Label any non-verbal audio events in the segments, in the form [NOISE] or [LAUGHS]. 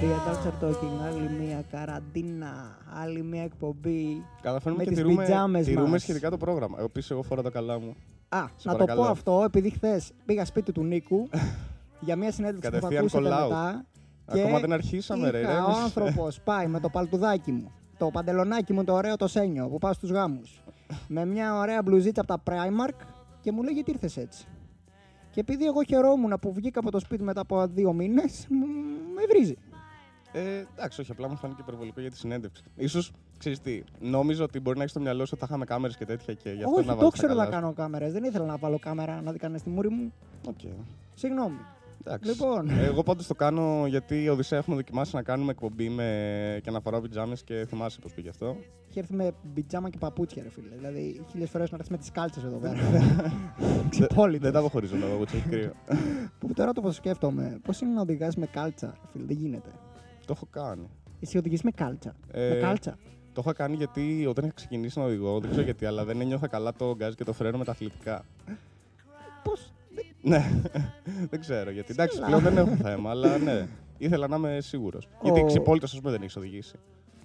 The Adults Are Talking, άλλη μία καραντίνα, άλλη μία εκπομπή. Καταφέρνουμε Με και τις τηρούμε, πιτζάμες τηρούμε μας. σχετικά το πρόγραμμα. Επίση, εγώ φοράω τα καλά μου. Α, Σε να το παρακαλώ. πω αυτό, επειδή χθες πήγα σπίτι του Νίκου [LAUGHS] για μια συνέντευξη που θα Κατευθείαν ακούσετε call out. μετά. Και Ακόμα δεν αρχίσαμε, ρε. είχα, ρε. ο άνθρωπος [LAUGHS] πάει με το παλτουδάκι μου, το παντελονάκι μου το ωραίο το σένιο που πάω στους γάμους. με μια ωραία μπλουζίτσα από τα Primark και μου λέει γιατί ήρθες έτσι; Και επειδή εγώ χαιρόμουν που βγήκα από το σπίτι μετά από δύο μήνες, με βρίζει. Ε, εντάξει, όχι, απλά μου φάνηκε υπερβολικό για τη συνέντευξη. Ίσως ξέρεις τι, νόμιζα ότι μπορεί να έχεις στο μυαλό σου ότι θα είχαμε κάμερες και τέτοια και γι' αυτό Όχι, να το βάλεις τα ξέρω να καλά σου. κάνω κάμερες. Δεν ήθελα να βάλω κάμερα να δει κανένας στη μούρη μου. Οκ. Συγγνώμη. Εντάξει. Λοιπόν. Εγώ πάντως το κάνω γιατί ρε Οδυσσέα έχουμε δοκιμάσει να κάνουμε εκπομπή με... και να φοράω πιτζάμες και θυμάσαι πώς πήγε αυτό. Είχε έρθει με πιτζάμα και παπούτσια, ρε φίλε. Δηλαδή, χίλιες φορές να έρθει με τις κάλτσες εδώ πέρα. Δεν- Ξυπόλυτο. Δεν τα αποχωρίζω να δω, έχει κρύο. Που τώρα το σκέφτομαι, πώς είναι να οδηγάς με κάλτσα, ρε φίλε. Δεν γίνεται. Το έχω κάνει. Εσύ οδηγείς με κάλτσα. Ε, Με κάλτσα. Το είχα κάνει γιατί όταν είχα ξεκινήσει να οδηγώ, δεν ξέρω γιατί, αλλά δεν ένιωθα καλά το γκάζ και το φρένο με τα αθλητικά. Πώς; Ναι, [LAUGHS] δεν ξέρω γιατί. Εντάξει, Σιλά. πλέον δεν έχω θέμα, αλλά ναι. Ήθελα να είμαι σίγουρος. Γιατί Ο- ξυπόλυτο, ας πούμε, δεν έχεις οδηγήσει.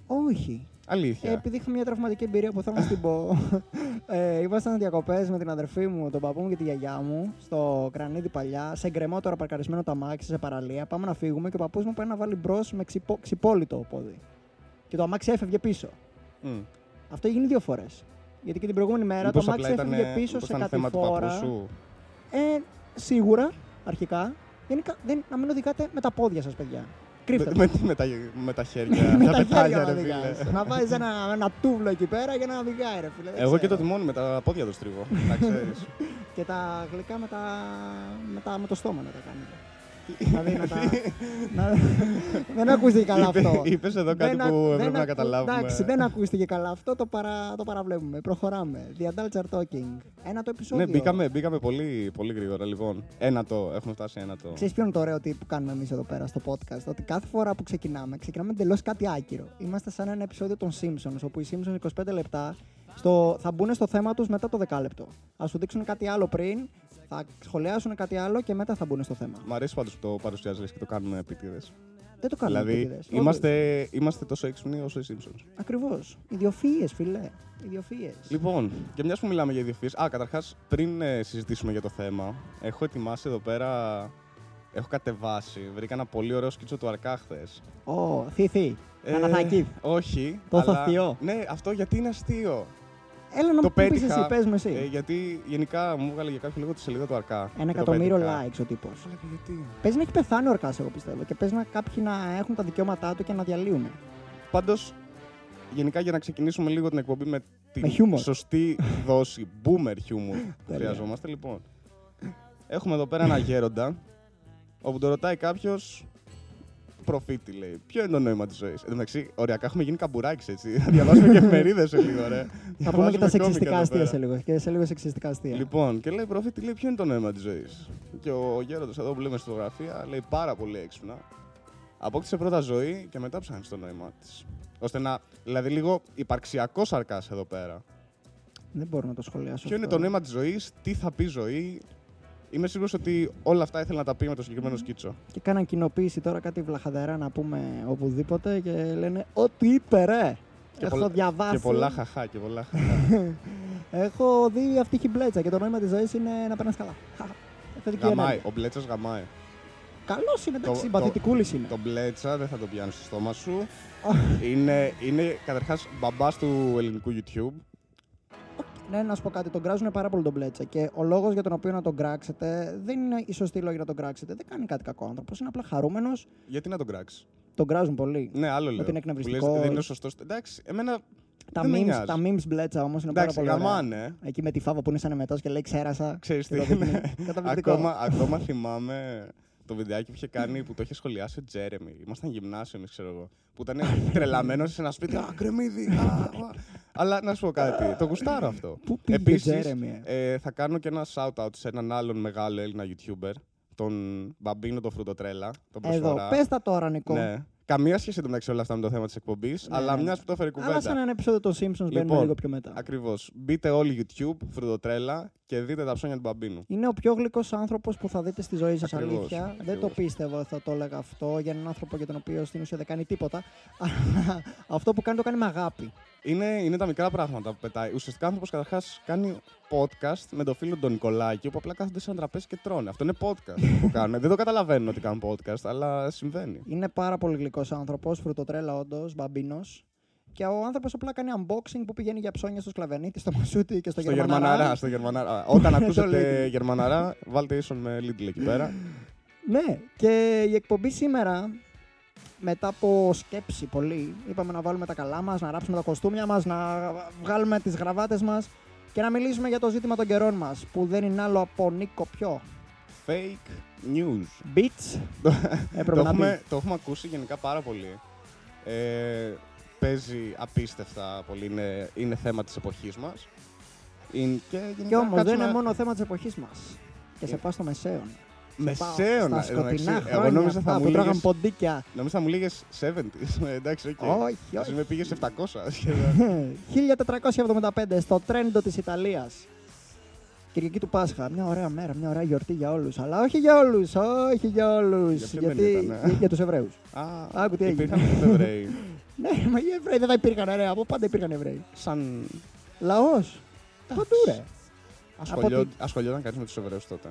Όχι. Αλήθεια. Ε, επειδή είχα μια τραυματική εμπειρία που θέλω να την πω. [LAUGHS] ε, ήμασταν διακοπές με την αδερφή μου, τον παππού μου και τη γιαγιά μου στο κρανίδι παλιά, σε γκρεμό τώρα παρκαρισμένο το αμάξι σε παραλία. Πάμε να φύγουμε και ο παππούς μου πάει να βάλει μπρος με ξυπο... ξυπόλυτο πόδι. Και το αμάξι έφευγε πίσω. Μμ. Αυτό έγινε δύο φορές. Γιατί και την προηγούμενη μέρα Μήπως το αμάξι απλά έφευγε ήτανε- πίσω μήπως σε ήταν θέμα του κατηφόρα. παππού σου; Ε, σίγουρα, αρχικά. Γενικά, δεν, να μην οδηγάτε με τα πόδια σας, παιδιά. Κρύφτε Με, το. με, με, τα, με τα χέρια. [LAUGHS] με τα τα πετάλια, χέρια να ρε οδηγάς. φίλε. να βάζεις ένα, ένα τούβλο εκεί πέρα για να οδηγάει, ρε φίλε. Δεν Εγώ και το ξέρω. τιμόνι με τα πόδια το στρίβω. Να ξέρεις. [LAUGHS] Και τα γλυκά με, τα, με, τα, με το στόμα να τα κάνετε. Δηλαδή να τα. να... δεν ακούστηκε καλά Είπε- αυτό. είπες εδώ κάτι Δεν που ακου- έπρεπε δεν να ακου- καταλάβουμε. Εντάξει, δεν ακούστηκε καλά αυτό, το, παρα, το παραβλέπουμε. Προχωράμε. The Adults are talking. Ένα το επεισόδιο. ναι, μπήκαμε, μπήκαμε πολύ, πολύ γρήγορα. Λοιπόν, ένα το. Έχουμε φτάσει ένα το. Ξέρεις ποιο είναι το ωραίο τι που κάνουμε εμείς εδώ πέρα στο podcast; Ότι κάθε φορά που ξεκινάμε, ξεκινάμε εντελώς κάτι άκυρο. Είμαστε σαν ένα επεισόδιο των Simpsons, όπου οι Simpsons 25 λεπτά στο, θα μπουν στο θέμα τους μετά το δεκάλεπτο. Α σου δείξουν κάτι άλλο πριν, θα σχολιάσουν κάτι άλλο και μετά θα μπουν στο θέμα. Μ' αρέσει πάντως που το παρουσιάζεις λες και το κάνουμε επίτηδες. Δεν το κάνουμε Δηλαδή, επίτηδες. είμαστε, είμαστε τόσο έξυπνοι όσο οι Simpsons. Ακριβώς. Ιδιοφυίε, φιλέ. Ιδιοφυίε. Λοιπόν, και μιας που μιλάμε για ιδιοφυίε. Α, καταρχάς, πριν ε, συζητήσουμε για το θέμα, έχω ετοιμάσει εδώ πέρα. Έχω κατεβάσει. Βρήκα ένα πολύ ωραίο σκίτσο του Αρκά χθες. Ω, θη, θη. Αναθακή. όχι. Το αλλά- αστείο. Ναι, αυτό γιατί είναι αστείο. Έλα να το μου πεις πέτυχα. εσύ, πες μου εσύ. Ε, γιατί γενικά μου έβγαλε για κάποιο λόγο τη σελίδα του Αρκά. Ένα και το εκατομμύριο πέτυχα. likes ο τύπος. Αλλά και γιατί; Παίζει να έχει πεθάνει ο Ορκά, εγώ πιστεύω. Και παίζει να κάποιοι να έχουν τα δικαιώματά του και να διαλύουν. Πάντως, γενικά για να ξεκινήσουμε λίγο την εκπομπή με την Με χιούμορ. σωστή [LAUGHS] δόση boomer humor που Τέλεια. χρειαζόμαστε, λοιπόν. Έχουμε εδώ πέρα ένα γέροντα, όπου το ρωτάει κάποιος. Προφήτη λέει. Ποιο είναι το νόημα της ζωής; Εν τω μεταξύ, ωριακά έχουμε γίνει καμπουράκι έτσι. Θα διαβάσουμε και εφημερίδε σε λίγο, ρε. Θα πούμε και τα Διαβάζουμε σεξιστικά κόμικα εδώ αστεία πέρα. σε λίγο. Και σε λίγο σεξιστικά αστεία. Λοιπόν, και λέει προφήτη, λέει ποιο είναι το νόημα της ζωής; Και ο γέροντας εδώ που λέμε στη φωτογραφία λέει πάρα πολύ έξυπνα. Απόκτησε πρώτα ζωή και μετά ψάχνει το νόημα της. Ώστε να. Δηλαδή, λίγο υπαρξιακός σαρκάς εδώ πέρα. Δεν μπορώ να το σχολιάσω. Ποιο είναι αυτό. το νόημα της ζωής, τι θα πει ζωή. Είμαι σίγουρος ότι όλα αυτά ήθελε να τα πει με το συγκεκριμένο σκίτσο. Και κάναν κοινοποίηση τώρα κάτι βλαχαδερά να πούμε οπουδήποτε και λένε Ό,τι είπε ρε! Και Έχω πολλα- διαβάσει. Και πολλά χαχά και πολλά χαχά. [LAUGHS] Έχω δει αυτή η μπλέτσα και το νόημα της ζωής είναι να περνάς καλά. Χαχα. Θετική γαμάει. ενέργεια. Ο μπλέτσας γαμάει. Καλός είναι, εντάξει, Το- συμπαθητικούλης είναι. Το μπλέτσα δεν θα το πιάνεις στο στόμα σου. [LAUGHS] είναι είναι καταρχάς μπαμπάς του ελληνικού YouTube. Ναι, να σου πω κάτι, τον κράζουν πάρα πολύ τον μπλέτσα. Και ο λόγος για τον οποίο να τον κράξετε δεν είναι η σωστή λόγη να τον κράξετε. Δεν κάνει κάτι κακό άνθρωπος. Είναι απλά χαρούμενος. Γιατί να τον κράξεις; Τον κράζουν πολύ. Ναι, άλλο λέω. είναι Που λες, εκνευριστικό. Δεν είναι σωστός. Εντάξει, εμένα Τα δεν με memes, νοιάζει. τα memes μπλέτσα όμως είναι πάρα Εντάξει, πολύ ωραία. γαμάνε. Εκεί με τη φάβα που είναι σαν εμετός και λέει Ξέρασα. Ξέρεις Και τι το δείχνει. είναι. Καταπληκτικό. ακόμα, ακόμα θυμάμαι το βιντεάκι που είχε κάνει που το είχε σχολιάσει ο Τζέρεμι. Ήμασταν γυμνάσιο εμείς, ξέρω εγώ. Που ήταν τρελαμένος σε ένα σπίτι. Α, κρεμμύδι. α, α». Αλλά να σου πω κάτι. Το γουστάρω αυτό. Πού πήγε Επίσης, ο Τζέρεμι, ε, θα κάνω και ένα shout-out σε έναν άλλον μεγάλο Έλληνα YouTuber. Τον Μπαμπίνο το Φρουτοτρέλα. Τον Εδώ, προσφορά. πες τα τώρα, Νικό. Ναι. Καμία σχέση το μεταξύ όλα αυτά με το θέμα της εκπομπής, Ναι, αλλά ναι. μιας που το έφερε Αλλά κουβέντα. σαν ένα επεισόδιο των Simpsons μπαίνουμε Λοιπόν, λίγο πιο μετά. Ακριβώς. Μπείτε όλοι YouTube, Φρουτοτρέλα και δείτε τα ψώνια του μπαμπίνου. Είναι ο πιο γλυκός άνθρωπος που θα δείτε στη ζωή σας. Ακριβώς, Αλήθεια. Δεν το ακριβώς. πίστευα ότι θα το έλεγα αυτό για έναν άνθρωπο για τον οποίο στην ουσία δεν κάνει τίποτα. Αλλά αυτό που κάνει το κάνει με αγάπη. Είναι, είναι τα μικρά πράγματα που πετάει. Ουσιαστικά άνθρωπος καταρχάς κάνει podcast με τον φίλο τον Νικολάκη, που απλά κάθονται σε ένα τραπέζι και τρώνε. Αυτό είναι podcast που [LAUGHS] κάνουν. Δεν το καταλαβαίνουν ότι κάνουν podcast, αλλά συμβαίνει. Είναι πάρα πολύ γλυκός άνθρωπος, φρουτοτρέλα όντως, μπαμπίνος. Και ο άνθρωπος απλά κάνει unboxing που πηγαίνει για ψώνια στο Σκλαβενίτη, στο Μασούτι και στο, Στο Γερμαναρά. Γερμαναρά, στο Γερμαναρά. Όταν Το ακούσετε Lidl. Γερμαναρά, βάλτε ίσον με Lidl εκεί πέρα. Ναι, και η εκπομπή σήμερα, μετά από σκέψη πολύ, είπαμε να βάλουμε τα καλά μας, να ράψουμε τα κοστούμια μας, να βγάλουμε τις γραβάτες μας και να μιλήσουμε για το ζήτημα των καιρών μας, που δεν είναι άλλο από Νίκο Πιο. Fake news. Beats. [LAUGHS] Έπρεπε το, να έχουμε, πει. το έχουμε ακούσει γενικά πάρα πολύ. Ε, παίζει απίστευτα πολύ. Είναι, είναι θέμα της εποχής μας. Είναι, και γενικά Και όμως δεν κάτσουμε- είναι μόνο θέμα της εποχής μας. Και σε Ε, πάω στο μεσαίον. Μεσαίωνα. Στα εντάξει. σκοτεινά Εγώ χρόνια νόμιζα αυτά θα που μου τρώγαν λέγες, ποντίκια. νόμιζα θα μου λέγες 70s. Ε, Εντάξει, οκ. Όχι, Ας όχι. με πήγες 700 [LAUGHS] σχεδόν. 1475 στο Τρέντο της Ιταλίας. Κυριακή του Πάσχα. Μια ωραία μέρα, μια ωραία γιορτή για όλους. Αλλά όχι για όλους, όχι για όλους. Για ποιον δεν γιατί ήταν, ε; για, για τους Εβραίους. Α, Άκου τι έγινε. υπήρχαν και Εβραίοι. [LAUGHS] ναι, μα οι Εβραίοι δεν θα υπήρχαν, ρε. Από πάντα υπήρχαν Εβραίοι. Σαν Λαός. Παντού, ρε. ασχολιό- ασχολιόταν κανείς με τους Εβραίους τότε.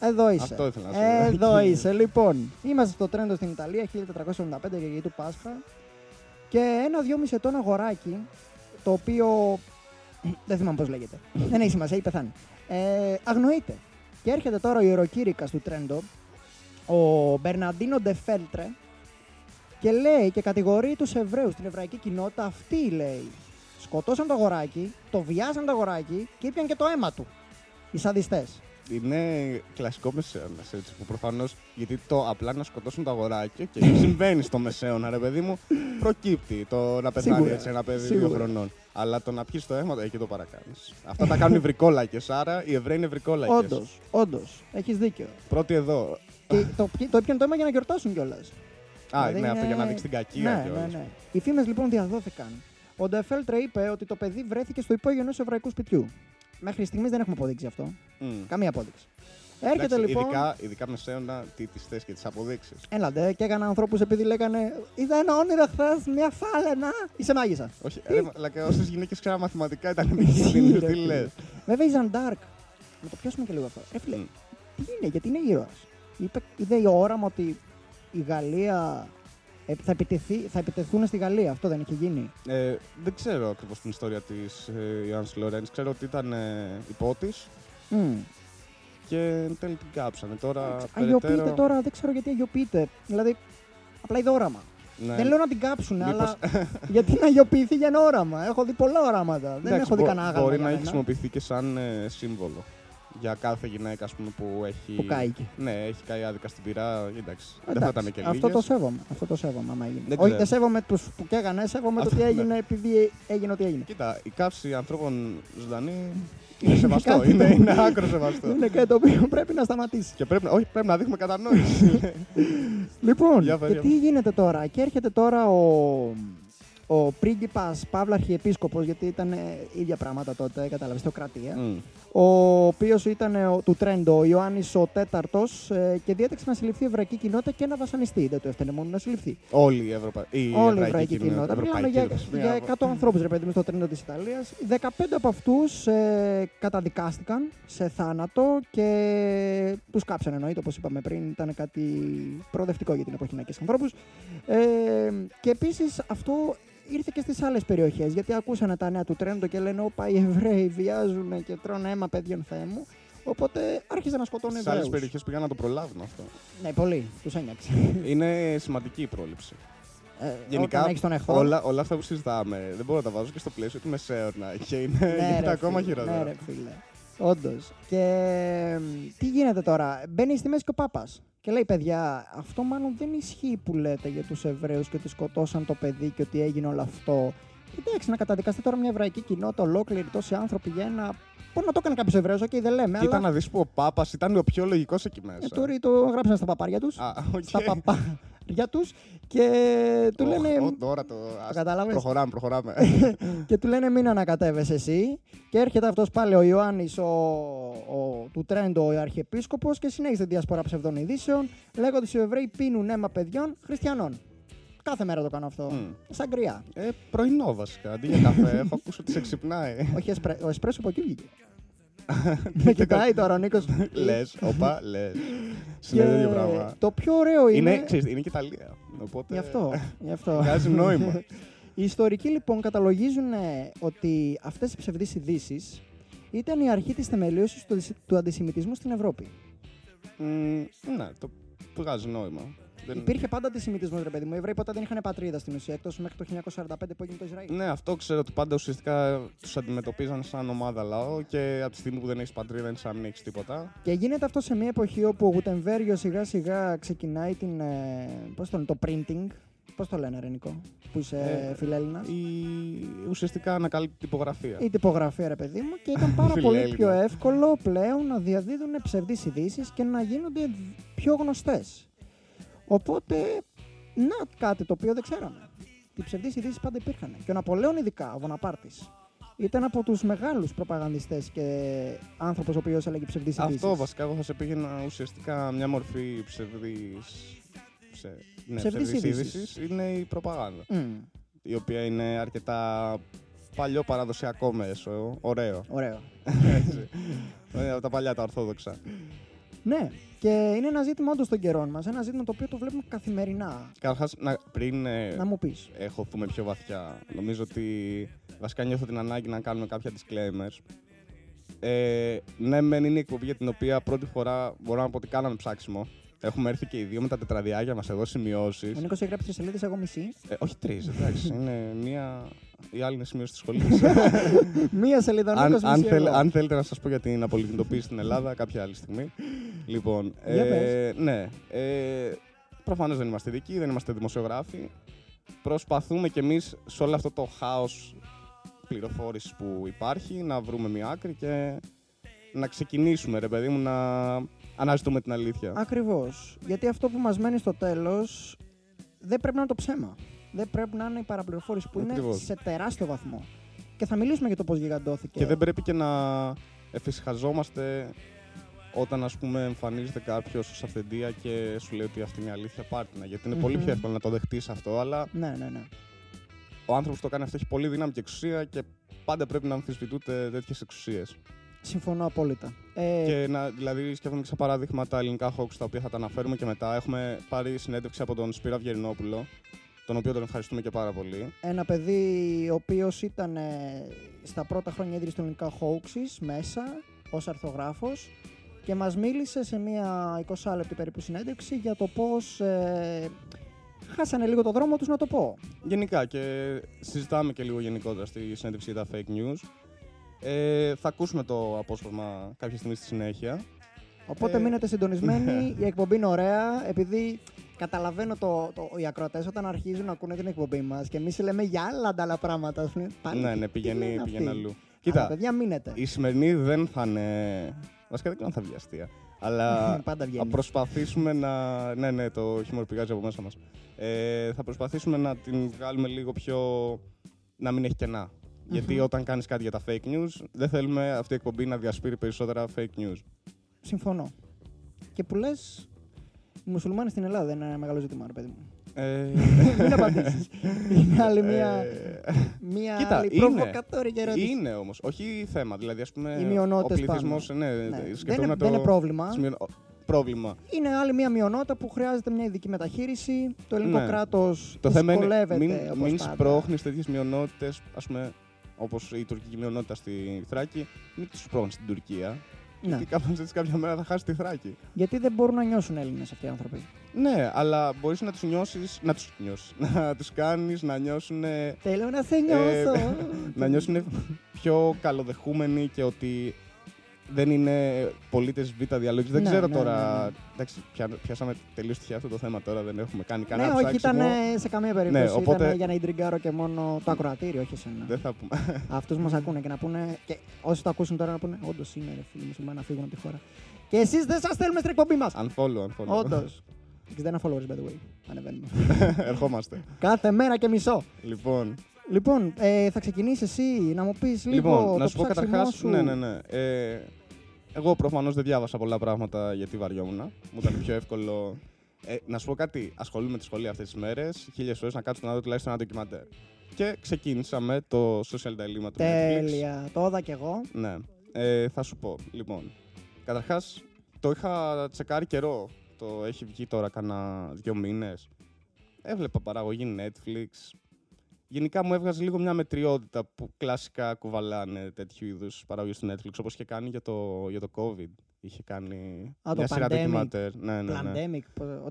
Εδώ είσαι. Αυτό ήθελα να σου πω. Εδώ [LAUGHS] είσαι. Λοιπόν, είμαστε στο τρέντο στην Ιταλία, 1475 Κυριακή του Πάσχα. Και ένα δυόμιση ετών αγοράκι, το οποίο. Δεν θυμάμαι πώς λέγεται. [LAUGHS] Δεν έχει σημασία, έχει πεθάνει. Ε, αγνοείται. Και έρχεται τώρα ο ιεροκήρυκας του Τρέντο, ο Μπερναντίνο Ντεφέλτρε, και λέει και κατηγορεί τους Εβραίους, την εβραϊκή κοινότητα. Αυτοί λέει. Σκοτώσαν το αγοράκι, το βιάσαν το αγοράκι και ήπιαν και το αίμα του. Οι σαδιστές. Είναι κλασικό μεσαίωνα έτσι που προφανώς γιατί το απλά να σκοτώσουν το αγοράκι και συμβαίνει στο μεσαίωνα, ρε παιδί μου, προκύπτει το να πεθάνει Σίγουρα, έτσι ένα παιδί σίγουρα. δύο χρονών. Αλλά το να πιεις το αίμα, εκεί το παρακάνεις. Αυτά τα κάνουν οι βρικόλακες, άρα οι Εβραίοι είναι βρικόλακες. Όντως, όντως. Έχεις δίκιο. Πρώτοι εδώ. και το, το έπιαν το αίμα για να γιορτάσουν κιόλας. Α, ναι, αυτό για να δείξει την κακία ναι, κιόλας. ναι, ναι. Οι φήμες λοιπόν διαδόθηκαν. Ο Ντεφέλτρε είπε ότι το παιδί βρέθηκε στο υπόγειο ενός εβραϊκού σπιτιού. Μέχρι στιγμής δεν έχουμε αποδείξει αυτό. Μμ. Καμία απόδειξη. Έρχεται Εντάξει, λοιπόν. Ειδικά, ειδικά μεσαίωνα, τι τις θες και τις αποδείξεις. Έλατε και έκανα ανθρώπους επειδή λέγανε Είδα ένα όνειρο χθες, μια φάλαινα. Είσαι μάγισσα. Όχι, ρε, αλλά όσες γυναίκες ξέραν μαθηματικά ήταν [LAUGHS] επικίνδυνε. Ρε, Τι φίλε. λες. Βέβαια η Ζαντάρκ. Να το πιάσουμε και λίγο αυτό. Ρε φίλε, Μμ. τι είναι, γιατί είναι ήρωας. Είδε η όραμα ότι η Γαλλία ε, θα, επιτεθεί, θα επιτεθούν στη Γαλλία. Αυτό δεν είχε γίνει. Ε, δεν ξέρω ακριβώς την ιστορία της ε, Ιωάννη Λορέντς. Ξέρω ότι ήταν ε, υπότη Μμ. και εν τέλει την κάψανε. Τώρα. Αγιοποιείται περαιτέρω- τώρα, δεν ξέρω γιατί αγιοποιείται. Δηλαδή, απλά είδε όραμα. Ναι. Δεν λέω να την κάψουν, Μήπως- αλλά [LAUGHS] γιατί να αγιοποιηθεί για ένα όραμα; Έχω δει πολλά οράματα. δεν Εντάξει, έχω δει μπο- κανένα άγαλμα. Μπορεί για να έχει μένα. χρησιμοποιηθεί και σαν ε, σύμβολο. Για κάθε γυναίκα ας πούμε, που έχει. Που κάηκε. Ναι, έχει καεί άδικα στην πυρά. Εντάξει, δεν Εντάξει, θα ήταν και αυτό λίγες. το σέβομαι. Αυτό το σέβομαι, άμα έγινε. Δεν Όχι, ξέρω. δεν σέβομαι τους που καίγανε, σέβομαι το Αυτό, τι ναι. έγινε επειδή έγινε ό,τι έγινε. Κοίτα, η καύση ανθρώπων ζωντανή [LAUGHS] είναι σεβαστό. κάτι είναι, το- είναι άκρο σεβαστό. Είναι κάτι το οποίο πρέπει να σταματήσει. και πρέπει, να- όχι, πρέπει να δείχνουμε κατανόηση. [LAUGHS] Λοιπόν, Για πες, και για τι γίνεται τώρα. Και έρχεται τώρα ο, ο πρίγκιπας Παύλα Αρχιεπίσκοπος, γιατί ήταν ε, ίδια πράγματα τότε, κατάλαβες, θεοκρατία. Μμ. ο οποίος ήταν ε, ο- του Τρέντο, ο Ιωάννης ο Τέταρτος, και διέταξε να συλληφθεί η εβραϊκή κοινότητα και να βασανιστεί. Δεν του έφτανε μόνο να συλληφθεί. Όλη η, Ευρωπα... η Όλη η εβραϊκή εβραϊκή κοινότητα. Μιλάμε Ευρωπαϊκή, για, λες, για μια- 100 ανθρώπους, ρε παιδί μου, στο Τρέντο της Ιταλίας. 15 από αυτούς ε, καταδικάστηκαν σε θάνατο και τους κάψαν εννοείται, όπως είπαμε πριν. Ήταν κάτι προοδευτικό για την εποχή να και ανθρώπους. Ε, και επίσης αυτό ήρθε και στις άλλες περιοχές. Γιατί ακούσανε τα νέα του Τρέντο και λένε: Όπα, οι Εβραίοι βιάζουν και τρώνε αίμα παιδιών Θεέ μου. Οπότε άρχιζαν να σκοτώνουν Στις άλλες Εβραίους. περιοχές πήγαν να το προλάβουν αυτό. Ναι, πολύ. Τους ένιωξε. Είναι σημαντική η πρόληψη. Ε, Γενικά, όταν έχεις τον εχθρό. όλα, όλα αυτά που συζητάμε δεν μπορώ να τα βάζω και στο πλαίσιο του μεσαίωνα. Και είναι, Ναι, γίνεται ρε, ακόμα φίλε, χειρότερα. Ναι, ρε, φίλε. Όντως. Και μ, τι γίνεται τώρα. Μπαίνει στη μέση και ο Πάπας. Και λέει, παιδιά, αυτό μάλλον δεν ισχύει που λέτε για τους Εβραίους και ότι σκοτώσαν το παιδί και ότι έγινε όλο αυτό. Εντάξει, να καταδικαστεί τώρα μια εβραϊκή κοινότητα ολόκληρη, τόσοι άνθρωποι για ένα. Μπορεί να το έκανε κάποιος Εβραίος, οκ, δεν λέμε. Κοίτα αλλά... να δεις που ο Πάπας ήταν ο πιο λογικός εκεί μέσα. Ε, τώρα το γράψανε στα παπάρια τους. Α, οκ. Στα παπά. Για τους και του λένε. Ω, τώρα το. ας- κατάλαβες; Προχωράμε, προχωράμε. [LAUGHS] και του λένε μην ανακατεύεσαι εσύ. Και έρχεται αυτός πάλι ο Ιωάννης ο, ο, του Τρέντο, ο Αρχιεπίσκοπος, και συνέχισε τη διασπορά ψευδών ειδήσεων, λέγοντας οι Εβραίοι πίνουν αίμα παιδιών χριστιανών. Κάθε μέρα το κάνω αυτό. Μμ. Σαν κρυά. ε, πρωινό βασικά. Αντί για καφέ, έχω ακούσει ότι σε ξυπνάει. Όχι, εσπρέ, ο Εσπρέσο από εκεί βγήκε. Με κοιτάει τώρα ο Νίκος. λες, όπα, λες. Συνέβη ίδιο πράγμα. το πιο ωραίο είναι. Είναι, ξέρεις, είναι και Ιταλία. Οπότε. Γι' αυτό. Γι αυτό. Βγάζει νόημα. [LAUGHS] Οι ιστορικοί λοιπόν καταλογίζουν ε, ότι αυτές οι ψευδείς ειδήσεις ήταν η αρχή της θεμελίωσης του, αντισυ- του αντισημιτισμού στην Ευρώπη. Μμ, ναι, το βγάζει νόημα. Δεν- Υπήρχε πάντα αντισημιτισμό, ρε παιδί μου. Οι Εβραίοι ποτέ δεν είχαν πατρίδα στην ουσία, εκτός μέχρι το 1945 που έγινε το Ισραήλ. Ναι, αυτό ξέρω ότι πάντα ουσιαστικά τους αντιμετωπίζαν σαν ομάδα λαό και από τη στιγμή που δεν έχεις πατρίδα είναι σαν να μην έχει τίποτα. Και γίνεται αυτό σε μια εποχή όπου ο Γουτεμβέργιο σιγά σιγά ξεκινάει την. Ε, πώς το λένε, το printing. Πώς το λένε, Ρενικό, που είσαι Ε, φιλέλληνας; Η... Ουσιαστικά ανακαλύπτει τυπογραφία. Η τυπογραφία, ρε παιδί μου, και ήταν πάρα [LAUGHS] πολύ Φιλέλληνα. πιο εύκολο πλέον να διαδίδουν ψευδείς ειδήσεις και να γίνονται πιο γνωστές. Οπότε, να κάτι το οποίο δεν ξέραμε. Οι ψευδείς ειδήσεις πάντα υπήρχαν. Και ο Ναπολέον, ειδικά, ο Βοναπάρτης, ήταν από τους μεγάλους προπαγανδιστές και άνθρωπος ο οποίος έλεγε ψευδείς ειδήσεις. Αυτό βασικά εγώ θα σε πήγαινα ουσιαστικά μια μορφή ψευδής... Ψε... Ναι, Ψευδής ψευδής είδησης. είδησης είναι η προπαγάνδα. Μμ, Η οποία είναι αρκετά παλιό παραδοσιακό μέσο, ωραίο. ωραίο. Έτσι. [LAUGHS] Είναι από τα παλιά τα ορθόδοξα. Ναι, και είναι ένα ζήτημα όντως των καιρών μας. Ένα ζήτημα το οποίο το βλέπουμε καθημερινά. Καταρχάς, πριν ε, Να μου πεις. έχωθούμε πιο βαθιά, νομίζω ότι βασικά νιώθω την ανάγκη να κάνουμε κάποια disclaimers. Ε, ναι, μεν είναι η εκπομπή για την οποία πρώτη φορά μπορώ να πω ότι κάναμε ψάξιμο. Έχουμε έρθει και οι δύο με τα τετραδιάκια μας εδώ σημειώσεις. Ο Νίκος έχει γράψει τρει σελίδες, εγώ μισή. Ε, όχι τρεις, εντάξει. [LAUGHS] είναι μία. Η άλλη είναι σημείωση της σχολής. Μία σελίδα, ο αν, Νίκος, αν, μισή θέλ- εγώ. αν θέλετε να σας πω για την απολυτοποίηση στην Ελλάδα, κάποια άλλη στιγμή. Λοιπόν, Για ε, ναι. Ε, Προφανώς δεν είμαστε ειδικοί, δεν είμαστε δημοσιογράφοι. Προσπαθούμε κι εμείς σε όλο αυτό το χάος πληροφόρησης που υπάρχει να βρούμε μια άκρη και να ξεκινήσουμε, ρε παιδί μου, να αναζητούμε την αλήθεια. Ακριβώς. Γιατί αυτό που μας μένει στο τέλος δεν πρέπει να είναι το ψέμα. Δεν πρέπει να είναι η παραπληροφόρηση που είναι Ακριβώς. σε τεράστιο βαθμό. Και θα μιλήσουμε για το πώς γιγαντώθηκε. Και δεν πρέπει και να εφησυχαζόμαστε όταν ας πούμε εμφανίζεται κάποιος ως αυθεντία και σου λέει ότι αυτή είναι η αλήθεια πάρτινα. Γιατί είναι πολύ Μμμ. πιο εύκολο να το δεχτείς αυτό, αλλά Ναι, ναι, ναι. ο άνθρωπος που το κάνει αυτό έχει πολύ δύναμη και εξουσία και πάντα πρέπει να αμφισβητούνται τέτοιες εξουσίες. Συμφωνώ απόλυτα. Ε, Και να, δηλαδή, σκέφτομαι και σαν παράδειγμα τα ελληνικά hoax τα οποία θα τα αναφέρουμε και μετά. Έχουμε πάρει συνέντευξη από τον Σπύρο Αυγερινόπουλο, τον οποίο τον ευχαριστούμε και πάρα πολύ. Ένα παιδί ο οποίος ήταν ε, στα πρώτα χρόνια ίδρυσης των ελληνικά hoaxes μέσα ως αρθογράφος και μας μίλησε σε μια 20 λεπτή περίπου συνέντευξη για το πώς ε, χάσανε λίγο το δρόμο τους να το πω. Γενικά και συζητάμε και λίγο γενικότερα στη συνέντευξη για τα fake news. Ε, θα ακούσουμε το απόσπασμα κάποια στιγμή στη συνέχεια. Οπότε Ε, μείνετε συντονισμένοι. [LAUGHS] Η εκπομπή είναι ωραία, επειδή καταλαβαίνω το, το, οι ακροατές όταν αρχίζουν να ακούνε την εκπομπή μας και εμείς λέμε για άλλα αντάλλα πράγματα. ας πούμε, πάλι, ναι, ναι, τι λένε πηγαίνει, αυτοί. πηγαίνει αλλού. Αλλά, Κοίτα, παιδιά, μείνετε. η σημερινή δεν θα είναι. Βασικά δεν ξέρω αν θα βγει αστεία. [LAUGHS] Αλλά Πάντα θα βγαίνει. προσπαθήσουμε να. Ναι, ναι, το χιούμορ πηγάζει από μέσα μας. Ε, θα προσπαθήσουμε να την βγάλουμε λίγο πιο. να μην έχει κενά. Γιατί όταν κάνεις κάτι για τα fake news, δεν θέλουμε αυτή η εκπομπή να διασπείρει περισσότερα fake news. Συμφωνώ. Και που λες, οι μουσουλμάνοι στην Ελλάδα δεν είναι ένα μεγάλο ζήτημα, ρε παιδί μου. Ε, Μην απαντήσεις. είναι άλλη μία, ε, μία Κοίτα, άλλη είναι. προβοκατόρικη ερώτηση. Είναι όμως, όχι θέμα. Δηλαδή, ας πούμε, Οι ο μειονότητες πληθυσμό. Ναι, Ναι. Δεν, σκεφτόμουν είναι, το. δεν είναι πρόβλημα. σημείο- ο- πρόβλημα. Είναι άλλη μία μειονότητα που χρειάζεται μια ειδική μεταχείριση. Το ελληνικό Ναι. κράτος Το θέμα είναι δυσκολεύεται. μην, όπως μην πάντα. σπρώχνεις τέτοιες μειονότητες, ας πούμε, όπως η τουρκική μειονότητα στη Θράκη, μην του σπρώχνεις στην Τουρκία. Ναι. Γιατί κάπως έτσι κάποια μέρα θα χάσεις τη Θράκη. Γιατί δεν μπορούν να νιώσουν Έλληνες αυτοί οι άνθρωποι. Ναι, αλλά μπορείς να τους νιώσεις. Να τους νιώσεις. [LAUGHS] Να τους κάνεις να νιώσουν. Θέλω να σε νιώσω. [LAUGHS] να νιώσουν πιο καλοδεχούμενοι και ότι δεν είναι πολίτες β' διαλόγου. Δεν Ναι, ξέρω ναι, τώρα. ναι, ναι. Εντάξει, πια, πιάσαμε τελείως τυχαία αυτό το θέμα τώρα, δεν έχουμε κάνει ναι, κανένα όχι, ψάξιμο. ήταν σε καμία περίπτωση. Ναι, οπότε- Ήταν για να ιντριγκάρω και μόνο το ακροατήριο, όχι εσένα. Δεν θα πούμε. [LAUGHS] Αυτούς μας ακούνε και να πούνε. Και όσοι το ακούσουν τώρα να πούνε: Όντως είναι ρε φίλοι μουσουλμάνοι να φύγουν από τη χώρα. Και εσείς δεν σας θέλουμε στην εκπομπή μας. unfollow, unfollow. Όντως. 61 followers, by the way. Ανεβαίνουμε. [LAUGHS] Ερχόμαστε. Κάθε μέρα και μισό. Λοιπόν, Λοιπόν, ε, θα ξεκινήσεις εσύ να μου πεις λίγο λοιπόν το να σου πω ψάξιμό καταρχάς. σου. Ναι, ναι, ναι. Ε, εγώ προφανώς δεν διάβασα πολλά πράγματα γιατί βαριόμουν. Μου ήταν πιο εύκολο. Ε, να σου πω κάτι, ασχολούμαι με τη σχολή αυτές τις μέρες. Χίλιες φορές να κάτσω να δω τουλάχιστον ένα ντοκιμαντέρ. Και ξεκίνησα με το social dilemma του Netflix. Τέλεια. Το είδα κι εγώ. Ναι. Ε, θα σου πω. Λοιπόν, καταρχάς το είχα τσεκάρει καιρό. Το έχει βγει τώρα κάνα δύο μήνες. Έβλεπα παραγωγή Netflix. Γενικά μου έβγαζε λίγο μια μετριότητα που κλασικά κουβαλάνε τέτοιου είδους παραγωγή του Netflix. Όπως είχε κάνει για το, για το COVID. Είχε κάνει Α, το μια σειρά Pandemic. ντοκιμαντέρ. Ναι, ναι, ναι. Pandemic.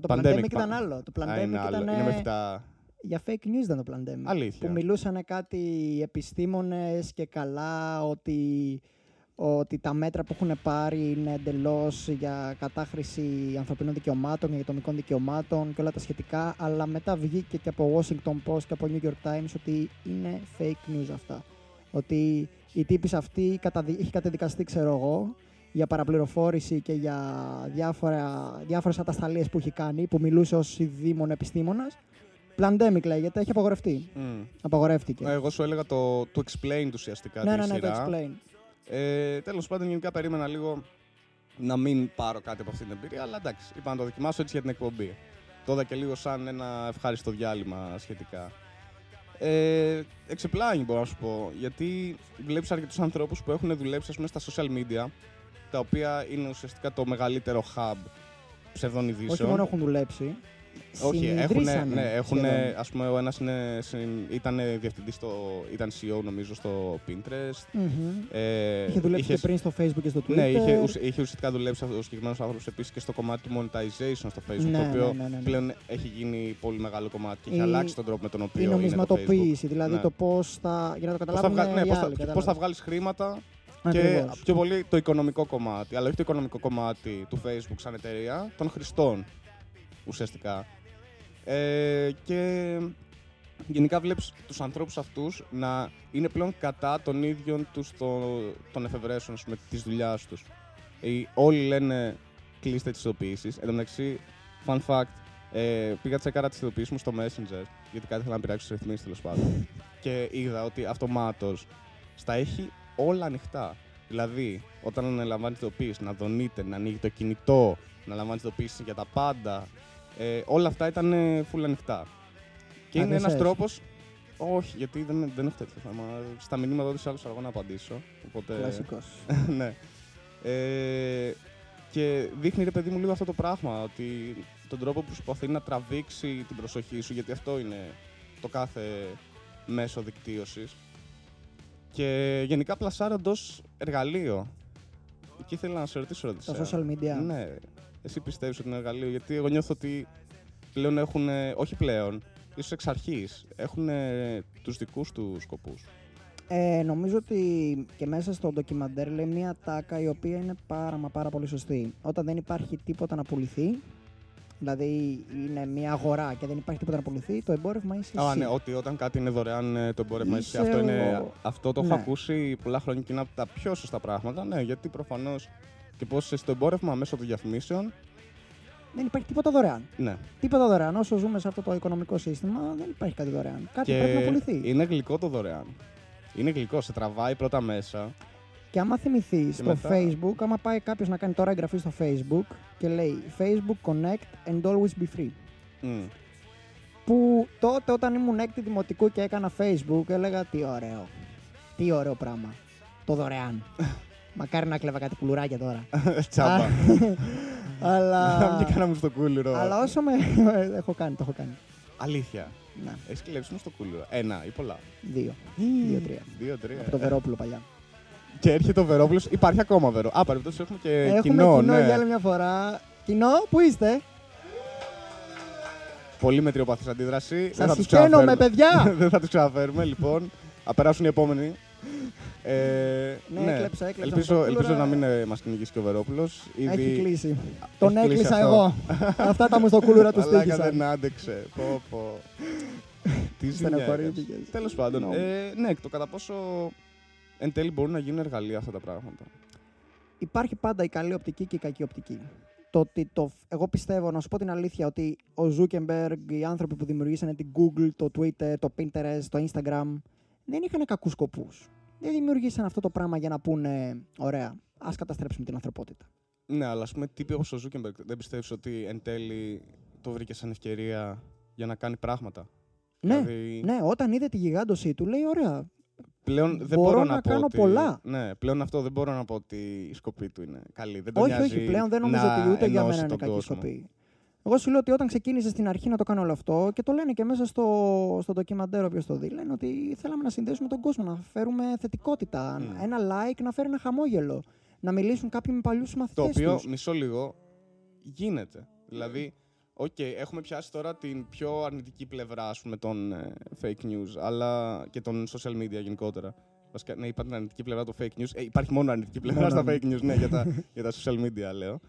Το Pandemic, Pandemic, πα- ήταν άλλο. Το Α, Pandemic είναι άλλο. ήταν Είναι με φυτά. για fake news ήταν το Pandemic. Αλήθεια. Που μιλούσαν κάτι επιστήμονες και καλά ότι, ότι τα μέτρα που έχουν πάρει είναι εντελώς για κατάχρηση ανθρωπίνων δικαιωμάτων, για ατομικών δικαιωμάτων και όλα τα σχετικά. Αλλά μετά βγήκε και από Washington Post και από New York Times ότι είναι fake news αυτά. Ότι η τύπης αυτή καταδι... έχει καταδικαστεί, ξέρω εγώ, για παραπληροφόρηση και για διάφορα, διάφορες ατασταλίες που έχει κάνει, που μιλούσε ως δήμον επιστήμονας. Pandemic λέγεται, έχει απαγορευτεί. Μμ. Απαγορεύτηκε. Ε, Εγώ σου έλεγα το, το explained ουσιαστικά ναι, τη ναι, ναι, το σειρά. Explain. Ε, Τέλος πάντων, γενικά περίμενα λίγο να μην πάρω κάτι από αυτή την εμπειρία, αλλά εντάξει, είπα να το δοκιμάσω έτσι για την εκπομπή. Το είδα και λίγο σαν ένα ευχάριστο διάλειμμα σχετικά. Ε, εξεπλάγει μπορώ να σου πω, γιατί βλέπεις αρκετούς ανθρώπους που έχουν δουλέψει ας πούμε, στα social media, τα οποία είναι ουσιαστικά το μεγαλύτερο hub ψευδών ειδήσεων. Όχι μόνο έχουν δουλέψει. Όχι, έχουν, συνειδρήσανε ναι, έχουν, σχεδόν. ας πούμε, ο ένας είναι, συν- ήταν διευθυντής στο, ήταν CEO νομίζω στο Pinterest. Μμμ. Ε, Είχε δουλέψει είχε- και πριν στο Facebook και στο Twitter. Ναι, είχε, ουσ- είχε ουσιαστικά δουλέψει ο συγκεκριμένος άνθρωπος επίσης και στο κομμάτι του monetization στο Facebook. Ναι, το οποίο ναι, ναι, ναι, ναι. πλέον έχει γίνει πολύ μεγάλο κομμάτι και έχει Η- αλλάξει τον τρόπο με τον οποίο. Η είναι το νομισματοποίηση, Facebook. δηλαδή Ναι. το πώς θα. για να το Πώς θα, καταλάβουν. βγα... ναι, οι πώς θα, άλλοι, πώς θα κατάλαβες. βγάλεις χρήματα και Ακριβώς. πιο πολύ το οικονομικό κομμάτι. Αλλά όχι το οικονομικό κομμάτι του Facebook σαν εταιρεία, των χρηστών ουσιαστικά. Ε, και γενικά βλέπεις τους ανθρώπους αυτούς να είναι πλέον κατά των ίδιων τους το, των εφευρέσεων ας πούμε, της δουλειάς τους. Ε, όλοι λένε κλείστε τις ειδοποιήσεις. Εν τω μεταξύ, fun fact, ε, πήγα τσεκάρα τις ειδοποιήσεις μου στο Messenger, γιατί κάτι ήθελα να πειράξει τους ρυθμίσεις τέλος πάντων. και είδα ότι αυτομάτως στα έχει όλα ανοιχτά. Δηλαδή, όταν αναλαμβάνεις την ειδοποίηση, να δονείτε, να ανοίγει το κινητό, να λαμβάνεις την ειδοποίηση για τα πάντα. Ε, όλα αυτά ήταν ε, full ανοιχτά. Και Α, είναι δεν ένας σες. τρόπο. Όχι, γιατί δεν, δεν έχω τέτοιο θέμα. Στα μηνύματα του άλλου αργό να απαντήσω. Οπότε, Κλασικός. [LAUGHS] ναι. Ε, και δείχνει ρε παιδί μου λίγο αυτό το πράγμα. Ότι τον τρόπο που προσπαθεί να τραβήξει την προσοχή σου, γιατί αυτό είναι το κάθε μέσο δικτύωσης. Και γενικά πλασάρονται ω εργαλείο. Εκεί ήθελα να σε ρωτήσω, ρε Τα Δησέα. social media. Ναι. Εσύ πιστεύεις ότι είναι εργαλείο, γιατί εγώ νιώθω ότι πλέον έχουν. Όχι πλέον, ίσως εξ αρχής έχουν τους δικούς τους σκοπούς. Ε, νομίζω ότι και μέσα στο ντοκιμαντέρ λέει μια τάκα η οποία είναι πάρα μα πάρα πολύ σωστή. Όταν δεν υπάρχει τίποτα να πουληθεί, δηλαδή είναι μια αγορά και δεν υπάρχει τίποτα να πουληθεί, το εμπόρευμα είσαι Α, εσύ. ναι, ότι όταν κάτι είναι δωρεάν ε, το εμπόρευμα Είσαι ισχύει. Αυτό, ο- είναι, αυτό το έχω Ναι. ακούσει πολλά χρόνια και είναι από τα πιο σωστά πράγματα. Ναι, γιατί προφανώς και πώς είσαι στο εμπόρευμα μέσω των διαφημίσεων. Δεν υπάρχει τίποτα δωρεάν. Ναι. Τίποτα δωρεάν. Όσο ζούμε σε αυτό το οικονομικό σύστημα, δεν υπάρχει κάτι δωρεάν. Κάτι πρέπει να πουληθεί. είναι γλυκό το δωρεάν. Είναι γλυκό, σε τραβάει πρώτα μέσα. Και άμα θυμηθεί στο μετά- Facebook, άμα πάει κάποιος να κάνει τώρα εγγραφή στο Facebook και λέει Facebook Connect and always be free. Μμ. Που τότε όταν ήμουν έκτη δημοτικού και έκανα Facebook, έλεγα τι ωραίο. Τι ωραίο πράγμα. Το δωρεάν. [LAUGHS] Μακάρι να κλέβα κάτι πουλουράκια τώρα. [LAUGHS] Τσάμπα. [LAUGHS] αλλά. Βγήκα να μου στο κούλουρο. αλλά όσο με. [LAUGHS] έχω κάνει, το έχω κάνει. Αλήθεια. Να, Έχεις κλέψει μου στο κούλουρο. Ένα ή πολλά. δύο. Δύο-τρία. Δύο-τρία. Από το Βερόπουλο παλιά. Και έρχεται ο Βερόπουλος. Υπάρχει ακόμα Βερό. Α, παρεμπιπτόντως έχουμε και Έχουμε κοινό. κοινό ναι. για άλλη μια φορά. Κοινό, πού είστε; Πολύ μετριοπαθής αντίδραση. Δεν Σας θα τους συχαίνομαι, ξαναφέρουμε. παιδιά! Δεν θα τους ξαναφέρουμε, λοιπόν. Θα περάσουν οι επόμενοι. Ε, Ναι, έκλεψα, έκλεψα Ελπίζω, με το κούλουρα. ελπίζω να μην ε, μας κυνηγήσει και ο Βερόπουλος. Έχει κλείσει. Τον κλείσει έκλεισα αυτό. εγώ. Αυτά τα μου στο κούλουρα του [LAUGHS] Μαλάκα στήχησαν. δεν άντεξε. Πω, πω. Τι [LAUGHS] Στεναχωρήθηκες. Τέλος πάντων. No. Ε, ναι, το κατά πόσο εν τέλει μπορούν να γίνουν εργαλεία αυτά τα πράγματα. Υπάρχει πάντα η καλή οπτική και η κακή οπτική. το ότι το, εγώ πιστεύω, να σου πω την αλήθεια, ότι ο Zuckerberg, οι άνθρωποι που δημιουργήσανε την Google, το Twitter, το Pinterest, το Instagram, δεν είχαν κακούς σκοπούς. Δεν δημιουργήσαν αυτό το πράγμα για να πούνε, ωραία, ας καταστρέψουμε την ανθρωπότητα. Ναι, αλλά ας πούμε τύποι όπως ο Ζούκερμπεργκ δεν πιστεύεις ότι εν τέλει το βρήκε σαν ευκαιρία για να κάνει πράγματα; Ναι, Δηλαδή, ναι, όταν είδε τη γιγάντωσή του, λέει, ωραία, Πλέον δεν Μπορώ μπορώ να να, πω κάνω ότι... πολλά. Ναι, πλέον αυτό δεν μπορώ να πω ότι η σκοπή του είναι καλή. Δεν τον όχι, νοιάζει όχι, πλέον δεν νομίζω να ότι ούτε για ενώσει μένα είναι τον κακή κόσμο. σκοπή. Εγώ σου λέω ότι όταν ξεκίνησες στην αρχή να το κάνω όλο αυτό και το λένε και μέσα στο, στο ντοκιμαντέρ, όποιος το δει, λένε ότι θέλαμε να συνδέσουμε τον κόσμο, να φέρουμε θετικότητα. Mm. Ένα like να φέρει ένα χαμόγελο. Να μιλήσουν κάποιοι με παλιούς Το μαθητές οποίο, τους. μισό λίγο, γίνεται. Δηλαδή, οκ, έχουμε πιάσει τώρα την πιο αρνητική πλευρά ας πούμε, των ε, fake news αλλά και των social media γενικότερα. Βασικά, ναι, είπα την αρνητική πλευρά των fake news. Ε, υπάρχει μόνο αρνητική πλευρά Μόνο στα fake news, ναι, για τα, για τα social media λέω.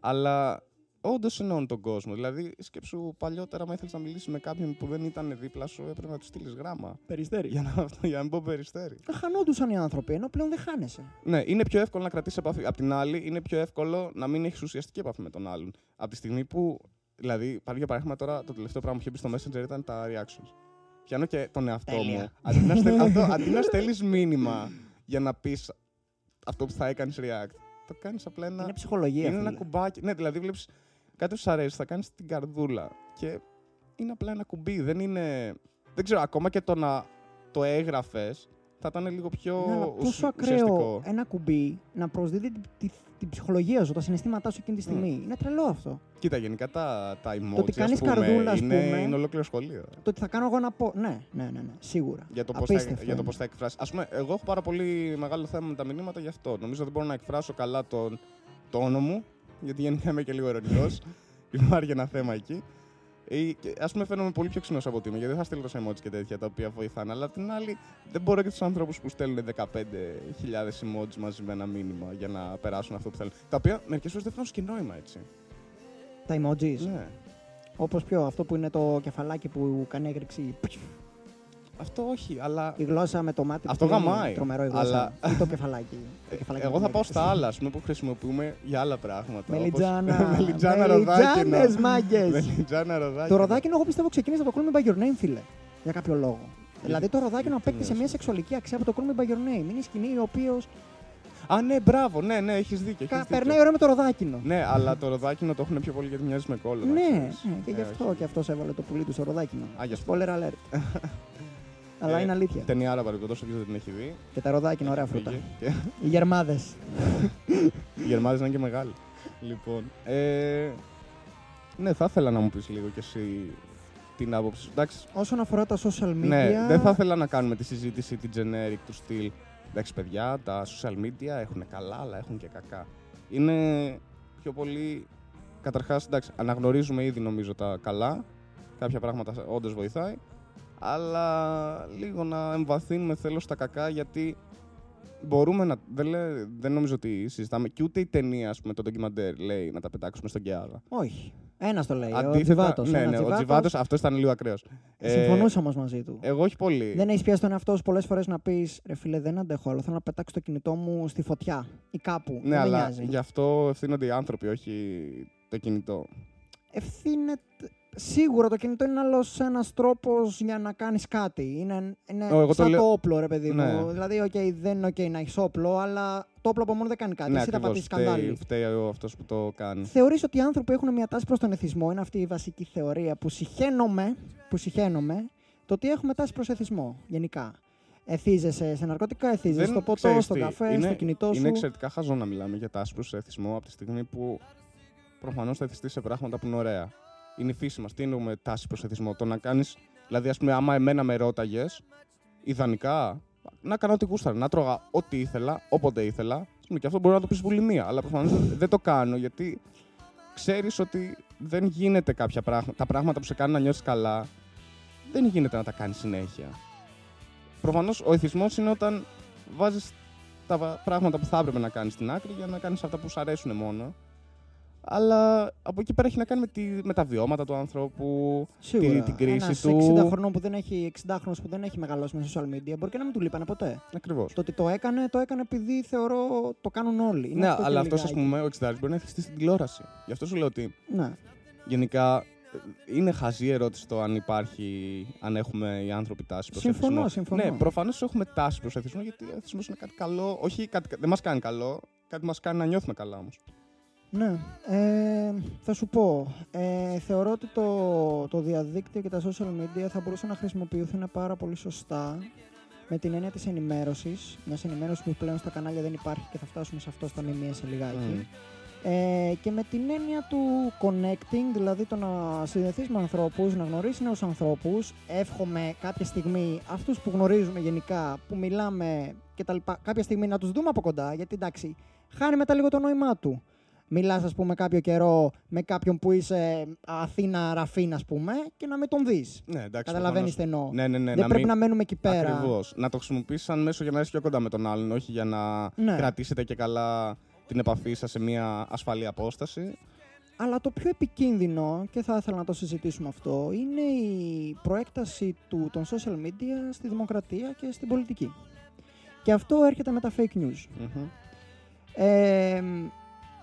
Αλλά όντως ενώνουν τον κόσμο. Δηλαδή, σκέψου παλιότερα, μα ήθελες να μιλήσεις με κάποιον που δεν ήταν δίπλα σου, έπρεπε να του στείλεις γράμμα. Περιστέρι. Για να, [LAUGHS] για να μην πω περιστέρι. Χανόντουσαν οι άνθρωποι, ενώ πλέον δεν χάνεσαι. Ναι, είναι πιο εύκολο να κρατήσεις επαφή. Απ' την άλλη, είναι πιο εύκολο να μην έχεις ουσιαστική επαφή με τον άλλον. Από τη στιγμή που. Δηλαδή, πάρει για παράδειγμα τώρα, το τελευταίο πράγμα που είχε μπει στο Messenger ήταν τα reactions. Πιάνω και τον εαυτό Τέλεια. μου. Αντί να, στέλ, [LAUGHS] αυτό, αντί να στέλνεις μήνυμα για να πεις αυτό που θα έκανες react, το κάνεις απλά ένα. Είναι ψυχολογία. είναι ένα φίλε. κουμπάκι. Ναι, δηλαδή βλέπεις κάτι που σου αρέσει, θα κάνεις την καρδούλα. Και είναι απλά ένα κουμπί. Δεν είναι. Δεν ξέρω, ακόμα και το να το έγραφες θα ήταν λίγο πιο Ναι, αλλά ουσ- πόσο ουσιαστικό. ακραίο ένα κουμπί να προσδίδει την, τη- την ψυχολογία σου, τα συναισθήματά σου εκείνη τη στιγμή. Είναι τρελό αυτό. Κοίτα, γενικά τα, τα emoji, ότι ας κάνεις πούμε, καρδούλα, ας είναι, πούμε. είναι ολόκληρο σχολείο. Το ότι θα κάνω εγώ να πω. Ναι, ναι, ναι, ναι σίγουρα. Για το, πώς θα, Απίστευτο για το είναι. πώς θα εκφράσει. Ας πούμε, εγώ έχω πάρα πολύ μεγάλο θέμα με τα μηνύματα γι' αυτό. Νομίζω δεν μπορώ να εκφράσω καλά τον τόνο μου, γιατί γενικά είμαι και λίγο ειρωνικός. [LAUGHS] Υπάρχει ένα θέμα εκεί. Ή, και, ας πούμε, φαίνομαι πολύ πιο ξινός από ότι είμαι, γιατί δεν θα στείλω τόσα emojis και τέτοια τα οποία βοηθάνε. Αλλά απ' την άλλη, δεν μπορώ και τους ανθρώπους που στέλνουν 15.000 emojis μαζί με ένα μήνυμα για να περάσουν αυτό που θέλουν. Τα οποία μερικές φορές δεν φτάνουν και νόημα, έτσι. Τα emojis. Ναι. Όπως ποιο, αυτό που είναι το κεφαλάκι που κάνει έκρηξη. Αυτό όχι, αλλά Η γλώσσα με το μάτι. Αυτό που είναι γαμάει, Τρομερό η γλώσσα. αλλά- Ή το κεφαλάκι. το κεφαλάκι Εγώ με θα την πάω έκρηξη. στα άλλα, ας πούμε, που χρησιμοποιούμε για άλλα πράγματα. Μελιτζάνα. όπως- [LAUGHS] Μελιτζάνα ροδάκινο. Μελιτζάνες, μάγκες. Μελιτζάνα ροδάκινο. Το ροδάκινο, εγώ πιστεύω, ξεκίνησε από το Call Me By Your Name, φίλε. Για κάποιο λόγο. Δηλαδή το ροδάκινο γιατί απέκτησε λες; μια σεξουαλική αξία από το Call Me By Your Name. Είναι η σκηνή ο οποίο Α, ναι, μπράβο, ναι, ναι, έχεις δίκιο. έχεις δίκιο. περνάει ώρα με το ροδάκινο. Ναι, αλλά το ροδάκινο το έχουν πιο πολύ γιατί μοιάζει με κόλλο. να Ναι, ξέρεις. ναι, και γι' Ε, αυτό όχι. και αυτός έβαλε το πουλί του στο ροδάκινο. Α, γι' αυτό. Spoiler alert. [LAUGHS] Αλλά Ε, είναι αλήθεια. Ταινιάρα παρεμπιπτόντως, όποιος δεν την έχει δει. Και τα ροδάκινα, ωραία Φύγε. φρούτα. Και Οι γερμάδες. Οι Γερμάδες να είναι και μεγάλοι. Λοιπόν, ε, ναι, θα ήθελα να μου πεις λίγο κι εσύ την άποψη σου. Εντάξει, Όσον αφορά τα social media. Ναι, δεν θα ήθελα να κάνουμε τη συζήτηση την generic του στυλ. Εντάξει, παιδιά, τα social media έχουν καλά, αλλά έχουν και κακά. Είναι πιο πολύ. Καταρχάς, εντάξει, αναγνωρίζουμε ήδη νομίζω τα καλά. Κάποια πράγματα όντως βοηθάει. Αλλά λίγο να εμβαθύνουμε θέλω στα κακά γιατί μπορούμε να. Δεν, λέ- δεν νομίζω ότι συζητάμε. Και ούτε η ταινία, ας πούμε, το ντοκιμαντέρ λέει να τα πετάξουμε στον Κιάδα. Όχι. Ένας το λέει. ο Αντίθετα, Τζιβάτος. ναι, Ένα ναι, ο Τζιβάτος. Τζιβάτος, αυτός ήταν λίγο ακραίος. Συμφωνούσα όμως μαζί του. εγώ όχι πολύ. Δεν έχεις πιάσει τον εαυτό σου πολλές φορές να πεις Ρε φίλε, δεν αντέχω άλλο. Θέλω να πετάξω το κινητό μου στη φωτιά ή κάπου. Ναι, δεν με αλλά νοιάζει. γι' αυτό ευθύνονται οι άνθρωποι, όχι το κινητό. Ευθύνεται. Σίγουρα το κινητό είναι άλλος ένας τρόπος για να κάνεις κάτι. Είναι, είναι Ω, εγώ το σαν το, λέω- όπλο, ρε παιδί Ναι. μου. Δηλαδή, okay, δεν είναι OK να έχεις όπλο, αλλά το όπλο από μόνο δεν κάνει κάτι. ναι, Εσύ θα ακριβώς, πατήσεις φταίει, σκανδάλι. φταίει ο αυτός που το κάνει. Θεωρείς ότι οι άνθρωποι έχουν μια τάση προς τον εθισμό; Είναι αυτή η βασική θεωρία που συχαίνομαι, που συχαίνομαι το ότι έχουμε τάση προς εθισμό γενικά. Εθίζεσαι σε ναρκωτικά, εθίζεσαι στο ποτό, ξέρεις στο τι, καφέ, είναι, στο κινητό σου. Είναι εξαιρετικά χαζό να μιλάμε για τάση προς εθισμό από τη στιγμή που προφανώς θα εθιστείς σε πράγματα που είναι ωραία. Είναι η φύση μας. Τι εννοούμε τάση προς εθισμό. Το να κάνεις, δηλαδή ας πούμε άμα εμένα με ρώταγες, ιδανικά να κάνω ό,τι γούσταρα, να τρώγα ό,τι ήθελα, όποτε ήθελα. Ας πούμε, και αυτό μπορεί να το πεις βουλημία, αλλά προφανώς δεν το κάνω γιατί ξέρεις ότι δεν γίνεται κάποια πράγματα. Τα πράγματα που σε κάνουν να νιώσεις καλά, δεν γίνεται να τα κάνεις συνέχεια. Προφανώς ο εθισμός είναι όταν βάζεις τα πράγματα που θα έπρεπε να κάνεις στην άκρη για να κάνεις αυτά που σου αρέσουν μόνο. Αλλά από εκεί πέρα έχει να κάνει με, τη, με τα βιώματα του ανθρώπου, Σίγουρα. την κρίση Ένας του. 60 χρονών που δεν έχει, 60 χρόνος που δεν έχει μεγαλώσει με social media μπορεί και να μην του λείπανε ποτέ. Ακριβώς. Το ότι το έκανε, το έκανε επειδή θεωρώ το κάνουν όλοι. Είναι Ναι, αυτό και αλλά αυτό, ας λιγάκι. πούμε, ο 60 μπορεί να έχει στήσει στην τηλεόραση. Γι' αυτό σου λέω ότι Ναι. γενικά ε, είναι χαζή ερώτηση το αν υπάρχει, αν έχουμε οι άνθρωποι τάση προς Συμφωνώ, εθισμό. συμφωνώ. Ναι, προφανώς έχουμε τάση προς εθισμό γιατί ο εθισμός είναι κάτι καλό. Όχι, κάτι, δεν μας κάνει καλό, κάτι μας κάνει να νιώθουμε καλά όμως. Ναι, ε, θα σου πω. Ε, θεωρώ ότι το, το διαδίκτυο και τα social media θα μπορούσαν να χρησιμοποιηθούν πάρα πολύ σωστά με την έννοια της ενημέρωσης. Μιας ενημέρωσης που πλέον στα κανάλια δεν υπάρχει και θα φτάσουμε σε αυτό στα μιμία σε λιγάκι. Ε, και με την έννοια του connecting, δηλαδή το να συνδεθείς με ανθρώπους, να γνωρίσεις νέους ανθρώπους. Εύχομαι κάποια στιγμή αυτούς που γνωρίζουμε γενικά, που μιλάμε κτλ. Κάποια στιγμή να τους δούμε από κοντά, γιατί εντάξει, χάνει μετά λίγο το νόημά του. Μιλάς, ας πούμε, κάποιο καιρό με κάποιον που είσαι Αθήνα Ραφίν, ας πούμε, και να μην τον δεις. Ναι, εντάξει. Καταλαβαίνεις τι προφανώς. εννοώ. Ναι, ναι, ναι. δεν πρέπει να μένουμε εκεί πέρα. Ακριβώς. Να το χρησιμοποιήσεις σαν μέσο για να έρθεις πιο κοντά με τον άλλον, όχι για να Ναι. κρατήσετε και καλά την επαφή σας σε μια ασφαλή απόσταση. Αλλά το πιο επικίνδυνο, και θα ήθελα να το συζητήσουμε αυτό, είναι η προέκταση του, των social media στη δημοκρατία και στην πολιτική. Και αυτό έρχεται με τα fake news. Μμμ. Ε,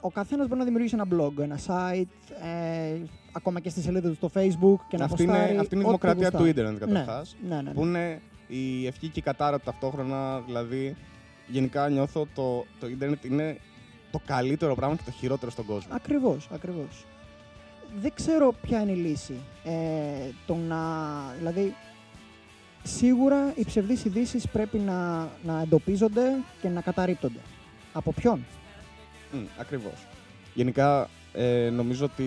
ο καθένας μπορεί να δημιουργήσει ένα blog, ένα site, ε, ακόμα και στη σελίδα του στο facebook και να Αυτή είναι, ποστάρει αυτή είναι η ό,τι δημοκρατία του γουστάρει. ίντερνετ καταρχάς. Ναι, ναι, ναι. Που είναι η ευχή και η κατάρα του ταυτόχρονα. Δηλαδή, γενικά νιώθω το, το ίντερνετ είναι το καλύτερο πράγμα και το χειρότερο στον κόσμο. Ακριβώς, ακριβώς. Δεν ξέρω ποια είναι η λύση. Ε, το να, δηλαδή, σίγουρα οι ψευδείς ειδήσεις πρέπει να, να εντοπίζονται και να καταρρίπτονται. Από ποιον; Mm, Ακριβώς. Γενικά, ε, νομίζω ότι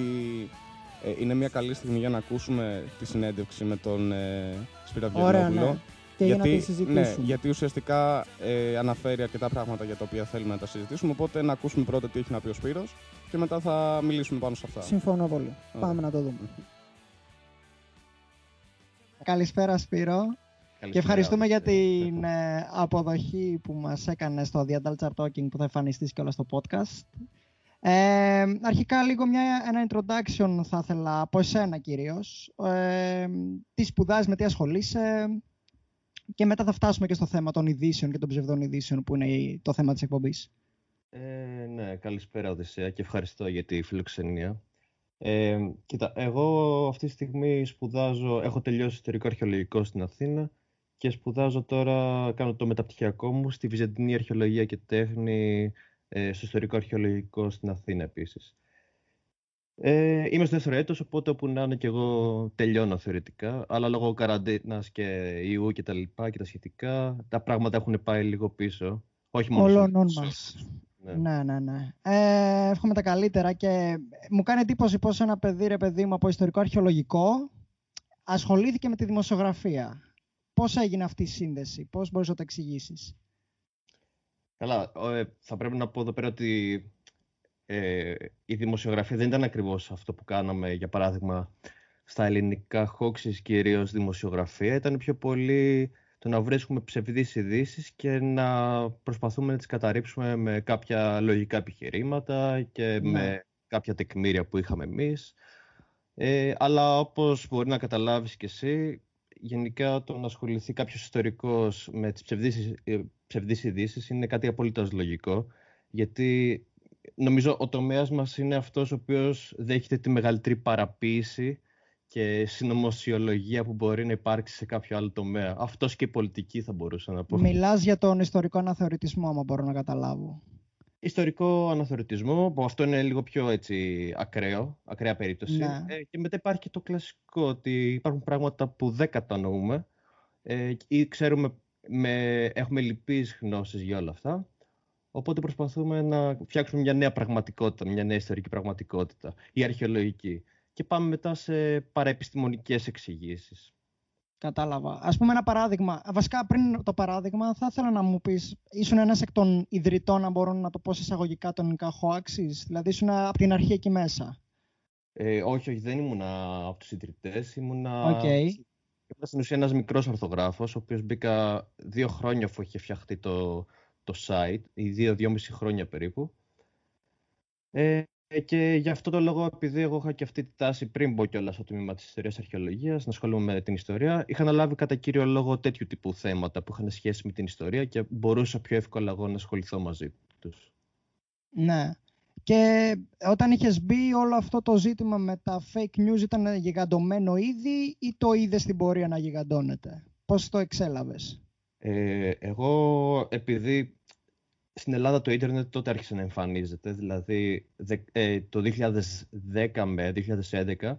ε, είναι μια καλή στιγμή για να ακούσουμε τη συνέντευξη με τον ε, Σπύρο Ωραία, Αυγενόπουλο. ναι. Και για να τη ναι, συζητήσουμε. γιατί ουσιαστικά ε, αναφέρει αρκετά πράγματα για τα οποία θέλουμε να τα συζητήσουμε. Οπότε να ακούσουμε πρώτα τι έχει να πει ο Σπύρος και μετά θα μιλήσουμε πάνω σε αυτά. Συμφωνώ πολύ. Ωραία. Πάμε να το δούμε. Καλησπέρα Σπύρο και ευχαριστούμε για την ε, αποδοχή που μας έκανες στο The Adult Chart Talking που θα εμφανιστείς και όλα στο podcast. Ε, αρχικά λίγο μια, ένα introduction θα ήθελα από εσένα κυρίως. Ε, τι σπουδάζεις, με τι ασχολείσαι και μετά θα φτάσουμε και στο θέμα των ειδήσεων και των ψευδών ειδήσεων που είναι η- το θέμα της εκπομπής. Ε, ναι, καλησπέρα Οδυσσέα και ευχαριστώ για τη φιλοξενία. Ε, κοίτα, εγώ αυτή τη στιγμή σπουδάζω, έχω τελειώσει ιστορικό αρχαιολογικό στην Αθήνα και σπουδάζω τώρα, κάνω το μεταπτυχιακό μου στη Βυζαντινή Αρχαιολογία και Τέχνη ε, στο ιστορικό αρχαιολογικό στην Αθήνα επίσης. Ε, είμαι στο δεύτερο έτος, οπότε όπου να είναι και εγώ τελειώνω θεωρητικά, αλλά λόγω καραντίνας και ιού και τα λοιπά και τα σχετικά, τα πράγματα έχουν πάει λίγο πίσω. Όχι μόνο σε Όλων εμάς, μας. ναι. Ναι, ναι, ναι. Ε, εύχομαι τα καλύτερα και μου κάνει εντύπωση πως ένα παιδί, ρε παιδί μου, από ιστορικό αρχαιολογικό ασχολήθηκε με τη δημοσιογραφία. Πώς έγινε αυτή η σύνδεση, πώς μπορείς να το εξηγήσεις; Καλά, ο, ε, θα πρέπει να πω εδώ πέρα ότι ε, η δημοσιογραφία δεν ήταν ακριβώς αυτό που κάναμε, για παράδειγμα, στα ελληνικά χόξεις κυρίως δημοσιογραφία. Ήταν πιο πολύ το να βρίσκουμε ψευδείς ειδήσεις και να προσπαθούμε να τις καταρρύψουμε με κάποια λογικά επιχειρήματα και Ναι. με κάποια τεκμήρια που είχαμε εμείς. Ε, αλλά όπως μπορεί να καταλάβεις και εσύ, γενικά το να ασχοληθεί κάποιος ιστορικός με τις ψευδείς, ε, ψευδείς ειδήσεις είναι κάτι απολύτως λογικό, γιατί νομίζω ο τομέας μας είναι αυτός ο οποίος δέχεται τη μεγαλύτερη παραποίηση και συνωμοσιολογία που μπορεί να υπάρξει σε κάποιο άλλο τομέα. Αυτός και η πολιτική θα μπορούσα να πω. Μιλάς για τον ιστορικό αναθεωρητισμό, άμα μπορώ να καταλάβω. Ιστορικό αναθεωρητισμό, που αυτό είναι λίγο πιο έτσι ακραίο, ακραία περίπτωση. Ναι. Ε, και μετά υπάρχει και το κλασικό, ότι υπάρχουν πράγματα που δεν κατανοούμε ε, ή ξέρουμε, με, έχουμε λυπείς γνώσεις για όλα αυτά. Οπότε προσπαθούμε να φτιάξουμε μια νέα πραγματικότητα, μια νέα ιστορική πραγματικότητα, η αρχαιολογική. Και πάμε μετά σε παραεπιστημονικές εξηγήσεις. Κατάλαβα. Ας πούμε ένα παράδειγμα. Βασικά πριν το παράδειγμα θα ήθελα να μου πεις, ήσουν ένας εκ των ιδρυτών, αν μπορώ να το πω σε εισαγωγικά, των Ελληνικά Hoaxes. Δηλαδή ήσουν από την αρχή εκεί μέσα. Ε, όχι, όχι, δεν ήμουνα από τους ιδρυτές, ήμουνα... Οκ. Ήμουν στην ουσία ένας μικρός αρθρογράφος, ο οποίος μπήκα δύο χρόνια αφού είχε φτιαχτεί το, το site, ή δύο-δυόμιση χρόνια περίπου. Ε, και γι' αυτό το λόγο, επειδή εγώ είχα και αυτή τη τάση πριν μπω κιόλας στο τμήμα της ιστορίας αρχαιολογίας, να ασχολούμαι με την ιστορία, είχα αναλάβει κατά κύριο λόγο τέτοιου τύπου θέματα που είχαν σχέση με την ιστορία και μπορούσα πιο εύκολα εγώ να ασχοληθώ μαζί τους. Ναι. Και όταν είχες μπει όλο αυτό το ζήτημα με τα fake news ήταν γιγαντωμένο ήδη ή το είδες στην πορεία να γιγαντώνεται; Πώς το εξέλαβες; Ε, εγώ επειδή στην Ελλάδα το ίντερνετ τότε άρχισε να εμφανίζεται, δηλαδή ε, το 2010 με 2011,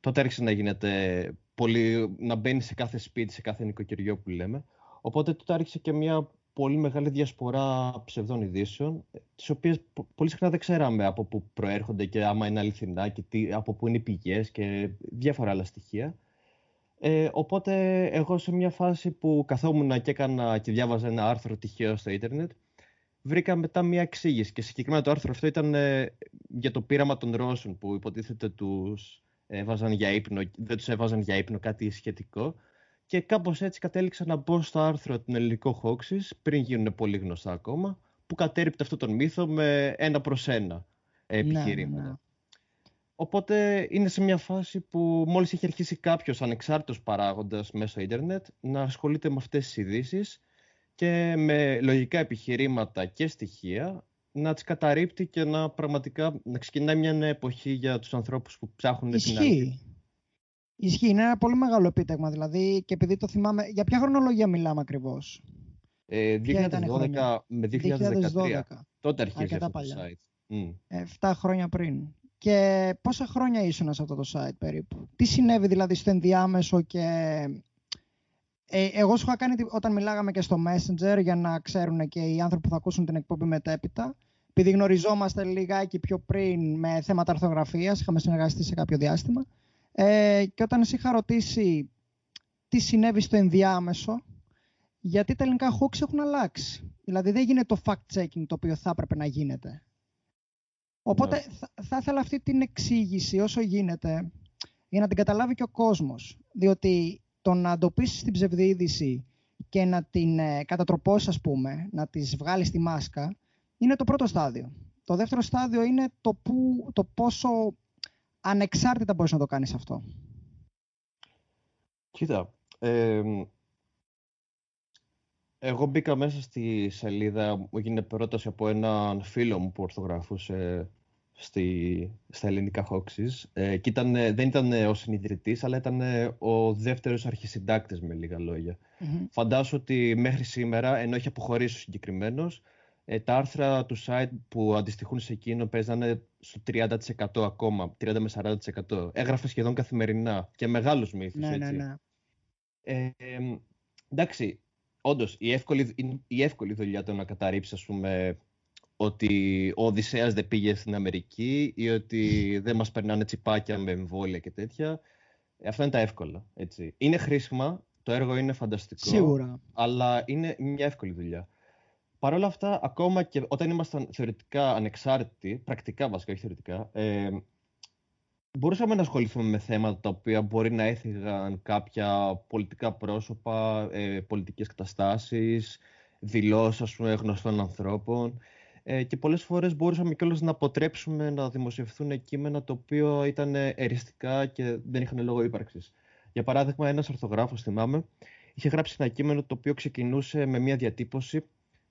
τότε άρχισε να γίνεται πολύ, να μπαίνει σε κάθε σπίτι, σε κάθε νοικοκυριό που λέμε. Οπότε τότε άρχισε και μια πολύ μεγάλη διασπορά ψευδών ειδήσεων, τις οποίες πολύ συχνά δεν ξέραμε από πού προέρχονται και άμα είναι αληθινά και τι, από πού είναι οι πηγές και διάφορα άλλα στοιχεία. Ε, οπότε εγώ σε μια φάση που καθόμουν και έκανα και διάβαζα ένα άρθρο τυχαίο στο ίντερνετ, βρήκα μετά μια εξήγηση και συγκεκριμένα το άρθρο αυτό ήταν ε, για το πείραμα των Ρώσων που υποτίθεται τους έβαζαν για ύπνο, δεν τους έβαζαν για ύπνο κάτι σχετικό και κάπως έτσι κατέληξα να μπω στο άρθρο του ελληνικό Hoaxes πριν γίνουν πολύ γνωστά ακόμα που κατέριπτε αυτό τον μύθο με ένα προς ένα ναι, επιχειρήματα. Ναι. Οπότε είναι σε μια φάση που μόλις έχει αρχίσει κάποιος ανεξάρτητος παράγοντας μέσω ίντερνετ να ασχολείται με αυτές τις ειδήσεις και με λογικά επιχειρήματα και στοιχεία να τις καταρρύπτει και να πραγματικά να ξεκινάει μια νέα εποχή για τους ανθρώπους που ψάχνουν Ισχύει. την αλήθεια. Ισχύει, είναι ένα πολύ μεγάλο επίτευγμα δηλαδή και επειδή το θυμάμαι, για ποια χρονολογία μιλάμε ακριβώς; Ε, 2012 με 2013. 2012. Τότε αρχίζει αυτό το site. Mm. 7 χρόνια πριν. Και πόσα χρόνια ήσουν σε αυτό το site περίπου; Τι συνέβη δηλαδή στο ενδιάμεσο και... Ε, εγώ σου είχα κάνει όταν μιλάγαμε και στο Messenger για να ξέρουν και οι άνθρωποι που θα ακούσουν την εκπομπή μετέπειτα. Επειδή γνωριζόμαστε λιγάκι πιο πριν με θέματα αρθογραφίας, είχαμε συνεργαστεί σε κάποιο διάστημα. Ε, και όταν εσύ είχα ρωτήσει τι συνέβη στο ενδιάμεσο, γιατί τα ελληνικά hooks έχουν αλλάξει. Δηλαδή δεν γίνεται το fact-checking το οποίο θα έπρεπε να γίνεται. Οπότε ναι. θα, θα ήθελα αυτή την εξήγηση όσο γίνεται για να την καταλάβει και ο κόσμος. Διότι το να εντοπίσει την ψευδείδηση και να την ε, κατατροπώσεις, ας πούμε, να τις βγάλεις στη μάσκα, είναι το πρώτο στάδιο. Το δεύτερο στάδιο είναι το, που, το πόσο ανεξάρτητα μπορείς να το κάνεις αυτό. Κοίτα, ε, εγώ μπήκα μέσα στη σελίδα, μου έγινε πρόταση από έναν φίλο μου που ορθογραφούσε στη, στα ελληνικά Hoxes. Ε, και ήταν, δεν ήταν ο συνειδητής, αλλά ήταν ο δεύτερος αρχισυντάκτης με λίγα λόγια. Mm-hmm. Φαντάσου ότι μέχρι σήμερα, ενώ έχει αποχωρήσει ο συγκεκριμένος, ε, τα άρθρα του site που αντιστοιχούν σε εκείνο παίζανε στο 30% ακόμα, 30 με 40%. Έγραφε σχεδόν καθημερινά και μεγάλους μύθους, ναι, ναι, ναι. Ε, εντάξει, όντως η εύκολη, η εύκολη δουλειά το να καταρρύψεις, ας πούμε, ότι ο Οδυσσέας δεν πήγε στην Αμερική ή ότι δεν μας περνάνε τσιπάκια με εμβόλια και τέτοια. Ε, αυτά είναι τα εύκολα. Έτσι. Είναι χρήσιμα, το έργο είναι φανταστικό, Σίγουρα. αλλά είναι μια εύκολη δουλειά. Παρ' όλα αυτά, ακόμα και όταν ήμασταν θεωρητικά ανεξάρτητοι, πρακτικά βασικά, όχι θεωρητικά, ε, μπορούσαμε να ασχοληθούμε με θέματα τα οποία μπορεί να έθιγαν κάποια πολιτικά πρόσωπα, ε, πολιτικές καταστάσεις, δηλώσεις γνωστών ανθρώπων ε, και πολλές φορές μπορούσαμε κιόλας να αποτρέψουμε να δημοσιευθούν κείμενα τα οποία ήταν εριστικά και δεν είχαν λόγο ύπαρξης. Για παράδειγμα, ένας ορθογράφος, θυμάμαι, είχε γράψει ένα κείμενο το οποίο ξεκινούσε με μια διατύπωση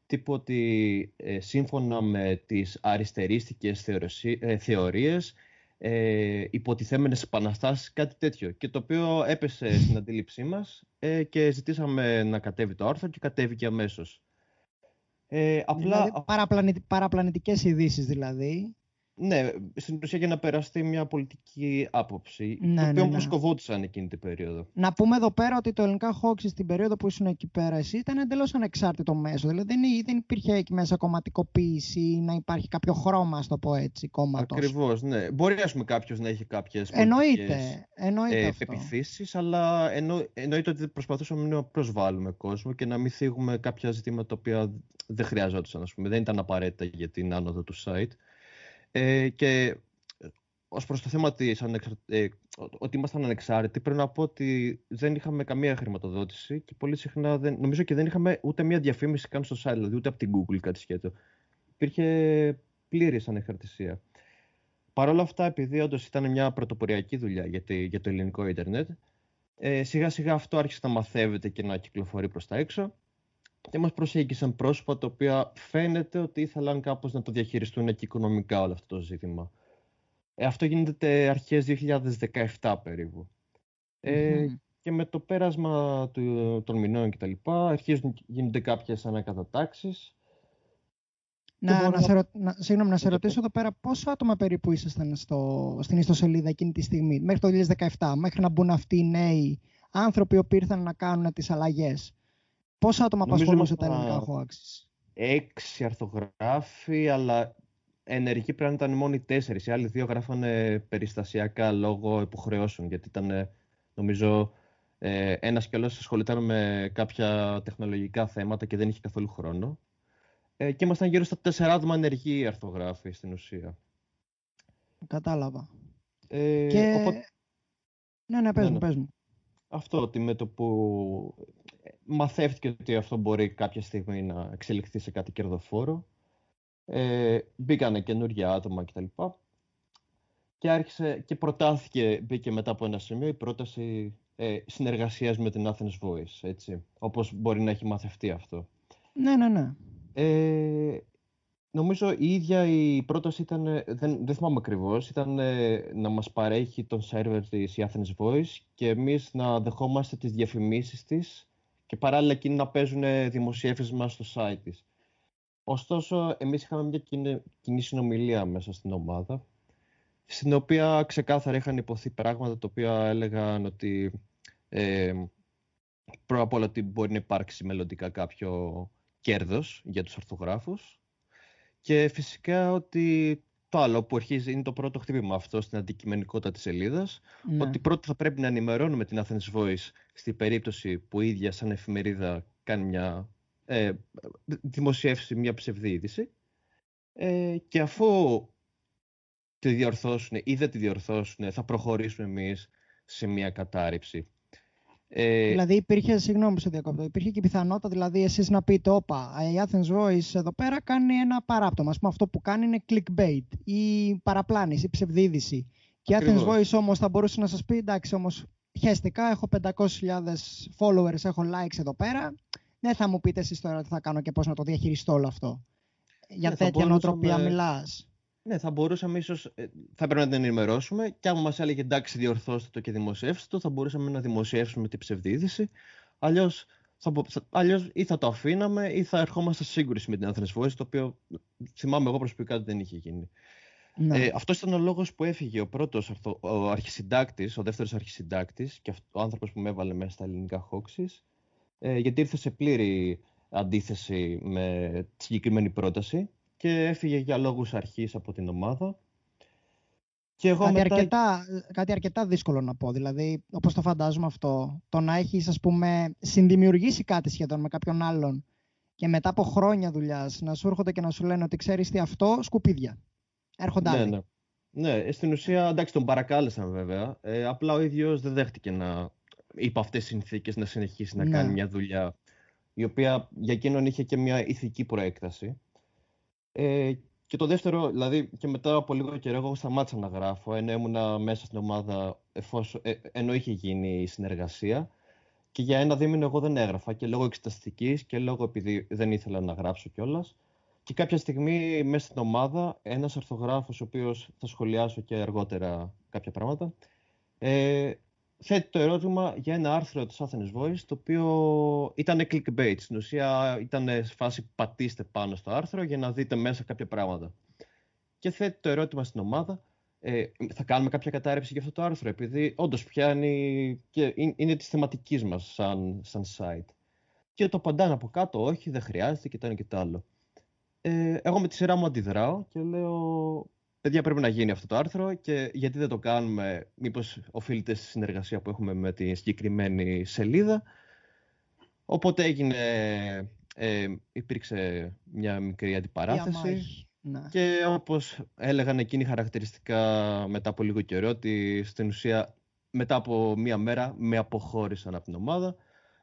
τύπου ότι ε, σύμφωνα με τις αριστερίστικες ε, θεωρίες ε, υποτιθέμενες επαναστάσεις, κάτι τέτοιο. Και το οποίο έπεσε στην αντίληψή μας ε, και ζητήσαμε να κατέβει το άρθρο και κατέβηκε αμέσως. Ε, απλά... Δηλαδή, παραπλανη, παραπλανητικές ειδήσεις δηλαδή. Ναι, στην ουσία για να περαστεί μια πολιτική άποψη, ναι, το οποίο ναι, ναι. εκείνη την περίοδο. Να πούμε εδώ πέρα ότι το ελληνικά Hawks στην περίοδο που ήσουν εκεί πέρα εσύ ήταν εντελώς ανεξάρτητο μέσο. Δηλαδή δεν, δεν υπήρχε εκεί μέσα κομματικοποίηση ή να υπάρχει κάποιο χρώμα, ας το πω έτσι, κόμματος. Ακριβώς, ναι. Μπορεί κάποιος να έχει κάποιες εννοείται, εννοείται ε, επιθέσει, αλλά εννο, εννοείται ότι προσπαθούσαμε να προσβάλλουμε κόσμο και να μην θίγουμε κάποια ζητήματα τα οποία δεν χρειαζόταν, ας πούμε. Δεν ήταν απαραίτητα για την άνοδο του site. Ε, και ως προς το θέμα της ε, ότι ήμασταν ανεξάρτητοι, πρέπει να πω ότι δεν είχαμε καμία χρηματοδότηση και πολύ συχνά δεν, νομίζω και δεν είχαμε ούτε μία διαφήμιση καν στο site, δηλαδή ούτε από την Google κάτι σχέτο. Υπήρχε πλήρης ανεξαρτησία. Παρ' όλα αυτά, επειδή όντως ήταν μια πρωτοποριακή δουλειά για, για το ελληνικό ίντερνετ, ε, σιγά σιγά αυτό άρχισε να μαθεύεται και να κυκλοφορεί προς τα έξω και μας προσέγγισαν πρόσωπα τα οποία φαίνεται ότι ήθελαν κάπως να το διαχειριστούν και οικονομικά όλο αυτό το ζήτημα. Ε, αυτό γίνεται αρχές 2017 περίπου. Ε, και με το πέρασμα του, των μηνών κτλ. αρχίζουν γίνονται κάποιες ανακατατάξεις να, να, σε, ρω... να, συγγνώμη, να σε ρωτήσω εδώ πέρα πόσα άτομα περίπου ήσασταν στο, στην ιστοσελίδα εκείνη τη στιγμή, μέχρι το 2017, μέχρι να μπουν αυτοί οι νέοι άνθρωποι που ήρθαν να κάνουν τις αλλαγές; Πόσα άτομα απασχολούσε τα ελληνικά hoaxes. Έξι αρθογράφοι, αλλά ενεργοί πρέπει να ήταν μόνο οι τέσσερις. Οι άλλοι δύο γράφανε περιστασιακά λόγω υποχρεώσεων, γιατί ήταν, νομίζω, ε, ένας κι άλλος ασχολητάν με κάποια τεχνολογικά θέματα και δεν είχε καθόλου χρόνο. Ε, και ήμασταν γύρω στα τέσσερα άτομα ενεργοί αρθογράφοι στην ουσία. Κατάλαβα. Ε, και... Οπότε... Ναι, ναι, πες ναι, μου, ναι. πες μου. Αυτό ότι με το που μαθεύτηκε ότι αυτό μπορεί κάποια στιγμή να εξελιχθεί σε κάτι κερδοφόρο. Ε, μπήκανε καινούργια άτομα κτλ. Και άρχισε και προτάθηκε, μπήκε μετά από ένα σημείο η πρόταση ε, συνεργασίας με την Athens Voice, έτσι, όπως μπορεί να έχει μαθευτεί αυτό. Ναι, ναι, ναι. Ε, νομίζω η ίδια η πρόταση ήταν, δεν, δεν θυμάμαι ακριβώς, ήταν ε, να μας παρέχει τον σερβερ της η Athens Voice και εμείς να δεχόμαστε τις διαφημίσεις της και παράλληλα εκείνοι να παίζουν δημοσιεύσμα στο site της. Ωστόσο, εμείς είχαμε μια κοινή, κοινή συνομιλία μέσα στην ομάδα, στην οποία ξεκάθαρα είχαν υποθεί πράγματα τα οποία έλεγαν ότι ε, πρώτα απ' όλα ότι μπορεί να υπάρξει μελλοντικά κάποιο κέρδος για τους ορθογράφους και φυσικά ότι το άλλο που αρχίζει είναι το πρώτο χτύπημα αυτό στην αντικειμενικότητα της σελίδας. Ναι. Ότι πρώτα θα πρέπει να ενημερώνουμε την Athens Voice στην περίπτωση που η ίδια σαν εφημερίδα κάνει μια ε, δημοσιεύσει μια ψευδή είδηση. Ε, και αφού τη διορθώσουν ή δεν τη διορθώσουν, θα προχωρήσουμε εμείς σε μια κατάρριψη. Ε... Δηλαδή υπήρχε, συγγνώμη που σε διακόπτω, υπήρχε και πιθανότητα δηλαδή εσείς να πείτε όπα, η Athens Voice εδώ πέρα κάνει ένα παράπτωμα, ας πούμε αυτό που κάνει είναι clickbait ή παραπλάνηση ή ψευδίδηση. Και η Athens Voice όμως θα μπορούσε να σας πει εντάξει όμως χαίστηκα, έχω 500.000 followers, έχω likes εδώ πέρα, δεν θα μου πείτε εσείς τώρα τι θα κάνω και πώς να το διαχειριστώ όλο αυτό. Για ναι, τέτοια νοοτροπία μιλάς. Ναι, θα μπορούσαμε ίσως. Ε, θα έπρεπε να την ενημερώσουμε και άμα μας έλεγε εντάξει, διορθώστε το και δημοσιεύστε το, θα μπορούσαμε να δημοσιεύσουμε την ψευδίδηση. Αλλιώς αλλιώς ή θα το αφήναμε ή θα ερχόμαστε σε σύγκρουση με την Athens Voice, το οποίο θυμάμαι εγώ προσωπικά ότι δεν είχε γίνει. Ναι. Ε, Αυτός ήταν ο λόγος που έφυγε ο πρώτος ο αρχισυντάκτης, ο δεύτερος αρχισυντάκτης και ο άνθρωπος που με έβαλε μέσα στα ελληνικά χόξης, ε, γιατί ήρθε σε πλήρη αντίθεση με τη συγκεκριμένη πρόταση και έφυγε για λόγους αρχής από την ομάδα. Και εγώ κάτι, μετά... αρκετά, κάτι αρκετά δύσκολο να πω. Δηλαδή, όπως το φαντάζομαι αυτό, το να έχεις, ας πούμε, συνδημιουργήσει κάτι σχεδόν με κάποιον άλλον και μετά από χρόνια δουλειάς να σου έρχονται και να σου λένε ότι ξέρεις τι αυτό, σκουπίδια. Έρχονται ναι, Ναι. ναι, στην ουσία, εντάξει, τον παρακάλεσαν βέβαια. Ε, απλά ο ίδιος δεν δέχτηκε να, υπό αυτές τις συνθήκες, να συνεχίσει να ναι. κάνει μια δουλειά η οποία για εκείνον είχε και μια ηθική προέκταση. Ε, και το δεύτερο, δηλαδή και μετά από λίγο καιρό, εγώ σταμάτησα να γράφω, ενώ ήμουν μέσα στην ομάδα, εφόσον, ε, ενώ είχε γίνει η συνεργασία. Και για ένα δίμηνο εγώ δεν έγραφα και λόγω εξεταστικής και λόγω επειδή δεν ήθελα να γράψω κιόλας. Και κάποια στιγμή μέσα στην ομάδα, ένας αρθογράφο, ο οποίος θα σχολιάσω και αργότερα κάποια πράγματα, ε, θέτει το ερώτημα για ένα άρθρο της Athens Voice, το οποίο ήταν clickbait. Στην ουσία ήταν σε φάση πατήστε πάνω στο άρθρο για να δείτε μέσα κάποια πράγματα. Και θέτει το ερώτημα στην ομάδα, ε, θα κάνουμε κάποια κατάρρευση για αυτό το άρθρο, επειδή όντως πιάνει και είναι της θεματικής μας σαν, σαν site. Και το απαντάνε από κάτω, όχι, δεν χρειάζεται και το ένα και το άλλο. Ε, εγώ με τη σειρά μου αντιδράω και λέω παιδιά πρέπει να γίνει αυτό το άρθρο και γιατί δεν το κάνουμε, μήπως οφείλεται στη συνεργασία που έχουμε με τη συγκεκριμένη σελίδα. Οπότε έγινε, ε, υπήρξε μια μικρή αντιπαράθεση. Ναι. Και όπως έλεγαν εκείνοι χαρακτηριστικά μετά από λίγο καιρό, ότι στην ουσία μετά από μία μέρα με αποχώρησαν από την ομάδα.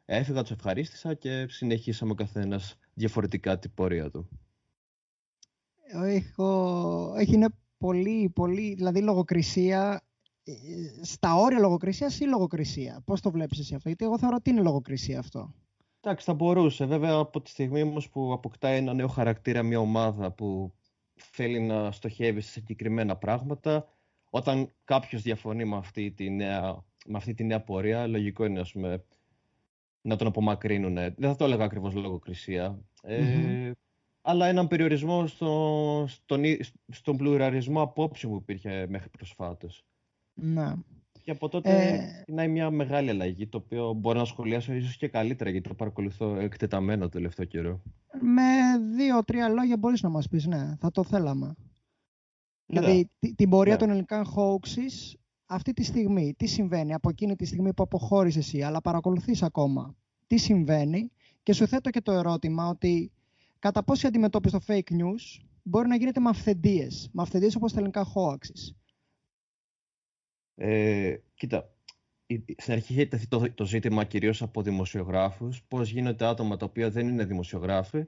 Έφυγα, τους ευχαρίστησα και συνεχίσαμε ο καθένας διαφορετικά την πορεία του. Έχω... Έχει, είναι πολύ, πολύ, δηλαδή λογοκρισία ε, στα όρια λογοκρισίας ή λογοκρισία; Πώς το βλέπεις εσύ αυτό, Γιατί εγώ θεωρώ ότι είναι λογοκρισία αυτό. Εντάξει, θα μπορούσε. Βέβαια, από τη στιγμή όμως που αποκτάει ένα νέο χαρακτήρα μια ομάδα που θέλει να στοχεύει σε συγκεκριμένα πράγματα, όταν κάποιος διαφωνεί με αυτή, τη νέα, με αυτή τη νέα πορεία, λογικό είναι ας πούμε, να τον απομακρύνουν. Δεν θα το έλεγα ακριβώς λογοκρισία. Ε, αλλά έναν περιορισμό στο, στον, στον πλουραλισμό απόψεων που υπήρχε μέχρι προσφάτως. Να. Και από τότε ε... είναι μια μεγάλη αλλαγή, το οποίο μπορώ να σχολιάσω ίσως και καλύτερα, γιατί το παρακολουθώ εκτεταμένο το τελευταίο καιρό. Με δύο-τρία λόγια μπορείς να μας πεις, ναι, θα το θέλαμε. Δηλαδή, την πορεία ναι. των ελληνικών hoaxes αυτή τη στιγμή, τι συμβαίνει από εκείνη τη στιγμή που αποχώρησες εσύ, αλλά παρακολουθείς ακόμα. Τι συμβαίνει και σου θέτω και το ερώτημα ότι κατά πόση αντιμετώπιση το fake news μπορεί να γίνεται με αυθεντίες, με αυθεντίες όπως τα ελληνικά hoaxes. Ε, κοίτα, στην αρχή είχε τεθεί το, το ζήτημα κυρίως από δημοσιογράφους. Πώς γίνονται άτομα τα οποία δεν είναι δημοσιογράφοι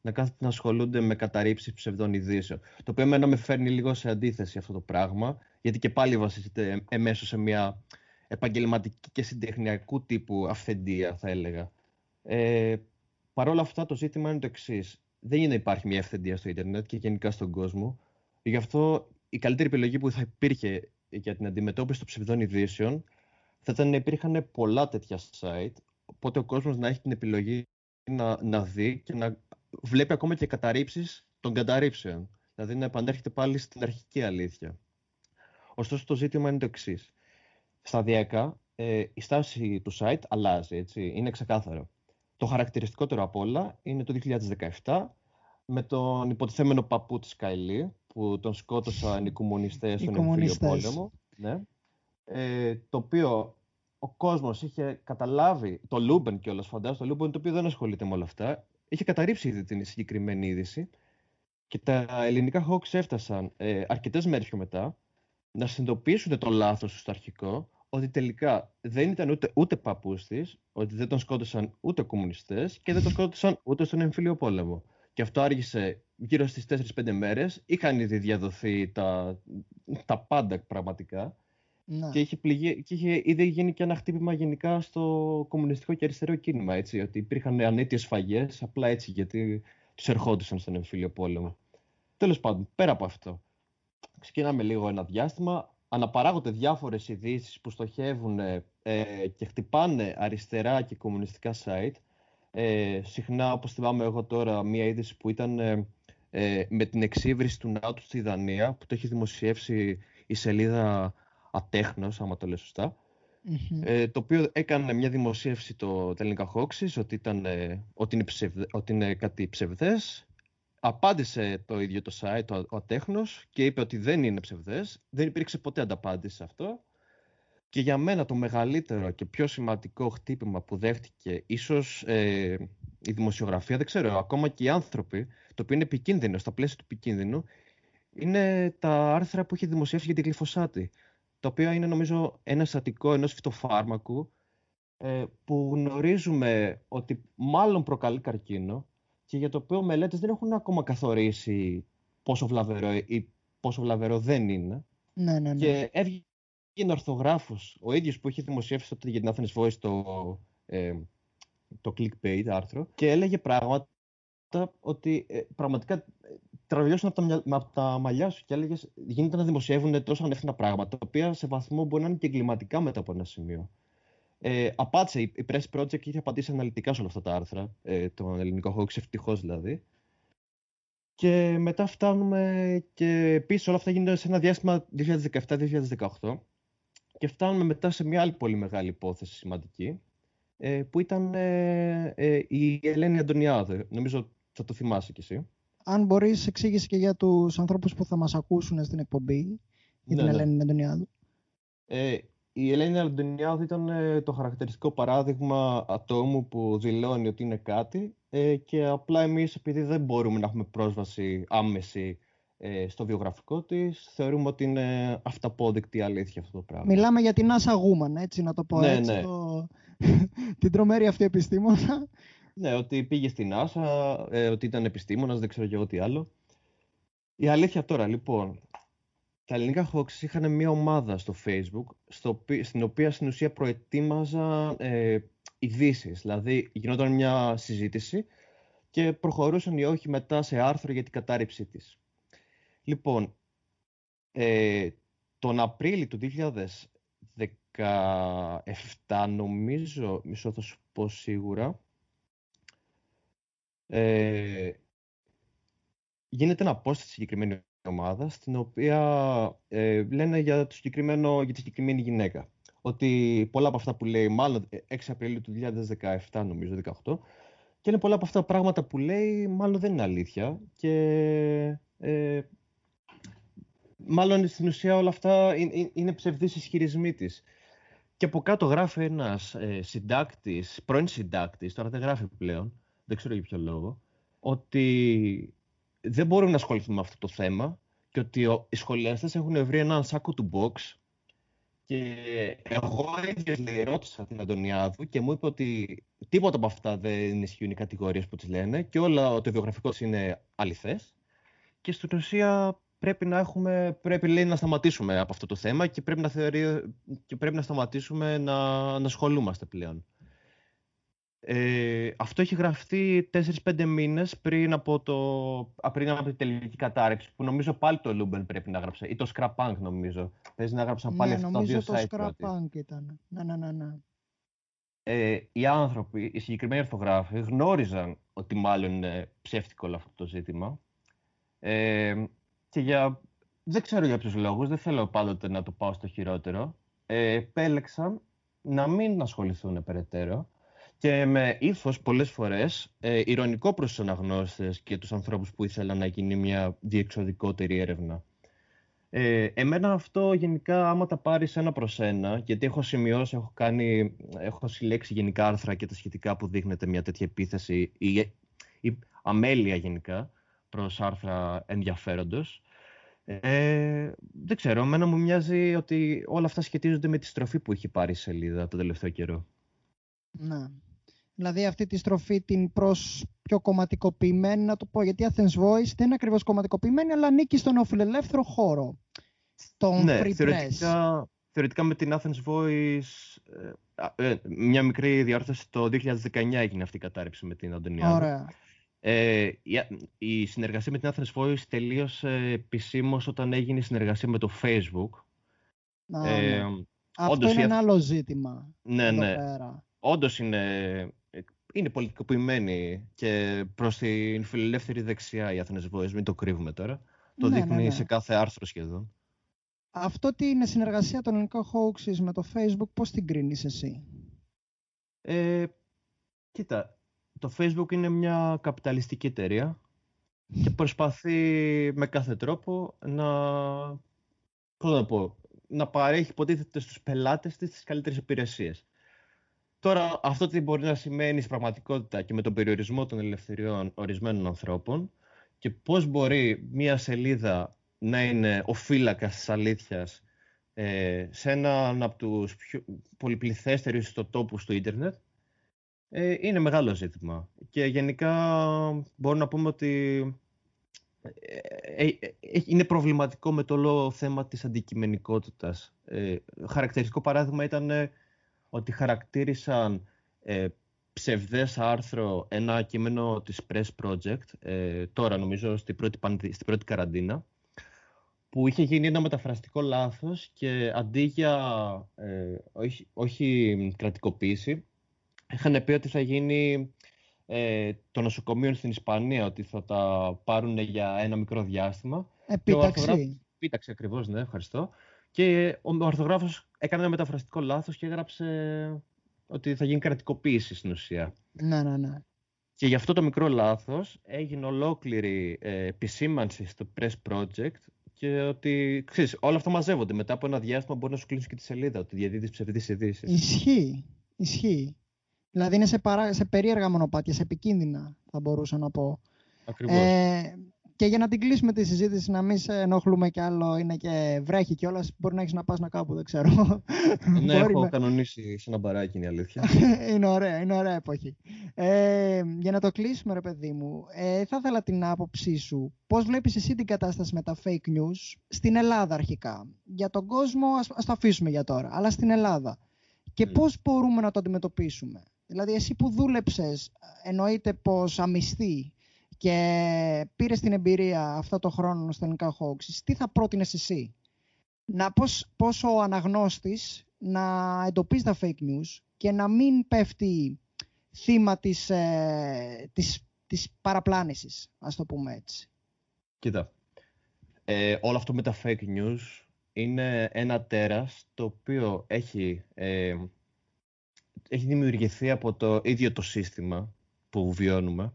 να κάθονται να ασχολούνται με καταρρύψεις ψευδών ειδήσεων. Το οποίο εμένα με φέρνει λίγο σε αντίθεση αυτό το πράγμα, γιατί και πάλι βασίζεται εμέσως σε μια επαγγελματική και συντεχνιακού τύπου αυθεντία, θα έλεγα. Ε, Παρ' όλα αυτά, το ζήτημα είναι το εξής. Δεν είναι να υπάρχει μια αυθεντία στο Ιντερνετ και γενικά στον κόσμο. Γι' αυτό η καλύτερη επιλογή που θα υπήρχε για την αντιμετώπιση των ψευδών ειδήσεων θα ήταν να υπήρχαν πολλά τέτοια site, οπότε ο κόσμος να έχει την επιλογή να, να δει και να βλέπει ακόμα και καταρρύψεις των καταρρύψεων. Δηλαδή να επανέρχεται πάλι στην αρχική αλήθεια. Ωστόσο το ζήτημα είναι το εξής. Σταδιακά ε, η στάση του site αλλάζει, έτσι, είναι ξεκάθαρο. Το χαρακτηριστικότερο απ' όλα είναι το 2017 με τον υποτιθέμενο παππού της Καϊλή, που τον σκότωσαν οι κομμουνιστές στον εμφύλιο πόλεμο. Ναι. Ε, το οποίο ο κόσμος είχε καταλάβει, το Λούμπεν κιόλας φαντάζομαι, το Λούμπεν το οποίο δεν ασχολείται με όλα αυτά, είχε καταρρύψει ήδη την συγκεκριμένη είδηση και τα ελληνικά Hawks έφτασαν ε, αρκετές μέρες πιο μετά να συνειδητοποιήσουν το λάθος στο αρχικό, ότι τελικά δεν ήταν ούτε, ούτε παππούς της, ότι δεν τον σκότωσαν ούτε κομμουνιστές και δεν τον [LAUGHS] σκότωσαν ούτε στον εμφύλιο πόλεμο. Και αυτό άργησε γύρω στις 4-5 μέρες. Είχαν ήδη διαδοθεί τα, τα πάντα πραγματικά. Να. Και, είχε πληγεί, και είχε ήδη γίνει και ένα χτύπημα γενικά στο κομμουνιστικό και αριστερό κίνημα. Έτσι, ότι υπήρχαν ανέτειες φαγές, απλά έτσι γιατί τους ερχόντουσαν στον εμφύλιο πόλεμο. Τέλος πάντων, πέρα από αυτό. Ξεκινάμε λίγο ένα διάστημα. Αναπαράγονται διάφορες ειδήσεις που στοχεύουν ε, και χτυπάνε αριστερά και κομμουνιστικά site. Ε, συχνά, όπως θυμάμαι εγώ τώρα, μία είδηση που ήταν ε, ε, με την εξύβριση του ΝΑΤΟ στη Δανία, που το έχει δημοσιεύσει η σελίδα Ατέχνος, άμα το λέω ε, το οποίο έκανε μια δημοσίευση το Τελικά Hoaxes, ότι, ήταν, ε, ότι, είναι ότι είναι κάτι ψευδές. Απάντησε το ίδιο το site, το, ο Ατέχνος, και είπε ότι δεν είναι ψευδές. Δεν υπήρξε ποτέ ανταπάντηση σε αυτό. Και για μένα το μεγαλύτερο και πιο σημαντικό χτύπημα που δέχτηκε ίσως ε, η δημοσιογραφία, δεν ξέρω, ακόμα και οι άνθρωποι, το οποίο είναι επικίνδυνο, στα πλαίσια του επικίνδυνου, είναι τα άρθρα που έχει δημοσιεύσει για τη γλυφοσάτη, το οποίο είναι νομίζω ένα στατικό ενός φυτοφάρμακου ε, που γνωρίζουμε ότι μάλλον προκαλεί καρκίνο και για το οποίο μελέτες δεν έχουν ακόμα καθορίσει πόσο βλαβερό ή πόσο βλαβερό δεν είναι. Ναι, ναι, ναι. Και είναι ορθογράφος, ο ίδιος που είχε δημοσιεύσει τότε για την Athens Voice το, ε, το clickbait άρθρο και έλεγε πράγματα ότι ε, πραγματικά ε, τραβιώσουν από τα, από τα μαλλιά σου και έλεγες γίνεται να δημοσιεύουν τόσο ανεύθυνα πράγματα, τα οποία σε βαθμό μπορεί να είναι και εγκληματικά μετά από ένα σημείο. Ε, απάντησε, η Press Project είχε απαντήσει αναλυτικά σε όλα αυτά τα άρθρα, ε, τον ελληνικό Hawks, ευτυχώς δηλαδή. Και μετά φτάνουμε και πίσω όλα αυτά γίνονται σε ένα διάστημα 2017-2018 και φτάνουμε μετά σε μια άλλη πολύ μεγάλη υπόθεση σημαντική, ε, που ήταν ε, ε, η Ελένη Αντωνιάδη. Νομίζω θα το θυμάσαι κι εσύ. Αν μπορείς, εξήγησε και για τους ανθρώπους που θα μας ακούσουν στην εκπομπή, για την ναι, ναι. Ελένη Αντωνιάδου. Ε, η Ελένη Αντωνιάδου ήταν το χαρακτηριστικό παράδειγμα ατόμου που δηλώνει ότι είναι κάτι και απλά εμείς επειδή δεν μπορούμε να έχουμε πρόσβαση άμεση ε, στο βιογραφικό της, θεωρούμε ότι είναι αυταπόδεικτη αλήθεια αυτό το πράγμα. Μιλάμε για την Άσα Γούμαν, έτσι να το πω ναι, έτσι. Ναι. Το... [LAUGHS] την τρομερή αυτή επιστήμονα. Ναι, ότι πήγε στην Άσα, ε, ότι ήταν επιστήμονας, δεν ξέρω και εγώ τι άλλο. Η αλήθεια τώρα, λοιπόν, τα ελληνικά hoaxes είχαν μια ομάδα στο facebook στο, στην οποία στην ουσία προετοίμαζαν ε, ειδήσεις. Δηλαδή γινόταν μια συζήτηση και προχωρούσαν ή όχι μετά σε άρθρο για την κατάρριψή της. Λοιπόν, ε, τον Απρίλιο του 2017 νομίζω, μισό θα σου πω σίγουρα, ε, γίνεται ένα post στη συγκεκριμένη ομάδα, στην οποία ε, λένε για, το συγκεκριμένο, για τη συγκεκριμένη γυναίκα. Ότι πολλά από αυτά που λέει, μάλλον 6 ε, Απριλίου του 2017, νομίζω, 18, και είναι πολλά από αυτά τα πράγματα που λέει, μάλλον δεν είναι αλήθεια. Και ε, μάλλον στην ουσία όλα αυτά είναι, είναι ψευδείς ισχυρισμοί της. Και από κάτω γράφει ένας ε, συντάκτης, πρώην συντάκτης, τώρα δεν γράφει πλέον, δεν ξέρω για ποιο λόγο, ότι δεν μπορούμε να ασχοληθούμε με αυτό το θέμα και ότι οι σχολιαστές έχουν βρει έναν σάκο του box και εγώ ίδιος λέει, ρώτησα την Αντωνιάδου και μου είπε ότι τίποτα από αυτά δεν ισχύουν οι κατηγορίες που τις λένε και όλα το βιογραφικός είναι αληθές και στην ουσία πρέπει να έχουμε, πρέπει λέει, να σταματήσουμε από αυτό το θέμα και πρέπει να, θεωρεί, και πρέπει να σταματήσουμε να, να ασχολούμαστε πλέον. Ε, αυτό έχει γραφτεί 4-5 μήνες πριν από, το, πριν από την τελική κατάρριψη, που νομίζω πάλι το Λούμπεν πρέπει να γράψει, ή το Scrapunk νομίζω. Παίζει να γράψαν πάλι ναι, αυτά τα δύο site. Νομίζω το Scrapunk ήταν. Ναι, ναι, ναι. ναι. Ε, οι άνθρωποι, οι συγκεκριμένοι αρθρογράφοι, γνώριζαν ότι μάλλον είναι ψεύτικο όλο αυτό το ζήτημα. Ε, και για, δεν ξέρω για ποιους λόγους, δεν θέλω πάντοτε να το πάω στο χειρότερο, ε, επέλεξαν να μην ασχοληθούν περαιτέρω και με ύφος πολλές φορές ε, ηρωνικό προς τους αναγνώστες και τους ανθρώπους που ήθελαν να γίνει μια διεξοδικότερη έρευνα. Ε, εμένα αυτό γενικά, άμα τα πάρεις ένα προς ένα, γιατί έχω σημειώσει, έχω, κάνει, έχω συλλέξει γενικά άρθρα και τα σχετικά που δείχνεται μια τέτοια επίθεση ή, ή αμέλεια γενικά προς άρθρα ενδιαφέροντος. Ε, δεν ξέρω, εμένα μου μοιάζει ότι όλα αυτά σχετίζονται με τη στροφή που έχει πάρει η σελίδα τον τελευταίο καιρό. Ναι δηλαδή αυτή τη στροφή την προς πιο κομματικοποιημένη, να το πω, γιατί η Athens Voice δεν είναι ακριβώς κομματικοποιημένη, αλλά ανήκει στον οφειλελεύθερο χώρο, τον ναι, free θεωρητικά, θεωρητικά με την Athens Voice, ε, ε, μια μικρή διόρθωση, το 2019 έγινε αυτή η κατάρρευση με την Αντωνιάδη. Ωραία. Ε, η, η, συνεργασία με την Athens Voice τελείωσε επισήμως όταν έγινε η συνεργασία με το Facebook. Α, ε, ναι. Αυτό είναι ένα άλλο ζήτημα. Ναι, ναι. Όντως είναι είναι πολιτικοποιημένη και προς την φιλελεύθερη δεξιά η Athens Voice, μην το κρύβουμε τώρα. Το ναι, δείχνει ναι, ναι. σε κάθε άρθρο σχεδόν. Αυτό τι είναι συνεργασία των ελληνικών hoaxes με το Facebook, πώς την κρίνεις εσύ; Ε, κοίτα, το Facebook είναι μια καπιταλιστική εταιρεία και [LAUGHS] προσπαθεί με κάθε τρόπο να, πώς να, πω, να παρέχει υποτίθεται στους πελάτες της τις καλύτερες υπηρεσίες. Τώρα, αυτό τι μπορεί να σημαίνει στην πραγματικότητα και με τον περιορισμό των ελευθεριών ορισμένων ανθρώπων και πώς μπορεί μία σελίδα να είναι ο φύλακας της αλήθειας ε, σε έναν από τους πιο πολυπληθέστερους ιστοτόπους του ίντερνετ, ε, είναι μεγάλο ζήτημα. Και γενικά μπορούμε να πούμε ότι ε, ε, ε, είναι προβληματικό με το όλο θέμα της αντικειμενικότητας. χαρακτηριστικό παράδειγμα ήταν ότι χαρακτήρισαν ε, ψευδές άρθρο ένα κείμενο της Press Project, ε, τώρα νομίζω στην πρώτη, στην πρώτη καραντίνα, που είχε γίνει ένα μεταφραστικό λάθος και αντί για ε, όχι, όχι κρατικοποίηση, είχαν πει ότι θα γίνει ε, το νοσοκομείο στην Ισπανία, ότι θα τα πάρουν για ένα μικρό διάστημα. Επίταξη. Επίταξη ακριβώς, ναι, ευχαριστώ. Και ο ορθογράφος έκανε ένα μεταφραστικό λάθος και έγραψε ότι θα γίνει κρατικοποίηση στην ουσία. Ναι, ναι, ναι. Και γι' αυτό το μικρό λάθος έγινε ολόκληρη ε, επισήμανση στο Press Project και ότι, ξέρεις, όλα αυτά μαζεύονται. Μετά από ένα διάστημα μπορεί να σου κλείσει και τη σελίδα, ότι διαδίδεις ψευδείς ειδήσεις. Ισχύει, ισχύει. Δηλαδή είναι σε, παρά, σε περίεργα μονοπάτια, σε επικίνδυνα, θα μπορούσα να πω. Ακριβώς. Ε, και για να την κλείσουμε τη συζήτηση, να μην σε ενοχλούμε κι άλλο, είναι και βρέχει κιόλας. Μπορεί να έχεις να πας να κάπου, δεν ξέρω. Ναι, έχω κανονίσει σε ένα μπαράκι, είναι η αλήθεια. [LAUGHS] είναι ωραία, είναι ωραία εποχή. Ε, για να το κλείσουμε, ρε παιδί μου, ε, θα ήθελα την άποψή σου. Πώς βλέπεις εσύ την κατάσταση με τα fake news στην Ελλάδα αρχικά; Για τον κόσμο, ας το αφήσουμε για τώρα, αλλά στην Ελλάδα. Και mm. πώς μπορούμε να το αντιμετωπίσουμε; Δηλαδή, εσύ που δούλεψες, εννοείται πως αμυστή και πήρε την εμπειρία αυτό το χρόνο στο ελληνικά Hawks, τι θα πρότεινες εσύ; Να πώς, πώς ο αναγνώστης να εντοπίζει τα fake news και να μην πέφτει θύμα της, ε, της, της παραπλάνησης, ας το πούμε έτσι; Κοίτα, ε, όλο αυτό με τα fake news είναι ένα τέρας το οποίο έχει, ε, έχει δημιουργηθεί από το ίδιο το σύστημα που βιώνουμε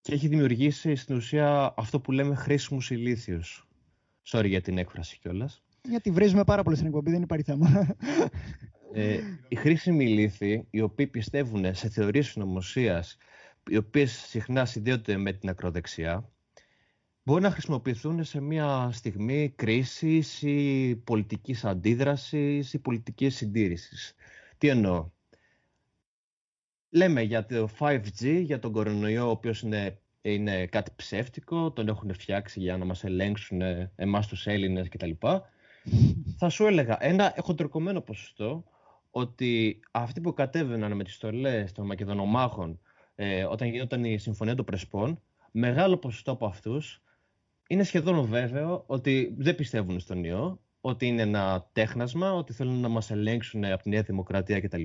και έχει δημιουργήσει στην ουσία αυτό που λέμε χρήσιμους ηλίθιους. Sorry για την έκφραση κιόλας. Γιατί βρίζουμε πάρα πολύ στην εκπομπή, δεν υπάρχει θέμα. Ε, οι χρήσιμοι ηλίθιοι, οι οποίοι πιστεύουν σε θεωρίες συνωμοσίας, οι οποίες συχνά συνδέονται με την ακροδεξιά, μπορεί να χρησιμοποιηθούν σε μια στιγμή κρίσης ή πολιτικής αντίδρασης ή πολιτικής συντήρησης. Τι εννοώ; Λέμε για το 5G, για τον κορονοϊό, ο οποίος είναι, είναι κάτι ψεύτικο, τον έχουν φτιάξει για να μας ελέγξουν εμάς τους Έλληνες κτλ. Θα σου έλεγα ένα εχοντροκομμένο ποσοστό ότι αυτοί που κατέβαιναν με τις στολές των Μακεδονομάχων ε, όταν γινόταν η Συμφωνία των Πρεσπών, μεγάλο ποσοστό από αυτούς είναι σχεδόν βέβαιο ότι δεν πιστεύουν στον ιό, ότι είναι ένα τέχνασμα, ότι θέλουν να μας ελέγξουν από τη Νέα Δημοκρατία κτλ.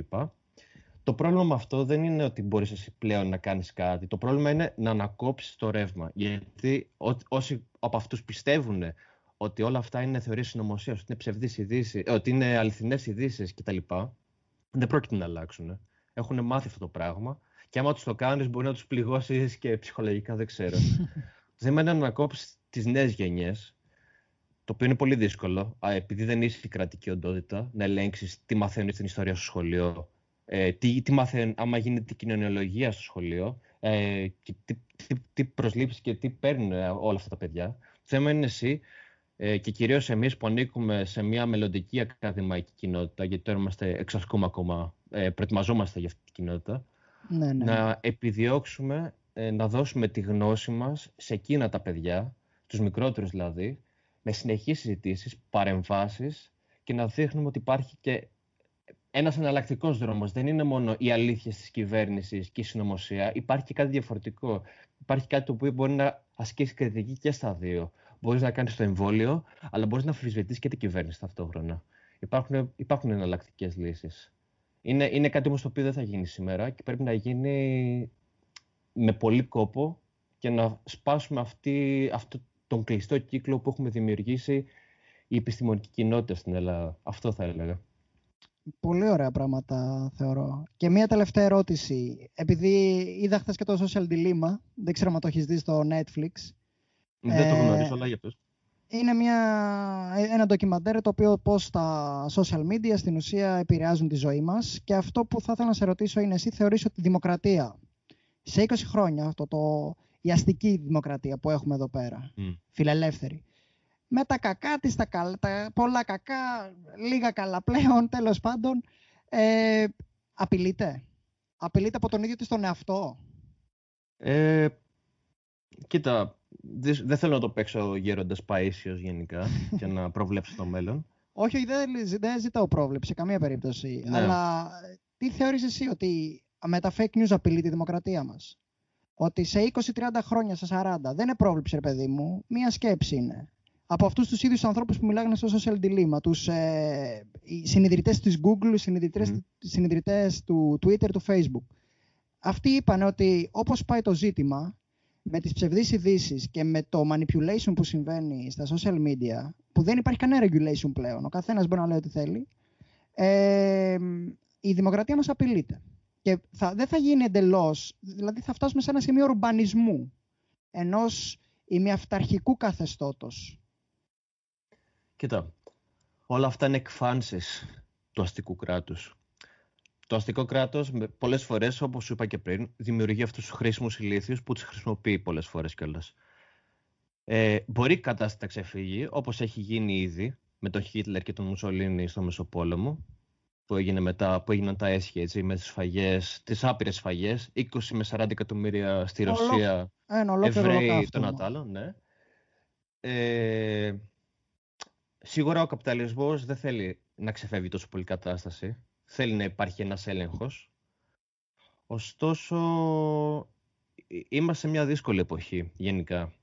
Το πρόβλημα με αυτό δεν είναι ότι μπορείς εσύ πλέον να κάνεις κάτι. Το πρόβλημα είναι να ανακόψεις το ρεύμα. Γιατί όσοι από αυτούς πιστεύουν ότι όλα αυτά είναι θεωρίες συνωμοσίας, ότι είναι ψευδείς ειδήσεις, ότι είναι αληθινές ειδήσεις κτλ. Δεν πρόκειται να αλλάξουν. Έχουν μάθει αυτό το πράγμα. Και άμα τους το κάνεις, μπορεί να τους πληγώσεις και ψυχολογικά, δεν ξέρω. [LAUGHS] δεν είναι να ανακόψεις τις νέες γενιές, το οποίο είναι πολύ δύσκολο, επειδή δεν είσαι η κρατική οντότητα, να ελέγξεις τι μαθαίνεις στην ιστορία στο σχολείο, ε, τι, τι μαθαίνουν άμα γίνεται η κοινωνιολογία στο σχολείο ε, και τι, τι, τι προσλήψεις και τι παίρνουν ε, όλα αυτά τα παιδιά. Το θέμα είναι εσύ ε, και κυρίως εμείς που ανήκουμε σε μια μελλοντική ακαδημαϊκή κοινότητα, γιατί τώρα είμαστε, εξασκούμε ακόμα, ε, προετοιμαζόμαστε για αυτή την κοινότητα, ναι, ναι. να επιδιώξουμε ε, να δώσουμε τη γνώση μας σε εκείνα τα παιδιά, τους μικρότερους δηλαδή, με συνεχείς συζητήσεις, παρεμβάσεις και να δείχνουμε ότι υπάρχει και ένας εναλλακτικός δρόμος. Δεν είναι μόνο οι αλήθειες της κυβέρνησης και η συνωμοσία. Υπάρχει και κάτι διαφορετικό. Υπάρχει κάτι το οποίο μπορεί να ασκήσει κριτική και στα δύο. Μπορείς να κάνεις το εμβόλιο, αλλά μπορείς να αμφισβητήσει και την κυβέρνηση ταυτόχρονα. Υπάρχουν, υπάρχουν εναλλακτικές λύσεις. Είναι, είναι κάτι όμως το οποίο δεν θα γίνει σήμερα και πρέπει να γίνει με πολύ κόπο και να σπάσουμε αυτή, αυτό τον κλειστό κύκλο που έχουμε δημιουργήσει η επιστημονική κοινότητα στην Ελλάδα. Αυτό θα έλεγα. Πολύ ωραία πράγματα θεωρώ. Και μία τελευταία ερώτηση. Επειδή είδα χθες και το Social Dilemma, δεν ξέρω αν το έχεις δει στο Netflix. Δεν το γνωρίζω, αλλά για πες. Είναι μια, ένα ντοκιμαντέρ το οποίο πώς τα social media στην ουσία επηρεάζουν τη ζωή μας και αυτό που θα ήθελα να σε ρωτήσω είναι εσύ θεωρείς ότι η δημοκρατία σε 20 χρόνια, αυτό το, η αστική δημοκρατία που έχουμε εδώ πέρα, mm. φιλελεύθερη, με τα κακά της, τα, τα πολλά κακά, λίγα καλά πλέον, [LAUGHS] τέλος πάντων, ε, απειλείται. Απειλείται από τον ίδιο της τον εαυτό. Ε, κοίτα, δεν θέλω να το παίξω γέροντας Παΐσιος γενικά [LAUGHS] και να προβλέψω το μέλλον. Όχι, δεν, δεν ζητάω πρόβλεψη σε καμία περίπτωση. Ναι. Αλλά τι θεωρείς εσύ ότι με τα fake news απειλεί τη δημοκρατία μας; Ότι σε 20-30 χρόνια, σε 40, δεν είναι πρόβλεψη, ρε παιδί μου, μία σκέψη είναι από αυτούς τους ίδιους ανθρώπους που μιλάγανε στο social dilemma, τους ε, συνειδητές της Google, συνειδητές, mm. συνειδητές του Twitter, του Facebook. Αυτοί είπαν ότι όπως πάει το ζήτημα, με τις ψευδείς ειδήσεις και με το manipulation που συμβαίνει στα social media, που δεν υπάρχει κανένα regulation πλέον, ο καθένας μπορεί να λέει ό,τι θέλει, ε, η δημοκρατία μας απειλείται. Και θα, δεν θα γίνει εντελώς, δηλαδή θα φτάσουμε σε ένα σημείο ουρμπανισμού ενός ημιαυταρχικού καθεστώτος Κοίτα, όλα αυτά είναι εκφάνσεις του αστικού κράτους. Το αστικό κράτος πολλές φορές, όπως σου είπα και πριν, δημιουργεί αυτούς τους χρήσιμους ηλίθιους που τους χρησιμοποιεί πολλές φορές κιόλας. Ε, μπορεί η κατάσταση να ξεφύγει, όπως έχει γίνει ήδη με τον Χίτλερ και τον Μουσολίνη στο Μεσοπόλεμο, που, έγινε μετά, που έγιναν τα έσχη έτσι, με τις φαγές, τις άπειρες φαγές, 20 με 40 εκατομμύρια στη Ρωσία, Ένα Εβραίοι ολόκληρο των Ατάλων, ναι. Ε, σίγουρα ο καπιταλισμός δεν θέλει να ξεφεύγει τόσο πολύ η κατάσταση. Θέλει να υπάρχει ένας έλεγχος. Ωστόσο, ε, είμαστε σε μια δύσκολη εποχή γενικά.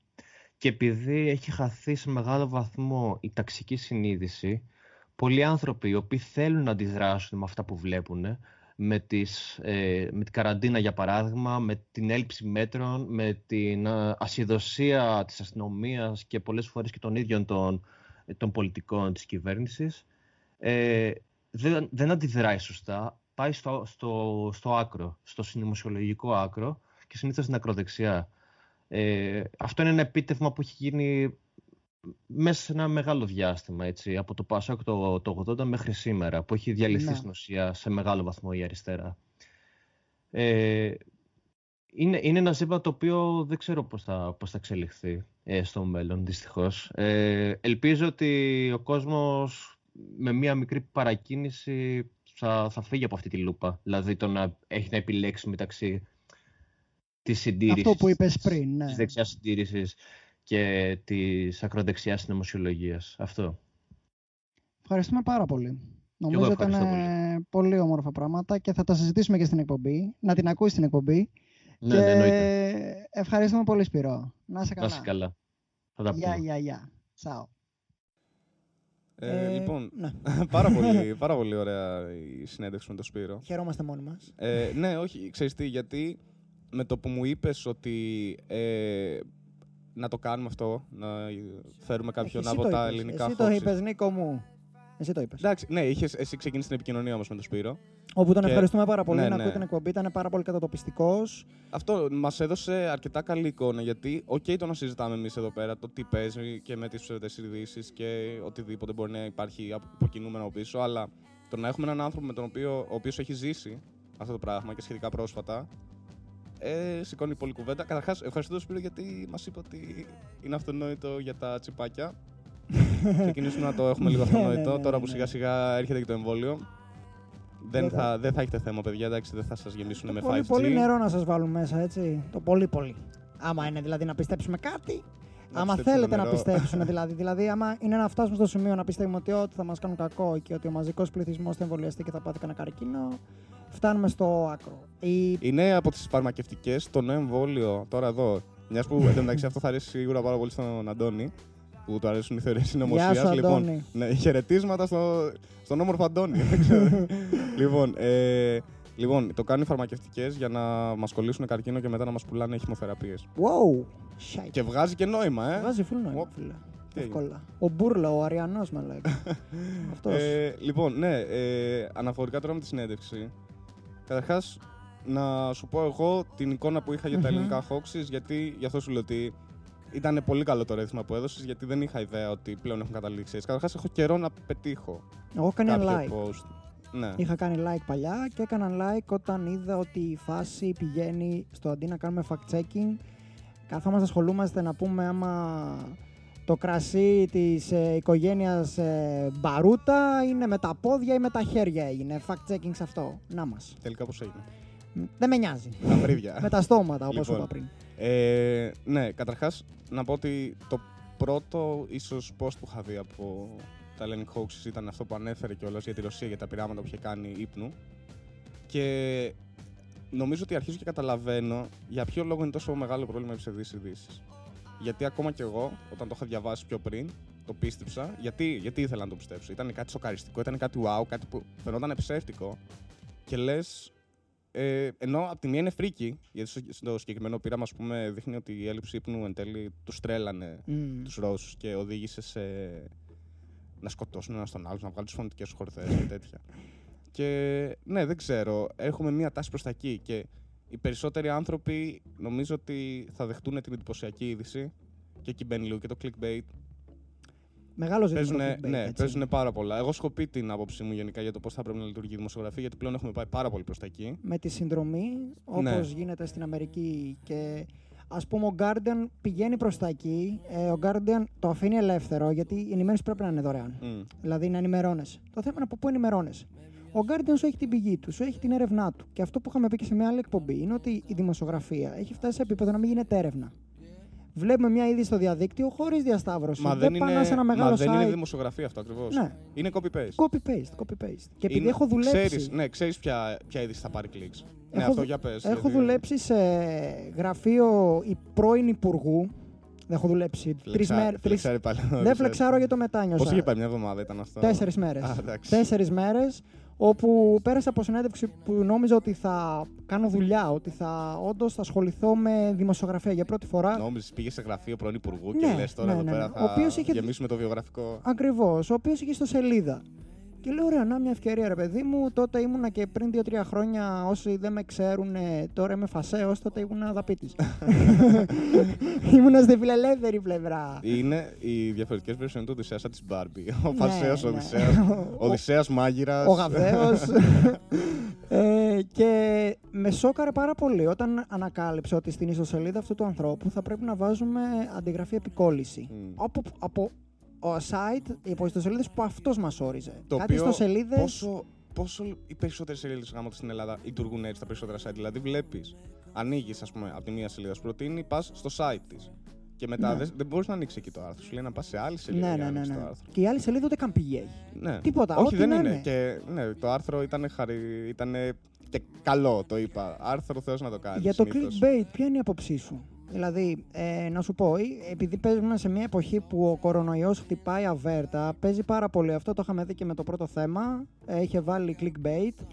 Και επειδή έχει χαθεί σε μεγάλο βαθμό η ταξική συνείδηση, πολλοί άνθρωποι οι οποίοι θέλουν να αντιδράσουν με αυτά που βλέπουν, με, τις, ε, με την καραντίνα για παράδειγμα, με την έλλειψη μέτρων, με την ε, ασυδοσία της αστυνομίας και πολλές φορές και των ίδιων των, των πολιτικών της κυβέρνησης, ε, δεν, δεν αντιδράει σωστά, πάει στο, στο, στο άκρο, στο συνωμοσιολογικό άκρο και συνήθως στην ακροδεξιά. Ε, αυτό είναι ένα επίτευγμα που έχει γίνει μέσα σε ένα μεγάλο διάστημα, έτσι, από το Πασόκ το, το 80 μέχρι σήμερα, που έχει διαλυθεί Ναι. στην ουσία σε μεγάλο βαθμό η αριστερά. Ε, είναι, είναι ένα ζήτημα το οποίο δεν ξέρω πώς θα, πώς θα εξελιχθεί ε, στο μέλλον, δυστυχώς. Ε, ελπίζω ότι ο κόσμος με μία μικρή παρακίνηση θα, θα φύγει από αυτή τη λούπα. Δηλαδή το να έχει να επιλέξει μεταξύ της συντήρησης, Αυτό που είπες πριν, ναι. της δεξιάς συντήρησης και της ακροδεξιάς συνωμοσιολογίας. Αυτό. Ευχαριστούμε πάρα πολύ. Νομίζω ήταν ευχαριστώ ε, πολύ όμορφα πράγματα και θα τα συζητήσουμε και στην εκπομπή. Να την ακούσει την εκπομπή. Ναι, και ναι, εννοείται. ευχαριστούμε πολύ Σπυρό. Να είσαι Να καλά. είσαι καλά. Θα τα Γεια, πούμε. γεια, γεια. Τσάου. Ε, Ε, λοιπόν, ναι. [LAUGHS] πάρα, πολύ, [LAUGHS] πάρα πολύ ωραία η συνέντευξη με τον Σπύρο. Χαιρόμαστε μόνοι μας. Ε, ναι, όχι, ξέρεις τι, γιατί με το που μου είπες ότι ε, να το κάνουμε αυτό, να φέρουμε κάποιον Εσύ από το τα είπες. ελληνικά Εσύ το hoaxes. είπες, Νίκο μου. Εσύ το είπες. Εντάξει, ναι, είχες, εσύ ξεκίνησες την επικοινωνία όμως με τον Σπύρο. Όπου τον Και- ευχαριστούμε πάρα πολύ ναι, να ναι. ακούει την εκπομπή. Ήταν πάρα πολύ κατατοπιστικός. Αυτό μας έδωσε αρκετά καλή εικόνα γιατί, οκ, το να συζητάμε εμείς εδώ πέρα, το τι παίζει και με τις ψευδές ειδήσεις και οτιδήποτε μπορεί να υπάρχει από υποκινούμενο πίσω, αλλά το να έχουμε έναν άνθρωπο με τον οποίο, ο οποίος έχει ζήσει αυτό το πράγμα και σχετικά πρόσφατα, ε, σηκώνει πολύ κουβέντα. Καταρχάς, ευχαριστώ τον Σπύρο γιατί μας είπε ότι είναι αυτονόητο για τα τσιπάκια. Ξεκινήσουμε να το έχουμε λίγο Ναι, ναι, αυτονόητο, ναι, τώρα ναι, που ναι. σιγά σιγά έρχεται και το εμβόλιο. Δεν Δεν θα, δεν θα έχετε θέμα, παιδιά, εντάξει, δεν θα σας γεμίσουν με 5G. Πολύ, πολύ νερό να σας βάλουν μέσα, έτσι. Το πολύ, πολύ. Άμα είναι δηλαδή να πιστέψουμε κάτι. Να άμα πιστέψουμε θέλετε να νερό. πιστέψουν, [LAUGHS] δηλαδή. δηλαδή, άμα είναι να φτάσουμε στο σημείο να πιστεύουμε ότι ό,τι θα μας κάνουν κακό και ότι ο μαζικός πληθυσμός θα εμβολιαστεί και θα πάθει κανένα καρκίνο, φτάνουμε στο άκρο. Η... Είναι από τις φαρμακευτικές το νέο εμβόλιο τώρα εδώ. Μιας που εντωμεταξύ αυτό θα αρέσει σίγουρα πάρα πολύ στον Αντώνη, που του αρέσουν οι θεωρίες Γεια σου, συνωμοσία. Λοιπόν, Αντώνη. ναι, [LAUGHS] χαιρετίσματα στο, στον όμορφο Αντώνη. δεν ξέρω. [LAUGHS] λοιπόν, ε, λοιπόν, το κάνουν οι φαρμακευτικές για να μα κολλήσουν καρκίνο και μετά να μας πουλάνε χημοθεραπείες. Wow! Shite. Και βγάζει και νόημα, ε. Βάζει full νόημα, Οπ. φίλε. Τι έγινε; Εύκολα. Ο Μπούρλα, ο Αριανός με λέγει. [LAUGHS] Αυτός. Ε, λοιπόν, ναι, ε, αναφορικά τώρα με τη συνέντευξη. Καταρχάς, να σου πω εγώ την εικόνα που είχα για τα Μμμ. ελληνικά hoaxes, γιατί γι' αυτό σου λέω ότι ήταν πολύ καλό το ρεύμα που έδωσες, γιατί δεν είχα ιδέα ότι πλέον έχουν καταλήξει. έτσι. Καταρχάς, έχω καιρό να πετύχω Εγώ έκανα κάποιο like. post. Ναι. Είχα κάνει like παλιά και έκανα like όταν είδα ότι η φάση πηγαίνει στο αντί να κάνουμε fact-checking. Καθόμαστε, ασχολούμαστε να πούμε άμα το κρασί της ε, οικογένειας ε, Μπαρούτα είναι με τα πόδια ή με τα χέρια έγινε. Fact-checking σε αυτό. Να μας. Τελικά πώς έγινε; Μ, Δεν με νοιάζει. Τα φρύδια. με τα στόματα, όπως Λοιπόν. είπα πριν. Ε, ναι, καταρχάς να πω ότι το πρώτο ίσως post που είχα δει από τα Hellenic Hoaxes ήταν αυτό που ανέφερε κιόλας για τη Ρωσία για τα πειράματα που είχε κάνει ύπνου. Και νομίζω ότι αρχίζω και καταλαβαίνω για ποιο λόγο είναι τόσο μεγάλο πρόβλημα οι ψευδείς ειδήσεις. Γιατί ακόμα κι εγώ, όταν το είχα διαβάσει πιο πριν, το πίστεψα. Γιατί, γιατί ήθελα να το πιστέψω. Ήταν κάτι σοκαριστικό, ήταν κάτι wow, κάτι που φαινόταν ψεύτικο. Και λες, ε, ενώ από τη μία είναι φρίκι, γιατί στο, στο συγκεκριμένο πείραμα, ας πούμε, δείχνει ότι η έλλειψη ύπνου εν τέλει τους τρέλανε Μμ. τους Ρώσους και οδήγησε σε να σκοτώσουν ένα τον άλλο, να βγάλουν τις φωνητικές χορδές και τέτοια. Και ναι, δεν ξέρω. Έχουμε μία τάση προς τα εκεί και οι περισσότεροι άνθρωποι νομίζω ότι θα δεχτούν την εντυπωσιακή είδηση και εκεί μπαίνει λίγο και το clickbait. Μεγάλος ζήτημα. Παίζουν, το clickbait, ναι, έτσι. παίζουν πάρα πολλά. Εγώ έχω πει την άποψή μου γενικά για το πώς θα πρέπει να λειτουργεί η δημοσιογραφία, γιατί πλέον έχουμε πάει πάρα πολύ προς τα εκεί. με τη συνδρομή, όπως Ναι. γίνεται στην Αμερική και ας πούμε ο Guardian πηγαίνει προς τα εκεί, ε, ο Guardian το αφήνει ελεύθερο γιατί η ενημέρωση πρέπει να είναι δωρεάν. Μμ. Δηλαδή να ενημερώνεσαι. Το θέμα είναι από πού ενημερώνεσαι. Ο Guardian σου έχει την πηγή του, σου έχει την έρευνά του. Και αυτό που είχαμε πει και σε μια άλλη εκπομπή είναι ότι η δημοσιογραφία έχει φτάσει σε επίπεδο να μην γίνεται έρευνα. Βλέπουμε μια είδη στο διαδίκτυο χωρίς διασταύρωση. Μα δεν, πάνε είναι, σε ένα μεγάλο μα δεν είναι site. δημοσιογραφία αυτό ακριβώς. Ναι. Είναι copy-paste. Copy-paste, copy-paste. Και επειδή Είναι- έχω δουλέψει. Ξέρεις, ναι, ξέρεις ποια, ποια είδηση θα πάρει κλικς. Ναι, Έχω αυτό δου- για πες. Έχω γιατί- δουλέψει σε γραφείο η πρώην υπουργού. Δεν έχω δουλέψει. Τρεις Φλεξά- μέρε. φλεξάρει πάλι. Δεν φλεξάρω γιατί το μετάνιωσα. Πώς είχε πάει μια εβδομάδα ήταν αυτό; Τέσσερις μέρες. Α, εντάξει. Τέσσερις μέρες όπου πέρασα από συνέντευξη που νόμιζα ότι θα κάνω δουλειά, ότι θα όντως θα ασχοληθώ με δημοσιογραφία για πρώτη φορά. Νόμιζες πήγες σε γραφείο πρώην υπουργού Ναι, και λες τώρα ναι, εδώ ναι, πέρα ναι. θα Ο οποίος είχε- γεμίσουμε το βιογραφικό. Ακριβώς, ο οποίος είχε στο σελίδα. Και λέω: Ωραία, να μια ευκαιρία, ρε παιδί μου. Τότε ήμουνα και πριν 2-3 χρόνια. Όσοι δεν με ξέρουν, ε, τώρα είμαι φασαίο. Τότε ήμουνα δαπίτη. [LAUGHS] ήμουνα στη φιλελεύθερη πλευρά. Είναι οι διαφορετικές version του Οδυσσέας της Μπάρμπι. Ο Ναι, Φασαίο ναι. Οδυσσέας. Ο- Οδυσσέας μάγειρας. ο Γαβαίος. [LAUGHS] ε, και με σόκαρε πάρα πολύ όταν ανακάλυψα ότι στην ιστοσελίδα αυτού του ανθρώπου θα πρέπει να βάζουμε αντιγραφή επικόλληση. Μμ. Από, από ο site, υπό ιστοσελίδες που αυτός μας όριζε. Το Κάτι οποίο ιστοσελίδες... Πόσο, πόσο οι περισσότερες σελίδες γάμο στην Ελλάδα λειτουργούν έτσι τα περισσότερα site. Δηλαδή, βλέπεις, ανοίγεις, ας πούμε, από τη μία σελίδα σου προτείνει, πας στο site της. Και μετά Ναι. δεν, δεν μπορείς να ανοίξει εκεί το άρθρο. Σου λέει να πας σε άλλη σελίδα. Ναι, για ναι, να ναι, ανοίξεις ναι. Το άρθρο. Και η άλλη σελίδα ούτε καν πηγαίνει. Ναι. Τίποτα, Όχι, ό,τι δεν να είναι. είναι. Και, ναι, το άρθρο ήταν, χαρι... ήτανε και καλό, το είπα. Άρθρο Θεός να το κάνεις. Για το συνήθως. clickbait, ποια είναι η άποψή σου; Δηλαδή, ε, να σου πω, ε, επειδή παίζουμε σε μια εποχή που ο κορονοϊός χτυπάει αβέρτα, παίζει πάρα πολύ. Αυτό το είχαμε δει και με το πρώτο θέμα. Ε, είχε βάλει clickbait,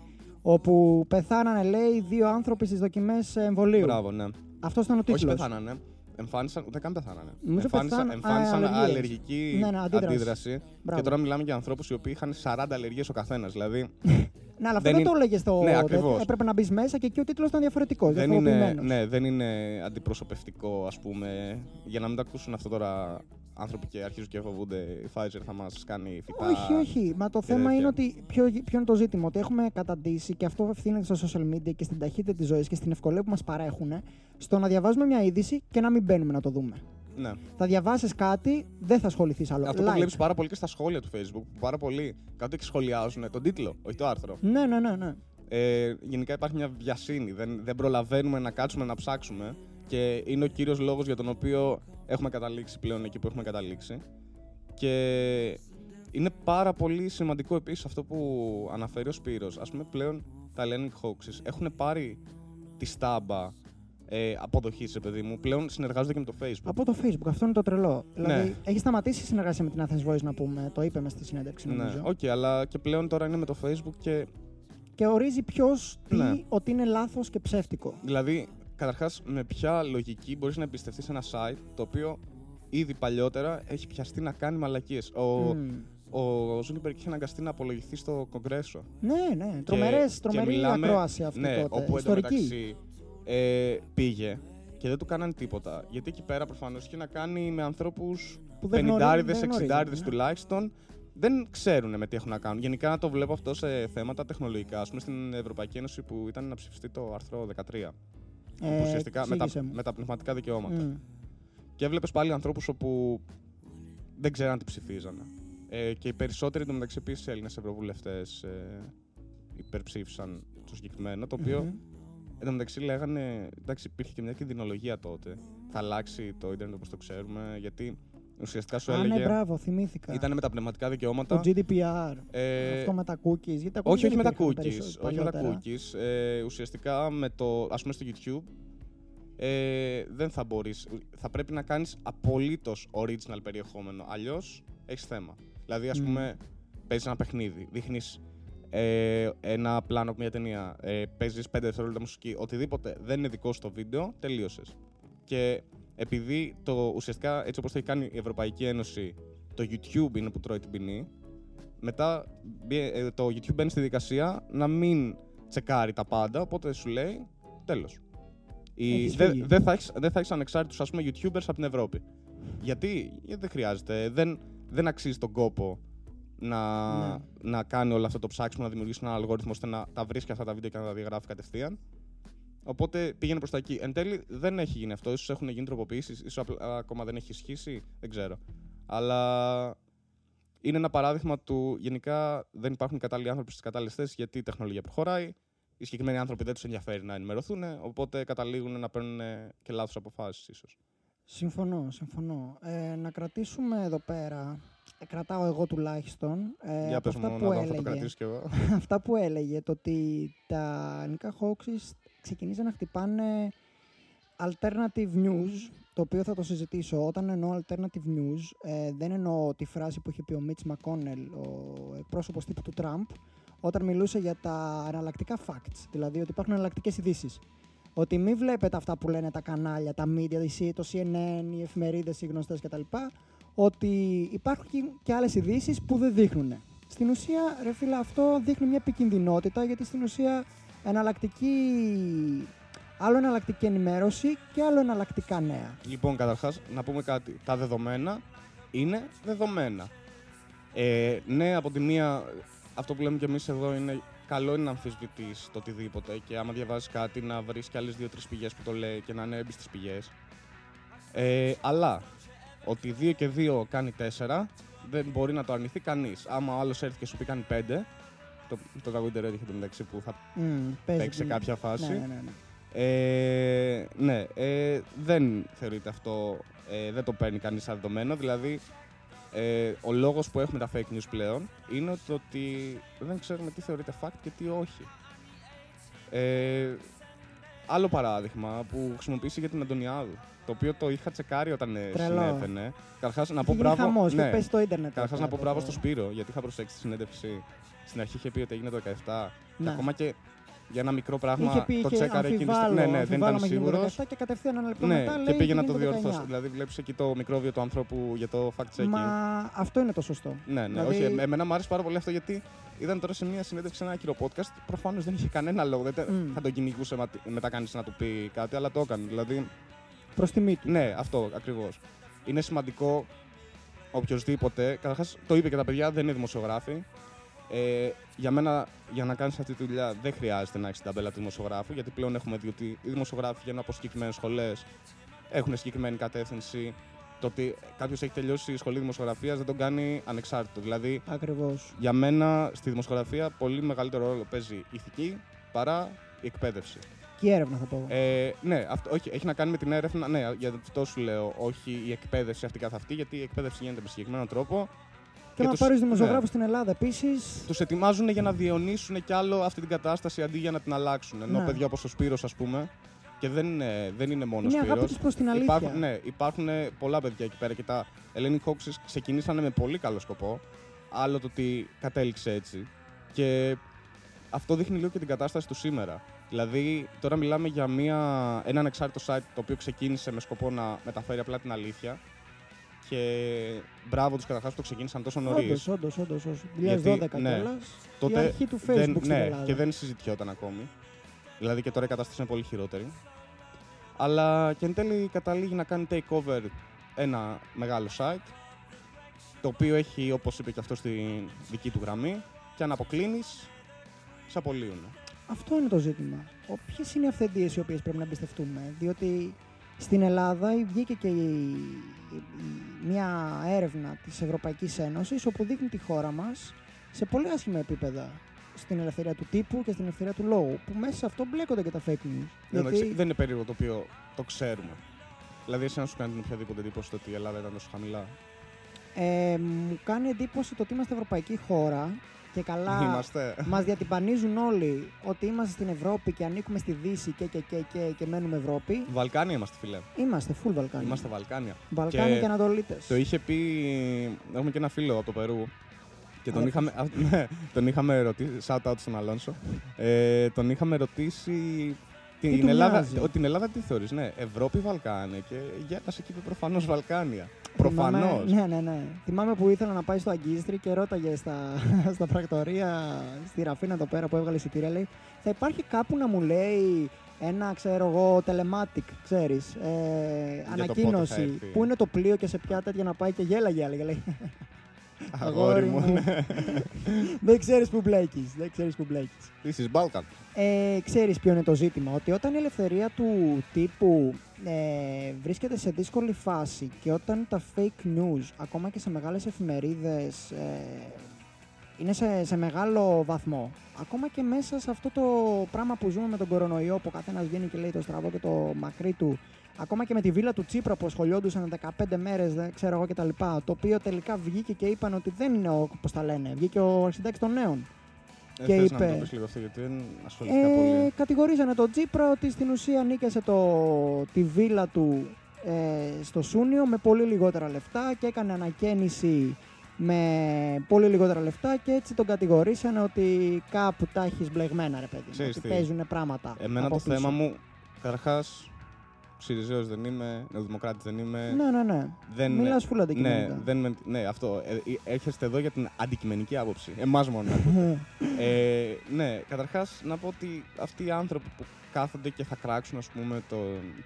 όπου πεθάνανε, λέει, δύο άνθρωποι στις δοκιμές εμβολίου. Μπράβο, ναι. Αυτός ήταν ο Όχι τίτλος. πεθάνανε. Εμφάνισαν, ούτε καν πεθάνανε. Νομίζω εμφάνισαν πεθάνα- εμφάνισαν α, αλλεργίες. αλλεργική Ναι, ναι, αντίδραση. αντίδραση. Μπράβο. Και τώρα μιλάμε για ανθρώπους οι οποίοι είχαν 40 αλλεργίες ο καθένας. Δηλαδή [LAUGHS] Ναι, αλλά αυτό δεν δεν, το είναι- έλεγες στο. Ναι, ακριβώς. Έπρεπε να μπεις μέσα και εκεί ο τίτλος ήταν διαφορετικός. δεν είναι, διαφοροποιημένος. ναι, δεν είναι αντιπροσωπευτικό, ας πούμε. Για να μην το ακούσουν αυτό τώρα άνθρωποι και αρχίζουν και φοβούνται. Η Pfizer θα μας κάνει φυτά. Όχι, όχι. Μα το και θέμα τέτοια. είναι ότι. Ποιο, ποιο είναι το ζήτημα, ότι έχουμε καταντήσει και αυτό ευθύνεται στα social media και στην ταχύτητα της ζωής και στην ευκολία που μας παρέχουν στο να διαβάζουμε μια είδηση και να μην μπαίνουμε να το δούμε. Ναι. Θα διαβάσεις κάτι, δεν θα ασχοληθείς άλλο. Αυτό το Like. βλέπεις πάρα πολύ και στα σχόλια του Facebook. Που πάρα πολλοί κάτω και σχολιάζουν τον τίτλο, όχι το άρθρο. Ναι, ναι, ναι. ναι. Ε, γενικά υπάρχει μια βιασύνη. Δεν, δεν προλαβαίνουμε να κάτσουμε να ψάξουμε. Και είναι ο κύριος λόγος για τον οποίο έχουμε καταλήξει πλέον εκεί που έχουμε καταλήξει. Και είναι πάρα πολύ σημαντικό επίσης αυτό που αναφέρει ο Σπύρος. Α πούμε, πλέον τα Ελληνικά Hoaxes έχουν πάρει τη στάμπα ε, αποδοχής, ρε παιδί μου. Πλέον συνεργάζονται και με το Facebook. Από το Facebook, αυτό είναι το τρελό. Ναι. Δηλαδή, έχει σταματήσει η συνεργασία με την Athens Voice, να πούμε. Το είπαμε στη συνέντευξη, νομίζω. Ναι, οκ, αλλά και πλέον τώρα είναι με το Facebook και Και ορίζει ποιος τι, Ναι. ότι είναι λάθος και ψεύτικο. Δηλαδή, καταρχάς, με ποια λογική μπορείς να εμπιστευτείς ένα site το οποίο ήδη παλιότερα έχει πιαστεί να κάνει μαλακίες; Ο, Μμ. ο Ζούκερμπεργκ είχε αναγκαστεί να απολογηθεί στο Κογκρέσο. Ναι, ναι. Τρομερές, τρομερή μιλάμε- ακρόαση αυτή ναι, τότε. όπου Ιστορική. εντωμεταξύ ε, πήγε και δεν του κάνανε τίποτα. Γιατί εκεί πέρα προφανώς είχε να κάνει με ανθρώπους Που δεν 50 γνωρίζουν, δεν 60 γνωρίζουν, ναι. τουλάχιστον. Δεν ξέρουν με τι έχουν να κάνουν. Γενικά να το βλέπω αυτό σε θέματα τεχνολογικά. Α πούμε στην Ευρωπαϊκή Ένωση που ήταν να ψηφιστεί το άρθρο 13. Ε, που ουσιαστικά με τα, εξήγησε μου. με τα πνευματικά δικαιώματα. Μμ. Και έβλεπες πάλι ανθρώπους όπου δεν ξέραν τι ψηφίζανε. Ε, και οι περισσότεροι εντωμεταξύ επίσης Έλληνες ευρωβουλευτές ε, υπερψήφισαν το συγκεκριμένο. Το οποίο Μμμ. εντωμεταξύ λέγανε. Εντάξει, υπήρχε και μια κινδυνολογία τότε. Θα αλλάξει το ίντερνετ όπως το ξέρουμε. Γιατί ουσιαστικά σου Α, ναι, έλεγε. μπράβο, θυμήθηκα. ήταν με τα πνευματικά δικαιώματα. Το GDPR. ε, Αυτό με τα cookies. Γιατί τα cookies όχι, δεν όχι με τα υπήρχαν cookies. περισσότερο Όχι με τα παλιότερα. cookies. Ε, ουσιαστικά με το, ας πούμε στο YouTube ε, δεν θα μπορείς. Θα πρέπει να κάνεις απολύτως original περιεχόμενο. Αλλιώς έχεις θέμα. Δηλαδή, ας Μμ. πούμε, παίζεις ένα παιχνίδι, δείχνεις ε, ένα πλάνο από μια ταινία, ε, παίζεις 5 δευτερόλεπτα μουσική, οτιδήποτε δεν είναι δικό σου το βίντεο, τελείωσες. Και επειδή το, ουσιαστικά έτσι όπως το έχει κάνει η Ευρωπαϊκή Ένωση, το YouTube είναι που τρώει την ποινή, μετά μπει- ε, το YouTube μπαίνει στη δικασία να μην τσεκάρει τα πάντα, οπότε σου λέει τέλος. Η- Έχεις δε- φύγει. Δεν θα έχεις, δεν θα έχεις ανεξάρτητους ας πούμε, YouTubers από την Ευρώπη. Γιατί, γιατί δεν χρειάζεται. Δεν, δεν αξίζει τον κόπο να, Ναι. να κάνει όλο αυτό το ψάξιμο, να δημιουργήσει έναν αλγόριθμο ώστε να τα βρίσκει αυτά τα βίντεο και να τα διαγράφει κατευθείαν. Οπότε πήγαινε προς τα εκεί. Εν τέλει δεν έχει γίνει αυτό. σω έχουν γίνει τροποποιήσεις, ίσως ακόμα δεν έχει ισχύσει. Δεν ξέρω. Αλλά είναι ένα παράδειγμα του γενικά δεν υπάρχουν κατάλληλοι άνθρωποι στις κατάλληλες θέσεις γιατί η τεχνολογία προχωράει. Οι συγκεκριμένοι άνθρωποι δεν τους ενδιαφέρει να ενημερωθούν, οπότε καταλήγουν να παίρνουν και λάθος αποφάσεις, ίσως. Συμφωνώ, συμφωνώ. Ε, να κρατήσουμε εδώ πέρα, ε, κρατάω εγώ τουλάχιστον, ε, Για πες αυτά, μου, που να δω, θα έλεγε, το κρατήσω κι εγώ. [LAUGHS] αυτά που έλεγε, το ότι τα ελληνικά Hawks ξεκινήσαν να χτυπάνε alternative news, το οποίο θα το συζητήσω. Όταν εννοώ alternative news, ε, δεν εννοώ τη φράση που είχε πει ο Μίτς Μακόνελ, ο εκπρόσωπος τύπου του Τραμπ, όταν μιλούσε για τα εναλλακτικά facts, δηλαδή ότι υπάρχουν εναλλακτικές ειδήσεις. Ότι μην βλέπετε αυτά που λένε τα κανάλια, τα media, το CNN, οι εφημερίδες, οι γνωστές κτλ. Ότι υπάρχουν και άλλες ειδήσεις που δεν δείχνουν. Στην ουσία, ρε φίλε, αυτό δείχνει μια επικινδυνότητα γιατί στην ουσία εναλλακτική άλλο εναλλακτική ενημέρωση και άλλο εναλλακτικά νέα. Λοιπόν, καταρχάς, να πούμε κάτι. Τα δεδομένα είναι δεδομένα. Ε, ναι, από τη μία, αυτό που λέμε κι εμείς εδώ είναι καλό είναι να αμφισβητείς το οτιδήποτε και άμα διαβάζεις κάτι να βρεις κι άλλες δύο-τρεις πηγές που το λέει και να είναι έμπιστες πηγές. Ε, αλλά ότι 2 και 2 κάνει 4 δεν μπορεί να το αρνηθεί κανείς. Άμα ο άλλος έρθει και σου πει κάνει 5, το, το τραγούδι έτυχε το μεταξύ που θα Mm, παίζει παίξει σε την- κάποια φάση. Ναι, ναι, ναι. Ε, ναι, ε, δεν θεωρείται αυτό, ε, δεν το παίρνει κανείς σαν δεδομένο. Δηλαδή, ε, ο λόγος που έχουμε τα fake news πλέον είναι το ότι δεν ξέρουμε τι θεωρείται fact και τι όχι. Ε, άλλο παράδειγμα που χρησιμοποίησε για την Αντωνιάδου, το οποίο το είχα τσεκάρει όταν ε, Τρελό. συνέβαινε. Καταρχάς, να Έχει πω γίνει μπράβο... χαμός και ναι. πέσει στο ίντερνετ. Καταρχάς, τώρα να πω το- μπράβο στο Σπύρο, γιατί είχα προσέξει τη συνέντευξη. Στην αρχή είχε πει ότι έγινε το 17. Και Ναι. ακόμα και για ένα μικρό πράγμα Είχε πει το και τσέκαρε εκείνη τη στιγμή. αμφιβάλλω, Ναι, ναι, δεν αμφιβάλλω ήταν με γίνει το σίγουρος. 17 και κατευθείαν ένα λεπτό Ναι, μετά λέει και πήγε να γίνει το διορθώσει. 19. Δηλαδή, βλέπεις εκεί το μικρόβιο του ανθρώπου για το fact checking. Μα αυτό είναι το σωστό. Ναι, ναι, Δηλαδή- όχι. ε- Εμένα μου άρεσε πάρα πολύ αυτό γιατί ήταν τώρα σε μια συνέντευξη σε ένα άκυρο podcast. Προφανώς δεν είχε κανένα λόγο. Δεν Μμ. θα τον κυνηγούσε μα- μετά κανείς να του πει κάτι, αλλά το έκανε. Δηλαδή, Προς τιμή του. ναι, αυτό ακριβώς. Είναι σημαντικό οποιοδήποτε. Καταρχάς, το είπε και τα παιδιά, δεν είναι δημοσιογράφοι. Ε, για μένα, για να κάνεις αυτή τη δουλειά, δεν χρειάζεται να έχεις την ταμπέλα του δημοσιογράφου, γιατί πλέον έχουμε δει ότι οι δημοσιογράφοι βγαίνουν από συγκεκριμένες σχολές, έχουν συγκεκριμένη κατεύθυνση. Το ότι κάποιος έχει τελειώσει σχολή δημοσιογραφίας δεν τον κάνει ανεξάρτητο. Δηλαδή, Ακριβώς. για μένα στη δημοσιογραφία πολύ μεγαλύτερο ρόλο παίζει η ηθική παρά η εκπαίδευση. Και η έρευνα θα πω. εγώ. Ε, ναι, αυτό, όχι, έχει να κάνει με την έρευνα. Ναι, για αυτό σου λέω. Όχι η εκπαίδευση αυτή καθ' αυτή, γιατί η εκπαίδευση γίνεται με συγκεκριμένο τρόπο. Και να τους- πάρεις ναι. δημοσιογράφου στην Ελλάδα επίσης. Τους ετοιμάζουν για να διαιωνίσουν κι άλλο αυτή την κατάσταση αντί για να την αλλάξουν. Ενώ Ναι. παιδιά όπως ο Σπύρος, ας πούμε, και δεν είναι, δεν είναι μόνο Είναι ο αγάπη Σπύρος. τους προς την αλήθεια. Υπάρχουν, ναι, υπάρχουν πολλά παιδιά εκεί πέρα και τα Hellenic Hawks ξεκινήσανε με πολύ καλό σκοπό. Άλλο το ότι κατέληξε έτσι. Και αυτό δείχνει λίγο και την κατάσταση του σήμερα. Δηλαδή, τώρα μιλάμε για μια, ένα ανεξάρτητο site το οποίο ξεκίνησε με σκοπό να μεταφέρει απλά την αλήθεια. Και μπράβο τους καταρχάς που το ξεκίνησαν τόσο νωρίς. Όντως, όντως, όντως. 2012 Γιατί, ναι, κιόλας. Η Τότε αρχή του Facebook δεν, στην ναι, Ελλάδα. και δεν συζητιόταν ακόμη. Δηλαδή και τώρα η κατάσταση είναι πολύ χειρότερη. Αλλά και εν τέλει καταλήγει να κάνει takeover ένα μεγάλο site το οποίο έχει, όπως είπε και αυτός, στη δική του γραμμή και αν αποκλίνεις, σε απολύουν. Αυτό είναι το ζήτημα. Ποιες είναι οι αυθεντίες οι οποίες πρέπει να εμπιστευτούμε; Διότι στην Ελλάδα βγήκε και η, η- η- μια έρευνα της Ευρωπαϊκής Ένωσης όπου δείχνει τη χώρα μας σε πολύ άσχημα επίπεδα στην ελευθερία του τύπου και στην ελευθερία του λόγου. Που μέσα σε αυτό μπλέκονται και τα fake news. Εντάξει, δεν είναι περίεργο το οποίο το ξέρουμε. Δηλαδή, εσύ να σου κάνει την οποιαδήποτε εντύπωση το ότι η Ελλάδα ήταν τόσο χαμηλά; Ε, μου κάνει εντύπωση το ότι είμαστε ευρωπαϊκή χώρα και καλά Είμαστε. μας διατυμπανίζουν όλοι ότι είμαστε στην Ευρώπη και ανήκουμε στη Δύση και, και, και, και, και μένουμε Ευρώπη. Βαλκάνια είμαστε, φιλέ. Είμαστε full Βαλκάνια. Είμαστε Βαλκάνια. Βαλκάνια και, και Ανατολίτες. Το είχε πει. Έχουμε και ένα φίλο από το Περού. Και τον Αλέφος. είχαμε, α, [LAUGHS] ναι, τον είχαμε ρωτήσει. Shout out στον Αλόνσο. Ε, τον είχαμε ρωτήσει. Τι Την του Ελλάδα, μοιάζει; ότι την Ελλάδα τι θεωρείς, ναι, Ευρώπη, Βαλκάνια και γέλασε και είπε προφανώς Βαλκάνια. Θυμάμαι- Προφανώς. Ναι, ναι, ναι. Θυμάμαι που ήθελα να πάει στο Αγκίστρι και ρώταγε στα, [LAUGHS] στα πρακτορία, στη Ραφίνα εδώ πέρα που έβγαλε εισιτήρια, λέει θα υπάρχει κάπου να μου λέει ένα, ξέρω εγώ, telematic, ξέρεις, ε, πότε θα ανακοίνωση, έρθει. που είναι το πλοίο και σε ποια τέτοια να πάει και γέλαγε, έλεγε, λέει. Αγόρι μου. ναι. δεν ξέρεις που μπλέκεις. Δεν ξέρεις που μπλέκεις. This is Balkan. Ε, ξέρεις ποιο είναι το ζήτημα, ότι όταν η ελευθερία του τύπου ε, βρίσκεται σε δύσκολη φάση και όταν τα fake news, ακόμα και σε μεγάλες εφημερίδες, ε, είναι σε, σε μεγάλο βαθμό, ακόμα και μέσα σε αυτό το πράγμα που ζούμε με τον κορονοϊό, που ο καθένας βγαίνει και λέει το στραβό και το μακρύ του, ακόμα και με τη βίλα του Τσίπρα που ασχολιόντουσαν 15 μέρες, δεν ξέρω εγώ κτλ. Το οποίο τελικά βγήκε και είπαν ότι δεν είναι ο, πώς τα λένε, βγήκε ο αρχιτέκτης των νέων. Ε, Και θες να είπε- μου το πεις λίγο αυτό, γιατί δεν ασχολήθηκα πολύ. Ε, κατηγορίζανε τον Τσίπρα ότι στην ουσία νίκησε το, τη βίλα του ε, στο Σούνιο με πολύ λιγότερα λεφτά και έκανε ανακαίνιση με πολύ λιγότερα λεφτά και έτσι τον κατηγορήσανε ότι κάπου τα έχεις μπλεγμένα ρε παιδί μου, Ξέρεις ότι τι, παίζουν πράγματα Εμένα από το πίσω. θέμα μου, καταρχάς, Σιριζέος δεν είμαι, Νεοδημοκράτης δεν είμαι. Ναι, ναι, ναι. Δεν, Μιλάς full ναι, αντικειμενικά. δεν, με- ναι, αυτό. Ε, ε, έρχεστε εδώ για την αντικειμενική άποψη. Εμάς μόνο να ακούτε. [LAUGHS] ε, ναι, καταρχάς να πω ότι αυτοί οι άνθρωποι που κάθονται και θα κράξουν ας πούμε το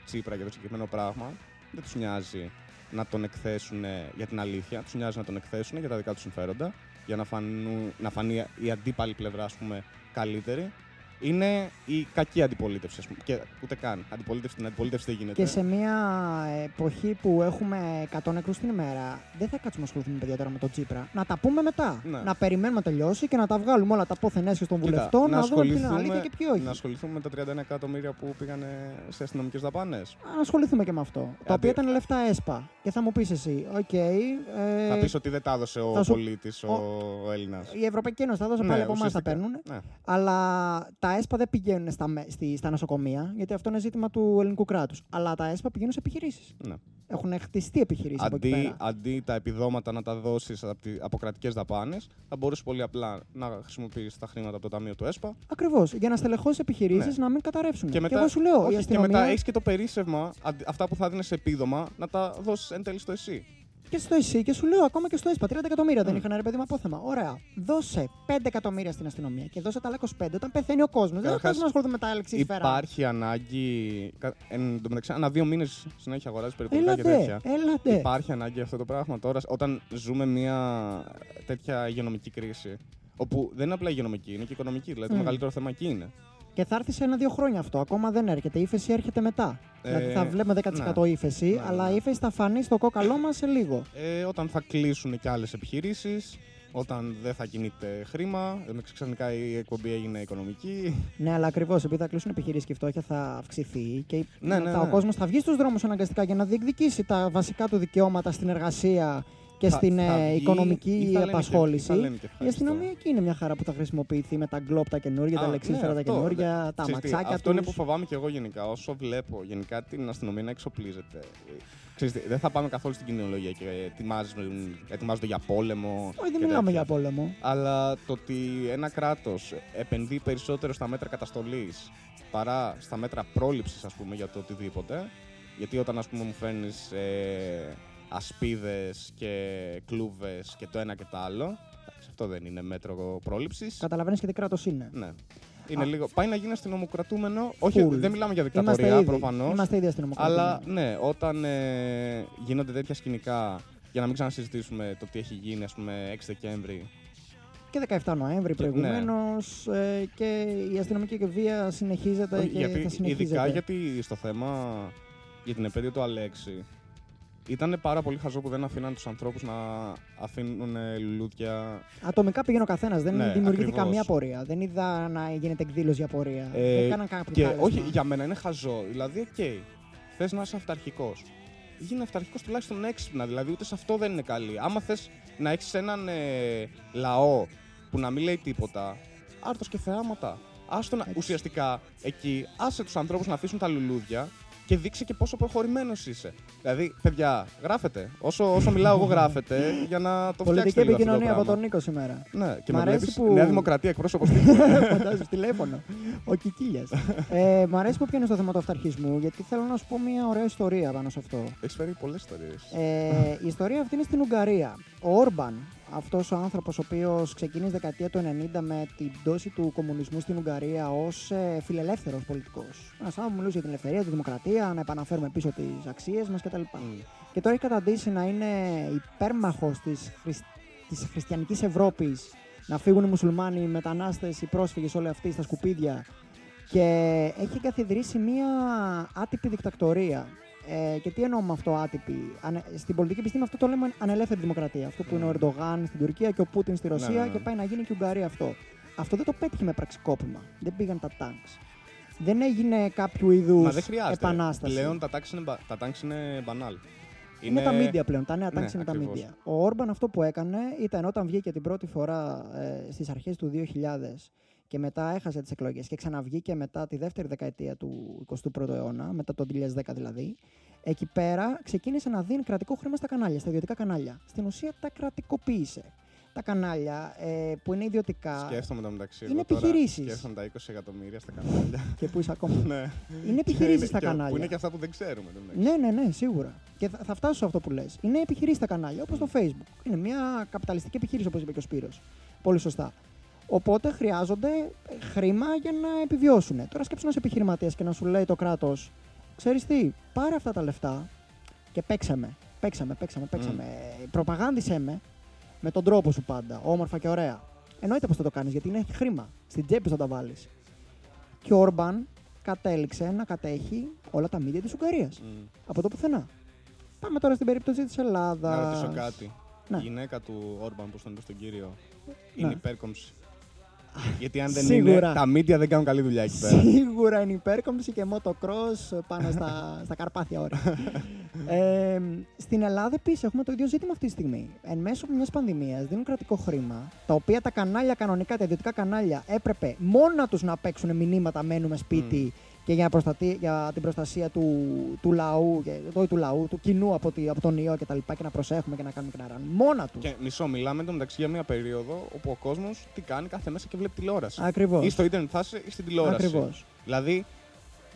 Τσίπρα για το συγκεκριμένο πράγμα, δεν τους νοιάζει να τον εκθέσουν για την αλήθεια, τους νοιάζει να τον εκθέσουν για τα δικά τους συμφέροντα, για να, φανούν, να φανεί η αντίπαλη πλευρά ας πούμε καλύτερη. Είναι η κακή αντιπολίτευση, ας πούμε. Και ούτε καν. Αντιπολίτευση, την αντιπολίτευση δεν γίνεται. Και σε μια εποχή που έχουμε 100 νεκρούς την ημέρα, δεν θα κάτσουμε να ασχοληθούμε παιδιά τώρα με τον Τσίπρα. Να τα πούμε μετά. Ναι. Να περιμένουμε να τελειώσει και να τα βγάλουμε όλα τα πόθεν έσχες των Κοίτα, βουλευτών, να, δούμε ποιο είναι ασχοληθούμε- αλήθεια και ποιο όχι. Να ασχοληθούμε με τα 31 εκατομμύρια που πήγαν σε αστυνομικές δαπάνες. Να ασχοληθούμε και με αυτό. Τα Αντί- οποία ήταν λεφτά ΕΣΠΑ. Και θα μου πεις εσύ, οκ. ε, Θα πεις ότι δεν τα έδωσε ο θα σου- πολίτης, ο, ο- Έλληνας. η Ευρωπαϊκή Ένωση θα δώσει Ναι, πάλι από εμάς τα ουσιαστικά. παίρνουν. Ναι. Αλλά τα ΕΣΠΑ δεν πηγαίνουν στα, με- στη, στα νοσοκομεία, γιατί αυτό είναι ζήτημα του ελληνικού κράτους. Αλλά τα ΕΣΠΑ πηγαίνουν σε επιχειρήσεις. Ναι. Έχουν χτιστεί επιχειρήσεις από εκεί Αντί, πέρα. αντί τα επιδόματα να τα δώσεις από κρατικές δαπάνες, θα μπορούσε πολύ απλά να χρησιμοποιήσεις τα χρήματα από το Ταμείο του ΕΣΠΑ. Ακριβώς. Για να στελεχώσεις επιχειρήσεις Ναι. να μην καταρρεύσουν. Και, μετά, εγώ σου λέω, η όχι, και αστυνομία. μετά έχεις και το περίσσευμα, αντί- αυτά που θα δίνεις σε επίδομα, να τα δώσεις εν τέλει στο εσύ. Και στο ΕΣΥ και σου λέω ακόμα και στο ΕΣΠΑ 30 εκατομμύρια δεν Mm. είχαν ρε παιδί μου απόθεμα. Ωραία. Δώσε 5 εκατομμύρια στην αστυνομία και δώσε τα άλλα 25 όταν πεθαίνει ο κόσμος. Δεν θα Καταρχάς, κάτσουμε να ασχοληθούμε με τα λεξίσφαιρα. Υπάρχει ανάγκη. κα- Εν τω μεταξύ, ανά δύο μήνες συνέχεια αγοράζεις περιπολικά και Έλατε, τέτοια. έλατε. Υπάρχει ανάγκη αυτό το πράγμα τώρα, όταν ζούμε μια τέτοια υγειονομική κρίση. Όπου δεν είναι απλά υγειονομική, είναι και οικονομική. Δηλαδή το Μμ. μεγαλύτερο θέμα εκεί είναι. Και θα έρθει σε ένα-δύο χρόνια αυτό. Ακόμα δεν έρχεται. Η ύφεση έρχεται μετά. Ε, δηλαδή θα βλέπουμε 10% ναι. ύφεση, Ναι, ναι, αλλά ναι. η ύφεση θα φανεί στο κόκαλό μας σε λίγο. Ε, όταν θα κλείσουν και άλλες επιχειρήσεις, όταν δεν θα κινείται χρήμα, ε, ξαφνικά η εκπομπή έγινε οικονομική. Ναι, αλλά ακριβώς επειδή θα κλείσουν επιχειρήσεις και η φτώχεια θα αυξηθεί και Ναι, ναι, μετά ο ναι. κόσμος θα βγει στους δρόμους αναγκαστικά για να διεκδικήσει τα βασικά του δικαιώματα στην εργασία και Θα- στην θα ε, βγει οικονομική ή θα λένε και- απασχόληση. θα λένε και η ευχαριστώ. αστυνομία εκεί είναι μια χαρά που θα χρησιμοποιηθεί με τα γκλόπ τα καινούργια, τα Α, λεξίσφαιρα ναι, τα αυτό, καινούργια, ναι. τα Ξέρεις τι, ματσάκια Αυτό είναι τους. που φοβάμαι και εγώ γενικά. Όσο βλέπω γενικά την αστυνομία να εξοπλίζεται. ε, Ξέρεις τι, δεν θα πάμε καθόλου στην κοινωνία και ετοιμάζουν- ετοιμάζονται για πόλεμο. Όχι, δεν και μιλάμε τέτοια. για πόλεμο. Αλλά το ότι ένα κράτος επενδύει περισσότερο στα μέτρα καταστολής παρά στα μέτρα πρόληψης, ας πούμε, για το οτιδήποτε. Γιατί όταν, ας πούμε, μου φέρνεις ε, ασπίδες και κλούβες και το ένα και το άλλο. εντάξει, Αυτό δεν είναι μέτρο πρόληψης. Καταλαβαίνεις και τι κράτος είναι. Ναι. Είναι Α. λίγο. Πάει να γίνει αστυνομοκρατούμενο. Όχι, Full. δεν μιλάμε για Είμαστε δικτατορία ήδη, προφανώς. είμαστε ήδη αστυνομοκρατούμενοι. Αλλά ναι, όταν ε, γίνονται τέτοια σκηνικά. Για να μην ξανασυζητήσουμε το τι έχει γίνει, ας πούμε, 6 Δεκέμβρη. Και 17 Νοέμβρη Και- ναι. προηγουμένως ε, και η αστυνομική και βία συνεχίζεται Όχι, και γιατί, θα συνεχίζεται. ειδικά γιατί στο θέμα για την επέτειο του Αλέξη ήταν πάρα πολύ χαζό που δεν αφήναν τους ανθρώπους να αφήνουν ε, λουλούδια. Ατομικά πήγαινε ο καθένας. Δεν Ναι, δημιουργήθηκε ακριβώς. καμία πορεία. Δεν είδα να γίνεται εκδήλωση για πορεία. Ε, δεν κάναν κάποιο Και κάλεσμα. όχι, για μένα είναι χαζό. Δηλαδή, οκ, θες να είσαι αυταρχικός. Γίνε αυταρχικός τουλάχιστον έξυπνα. Δηλαδή, ούτε σε αυτό δεν είναι καλή. Άμα θες να έχεις έναν ε, λαό που να μην λέει τίποτα, άρτος και θεάματα. Άστο να, Έτσι. ουσιαστικά εκεί, άσε τους ανθρώπους να αφήσουν τα λουλούδια και δείξε και πόσο προχωρημένος είσαι. Δηλαδή, παιδιά, γράφετε. Όσο, όσο μιλάω εγώ, γράφετε για να το Πολιτική φτιάξετε. λίγο αυτό το επικοινωνία από πράγμα. τον Νίκο σήμερα. Ναι, και Μ' με αρέσει βλέπεις που- Νέα Δημοκρατία εκπρόσωπος [LAUGHS] Φαντάζομαι τηλέφωνο. Ο Κικίλιας. ε, μ' αρέσει που πιάνεις το θέμα του αυταρχισμού, γιατί θέλω να σου πω μια ωραία ιστορία πάνω σε αυτό. Έχεις φέρει πολλές ιστορίες. Ε, η ιστορία αυτή είναι στην Ουγγαρία. Ο Όρμπαν, αυτός ο άνθρωπος ο οποίος ξεκίνησε δεκαετία του 90 με την πτώση του κομμουνισμού στην Ουγγαρία ως ε, φιλελεύθερος πολιτικός. Ένας άνθρωπος που μιλούσε για την ελευθερία, τη δημοκρατία, να επαναφέρουμε πίσω τις αξίες μας κτλ. Και τώρα έχει καταντήσει να είναι υπέρμαχος της της χριστιανικής Ευρώπης να φύγουν οι μουσουλμάνοι, οι μετανάστες, οι πρόσφυγες, όλοι αυτοί στα σκουπίδια και έχει καθιδρύσει μια άτυπη δικτακτορία. Ε, και τι εννοώ με αυτό άτυπη; Ανε, στην πολιτική επιστήμη αυτό το λέμε ανελεύθερη δημοκρατία. Αυτό που είναι ο Ερντογάν στην Τουρκία και ο Πούτιν στη Ρωσία Ναι, ναι, ναι. και πάει να γίνει και η Ουγγαρία αυτό. Αυτό δεν το πέτυχε με πραξικόπημα. Δεν πήγαν τα τάγκ. Δεν έγινε κάποιο είδους Μα δεν χρειάζεται. επανάσταση. Πλέον τα τάξη είναι, μπα- τα tanks είναι μπανάλ. Είναι τα media πλέον. Τα νέα Ναι, τάξη είναι τα ακριβώς. media. Ο Όρμπαν αυτό που έκανε ήταν όταν βγήκε την πρώτη φορά ε, στις αρχές του 2000 και μετά έχασε τις εκλογές και ξαναβγήκε μετά τη δεύτερη δεκαετία του 21ου αιώνα, μετά το 2010 δηλαδή, εκεί πέρα ξεκίνησε να δίνει κρατικό χρήμα στα κανάλια, στα ιδιωτικά κανάλια. Στην ουσία τα κρατικοποίησε. Τα κανάλια ε, που είναι ιδιωτικά Σκέφτομαι το μεταξύ. Είναι εγώ τώρα επιχειρήσεις. Σκέφτομαι τα 20 εκατομμύρια στα κανάλια. και που είσαι ακόμα. [LAUGHS] ναι. είναι Και επιχειρήσεις είναι- τα και- κανάλια. Που είναι και αυτά που δεν ξέρουμε. το μεταξύ. Ναι, ναι, ναι, σίγουρα. Και θα, θα φτάσω σε αυτό που λες. Είναι επιχειρήσεις τα κανάλια, όπως το Facebook. Είναι μια καπιταλιστική επιχείρηση, όπως είπε και ο Σπύρος. Πολύ σωστά. Οπότε χρειάζονται χρήμα για να επιβιώσουν. Τώρα σκέψου ένα επιχειρηματίας και να σου λέει το κράτος, ξέρεις τι, πάρε αυτά τα λεφτά και παίξαμε. Παίξαμε, παίξαμε, παίξαμε. Προπαγάνδισέ με με τον τρόπο σου πάντα. Όμορφα και ωραία. Εννοείται πως θα το κάνεις γιατί είναι χρήμα. Στην τσέπη σου θα τα βάλεις. Και ο Όρμπαν κατέληξε να κατέχει όλα τα μίδια της Ουγγαρίας Μμ. από το πουθενά. Πάμε τώρα στην περίπτωση της Ελλάδας. Να ρωτήσω κάτι. Ναι. Η γυναίκα του Όρμπαν που στον είπες στον κύριο Ναι. είναι υπέρκομψη. Γιατί αν δεν Σίγουρα. είναι, τα μίντια δεν κάνουν καλή δουλειά εκεί πέρα. Σίγουρα είναι υπέρκομψη και motocross πάνω στα, [LAUGHS] στα Καρπάθια ώρα. ε, στην Ελλάδα επίσης έχουμε το ίδιο ζήτημα αυτή τη στιγμή. Εν μέσω μιας πανδημίας δίνουν κρατικό χρήμα, τα οποία τα κανάλια κανονικά, τα ιδιωτικά κανάλια, έπρεπε μόνα τους να παίξουν μηνύματα μένουμε σπίτι και για, προστατη- για την προστασία του, του λαού, και, όχι του λαού, του κοινού από, τη- από τον ιό κτλ. Και, και να προσέχουμε και να κάνουμε και να ράνουμε. Μόνα του. Και μισό, μιλάμε το μεταξύ για μια περίοδο όπου ο κόσμος τι κάνει κάθε μέσα και βλέπει τηλεόραση. Ακριβώς. Ή στο ίντερνετ θα είσαι ή στην τηλεόραση. Ακριβώς. Δηλαδή,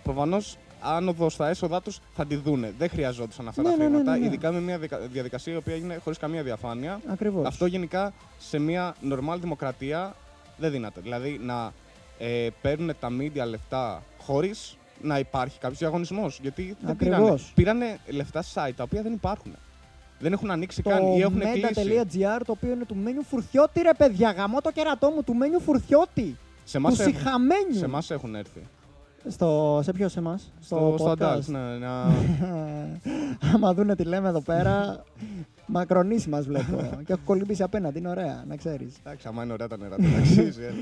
προφανώς άνοδο στα έσοδά τους θα τη δούνε. Δεν χρειαζόντουσαν αυτά Ναι, τα ναι, ναι, χρήματα. ναι, ναι. Ειδικά με μια δικα- διαδικασία η οποία έγινε χωρίς καμία διαφάνεια. Ακριβώς. Αυτό γενικά σε μια νορμάλ δημοκρατία δεν δύναται. Δηλαδή να ε, παίρνουν τα media λεφτά χωρίς να υπάρχει κάποιος διαγωνισμός. Γιατί δεν πήρανε, Ακριβώς. πήρανε λεφτά σε site τα οποία δεν υπάρχουν. Δεν έχουν ανοίξει το καν ή έχουν κλείσει. meta.gr το οποίο είναι του Μένιου Φουρτιώτη ρε παιδιά, γαμώ το κερατό μου του Μένιου Φουρτιώτη. Σε εμάς Του έχουν, συχαμένιου. σε εμάς έχουν έρθει. Στο, σε ποιο σε εμάς, Στο, στο podcast. Adults, ναι, να... [LAUGHS] Άμα δούνε τι λέμε εδώ πέρα, μακρονίσει μας βλέπω. [LAUGHS] και έχω κολυμπήσει απέναντι, είναι ωραία, να ξέρεις. Εντάξει, άμα είναι ωραία τα νερά του, αξίζει. ε.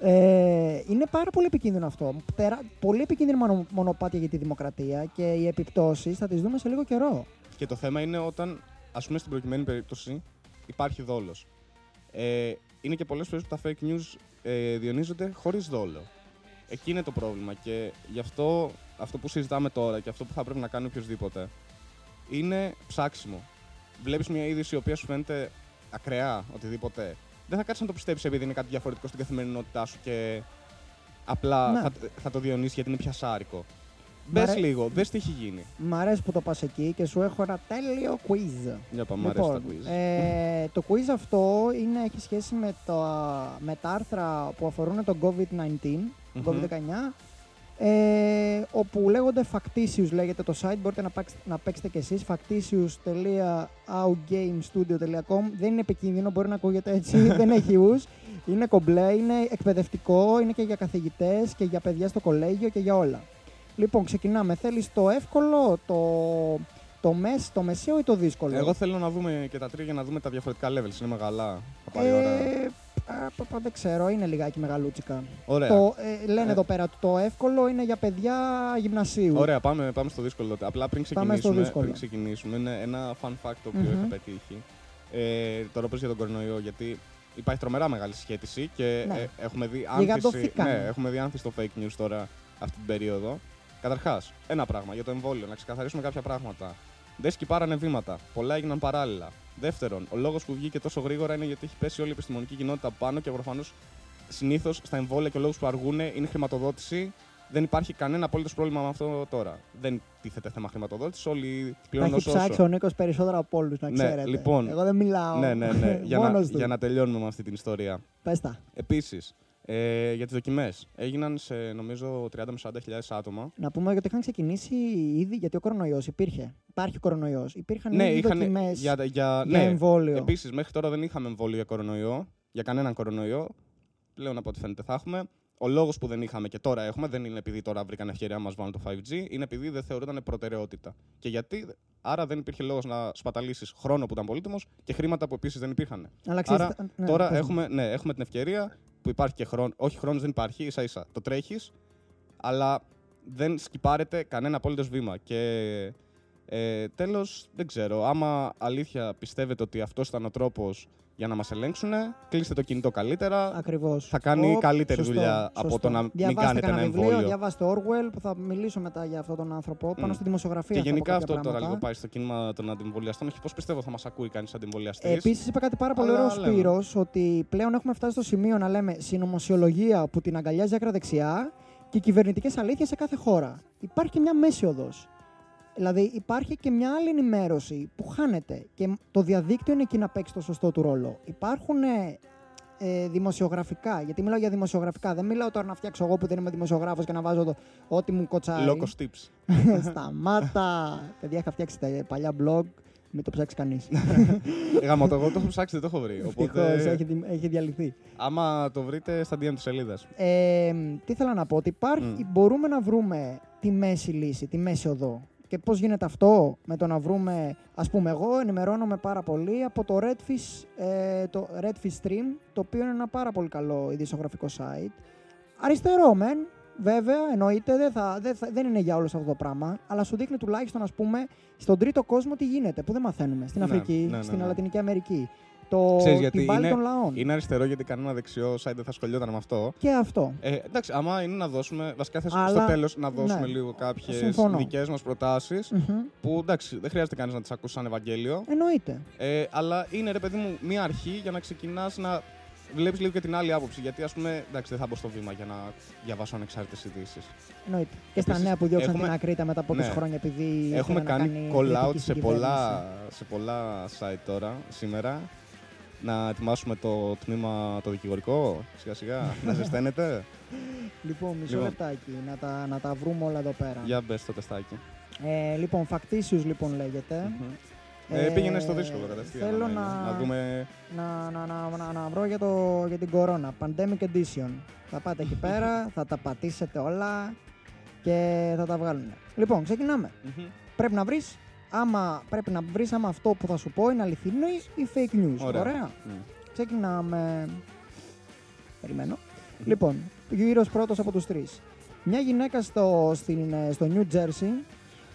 Ε, είναι πάρα πολύ επικίνδυνο αυτό. Τερα... Πολύ επικίνδυνο μονο- μονοπάτια για τη δημοκρατία και οι επιπτώσεις θα τις δούμε σε λίγο καιρό. Και το θέμα είναι όταν, ας πούμε στην προκειμένη περίπτωση, υπάρχει δόλος. Ε, είναι και πολλές φορές που τα fake news ε, διονύζονται χωρίς δόλο. Εκεί είναι το πρόβλημα και γι' αυτό αυτό που συζητάμε τώρα και αυτό που θα πρέπει να κάνει οποιοδήποτε είναι ψάξιμο. Βλέπεις μια είδηση η οποία σου φαίνεται ακραία, οτιδήποτε. Δεν θα κάτσεις να το πιστέψεις επειδή είναι κάτι διαφορετικό στην καθημερινότητά σου και απλά Ναι. θα, θα το διονύσεις γιατί είναι πιασάρικο. Μ' Μπες αρέ- λίγο, δες τι έχει γίνει. Μ' αρέσει που το πας εκεί και σου έχω ένα τέλειο quiz. Για πάμε, μου αρέσει τα quiz. ε, το quiz αυτό είναι, έχει σχέση με, το, με τα άρθρα που αφορούν το COVID-19, Μμμ. COVID-19, ε, όπου λέγονται Factitious, λέγεται το site, μπορείτε να, παίξετε, να παίξετε κι εσείς, factitious.outgamestudio.com δεν είναι επικίνδυνο, μπορεί να ακούγεται έτσι, [LAUGHS] δεν έχει ους, είναι κομπλέ, είναι εκπαιδευτικό, είναι και για καθηγητές και για παιδιά στο κολέγιο και για όλα. Λοιπόν, ξεκινάμε. Θέλεις το εύκολο, το, το, μες, το μεσαίο ή το δύσκολο; Εγώ θέλω να δούμε και τα τρία για να δούμε τα διαφορετικά levels. Είναι μεγάλα. Θα πάρει ώρα. Ε, α, πα- πα- δεν ξέρω, είναι λιγάκι μεγαλούτσικα. Ωραία. Το, ε, λένε Ε. εδώ πέρα το εύκολο είναι για παιδιά γυμνασίου. Ωραία, πάμε, πάμε στο δύσκολο τότε. Απλά πριν Πάμε στο ξεκινήσουμε, δύσκολο. πριν ξεκινήσουμε είναι ένα fun fact το οποίο Μμμ. είχα πετύχει. Ε, τώρα πες για τον κορονοϊό, γιατί υπάρχει τρομερά μεγάλη σχέτιση και Ναι. ε, έχουμε δει άνθηση, Γιγαντωθήκαν. ναι, έχουμε δει άνθηση στο fake news τώρα αυτή την περίοδο. Καταρχάς, ένα πράγμα για το εμβόλιο, να ξεκαθαρίσουμε κάποια πράγματα. Δεν σκυπάρανε βήματα. Πολλά έγιναν παράλληλα. Δεύτερον, ο λόγος που βγήκε τόσο γρήγορα είναι γιατί έχει πέσει όλη η επιστημονική κοινότητα πάνω και προφανώς συνήθως στα εμβόλια και ο λόγο που αργούν είναι χρηματοδότηση. Δεν υπάρχει κανένα απολύτω πρόβλημα με αυτό τώρα. Δεν τίθεται θέμα χρηματοδότησης. Όλοι Τα πλέον έχει όσο. ψάξει ο Νίκος περισσότερα από όλους, να Ναι, ξέρετε. λοιπόν. Εγώ δεν μιλάω. Ναι, ναι, ναι. για, να, Μόνος του. για να τελειώνουμε με αυτή την ιστορία. Πες τα. Επίσης, Ε, για τις δοκιμές. Έγιναν σε νομίζω 30 με 40 άτομα. Να πούμε ότι είχαν ξεκινήσει ήδη γιατί ο κορονοϊός υπήρχε. Υπάρχει κορονοϊός. Υπήρχαν ναι, ήδη είχαν. δοκιμές Για, για, για ναι. εμβόλιο. Επίσης, μέχρι τώρα δεν είχαμε εμβόλιο για κορονοϊό. Για κανέναν κορονοϊό. Πλέον από ό,τι φαίνεται θα έχουμε. Ο λόγος που δεν είχαμε και τώρα έχουμε δεν είναι επειδή τώρα βρήκαν ευκαιρία να μας βάλουν το 5G, είναι επειδή δεν θεωρούνταν προτεραιότητα. Και γιατί, άρα δεν υπήρχε λόγος να σπαταλήσεις χρόνο που ήταν πολύτιμος και χρήματα που επίσης δεν υπήρχαν. Αλλά ξέρεις, Άρα, ναι, τώρα πες μου. έχουμε, ναι, έχουμε την ευκαιρία που υπάρχει και χρόνο. Όχι, χρόνος δεν υπάρχει, ίσα ίσα. Το τρέχεις, αλλά δεν σκυπάρεται κανένα απόλυτος βήμα. Και ε, τέλος, δεν ξέρω. Άμα αλήθεια πιστεύετε ότι αυτός ήταν ο τρόπος για να μας ελέγξουν, κλείστε το κινητό καλύτερα. Ακριβώς. θα κάνει καλύτερη δουλειά από το να μην Διαβάστε κάνετε κανένα ένα βιβλίο, εμβόλιο. Διαβάστε Orwell που θα μιλήσω μετά για αυτόν τον άνθρωπο. Πάνω Μμ. στη δημοσιογραφία. Και θα πω γενικά κάποια αυτό τώρα πράγματα. λίγο πάει στο κίνημα των αντιμβολιαστών. Όχι, πώς πιστεύω θα μας ακούει κανείς αντιμβολιαστή. Επίσης, είπε κάτι πάρα πολύ Αλλά ωραίο ο λέμε. Σπύρος, ότι πλέον έχουμε φτάσει στο σημείο να λέμε συνωμοσιολογία που την αγκαλιάζει άκρα-δεξιά και κυβερνητικές αλήθειες σε κάθε χώρα. Υπάρχει και μια μέση οδός. Δηλαδή, υπάρχει και μια άλλη ενημέρωση που χάνεται και το διαδίκτυο είναι εκεί να παίξει το σωστό του ρόλο. Υπάρχουν ε, ε, δημοσιογραφικά, γιατί μιλάω για δημοσιογραφικά. Δεν μιλάω τώρα να φτιάξω εγώ που δεν είμαι δημοσιογράφος και να βάζω το, ό,τι μου κοτσάει. Λόκο tips. [LAUGHS] Σταμάτα! Παιδιά, είχα φτιάξει τα παλιά blog. Μην το ψάξει κανείς. [LAUGHS] Γάμο το εγώ το έχω ψάξει, δεν το έχω βρει. Ευτυχώς Οπότε, έχει, δι- έχει διαλυθεί. άμα το βρείτε στα DM της σελίδας. Ε, τι ήθελα να πω, ότι υπάρχει, Μμ. μπορούμε να βρούμε τη μέση λύση, τη μέση οδό. Και πώς γίνεται αυτό με το να βρούμε, ας πούμε εγώ ενημερώνομαι πάρα πολύ από το Redfish, ε, το Redfish Stream, το οποίο είναι ένα πάρα πολύ καλό ειδησιογραφικό site. Αριστερό μεν, βέβαια, εννοείται, δεν, θα, δεν, θα- δεν είναι για όλους αυτό το πράγμα, αλλά σου δείχνει τουλάχιστον, ας πούμε, στον τρίτο κόσμο τι γίνεται, που δεν μαθαίνουμε. Στην Ναι, Αφρική, ναι, ναι, στην ναι. Λατινική Αμερική. Το, Ξέρεις γιατί την πάλη είναι- των λαών. Είναι αριστερό γιατί κανένα δεξιό site δεν θα σχολιόταν με αυτό. Και αυτό. Ε, εντάξει, άμα είναι να δώσουμε, βασικά θες Αλλά- στο τέλος να δώσουμε ναι, λίγο κάποιες συμφωνώ. δικές μας προτάσεις. Μμμ. Που εντάξει, δεν χρειάζεται κανείς να τις ακούσει σαν Ευαγγέλιο. Εννοείται. Ε, αλλά είναι ρε παιδί μου μία αρχή για να ξεκινάς να βλέπεις λίγο και την άλλη άποψη. Γιατί ας πούμε, εντάξει, δεν θα μπω στο βήμα για να διαβάσω ανεξάρτητες ειδήσεις. Εννοείται. Και στα Επίσης, νέα που διώξαν έχουμε- την Ακρίτα μετά από 20 Ναι. χρόνια επειδή. Έχουμε ήθελε να κάνει κάνει call out κριτική σε στην πολλά, κυβέρνηση. σε πολλά site τώρα, σήμερα. Να ετοιμάσουμε το τμήμα το δικηγορικό, σιγά σιγά, [LAUGHS] να ζεσταίνετε. Λοιπόν, μισό Λοιπόν. λεπτάκι να τα, να τα βρούμε όλα εδώ πέρα. Για μπες στο τεστάκι. Ε, λοιπόν, Factitious λοιπόν λέγεται. Μμμ. Ε, πήγαινε στο δύσκολο κατευθείαν. Θέλω άμα είναι. να, να δούμε. να, να, να, να, να βρω για, το, για την κορώνα. Pandemic Edition. Θα πάτε εκεί πέρα, [LAUGHS] θα τα πατήσετε όλα και θα τα βγάλουν. Λοιπόν, ξεκινάμε. Μμμ. Πρέπει να βρεις άμα, πρέπει να βρεις άμα αυτό που θα σου πω είναι αληθινό ή fake news. Ωραία. Μμ. Ξεκινάμε. Περιμένω. Λοιπόν, ο γύρος πρώτος από τους τρεις. Μια γυναίκα στο, στην, ε, στο New Jersey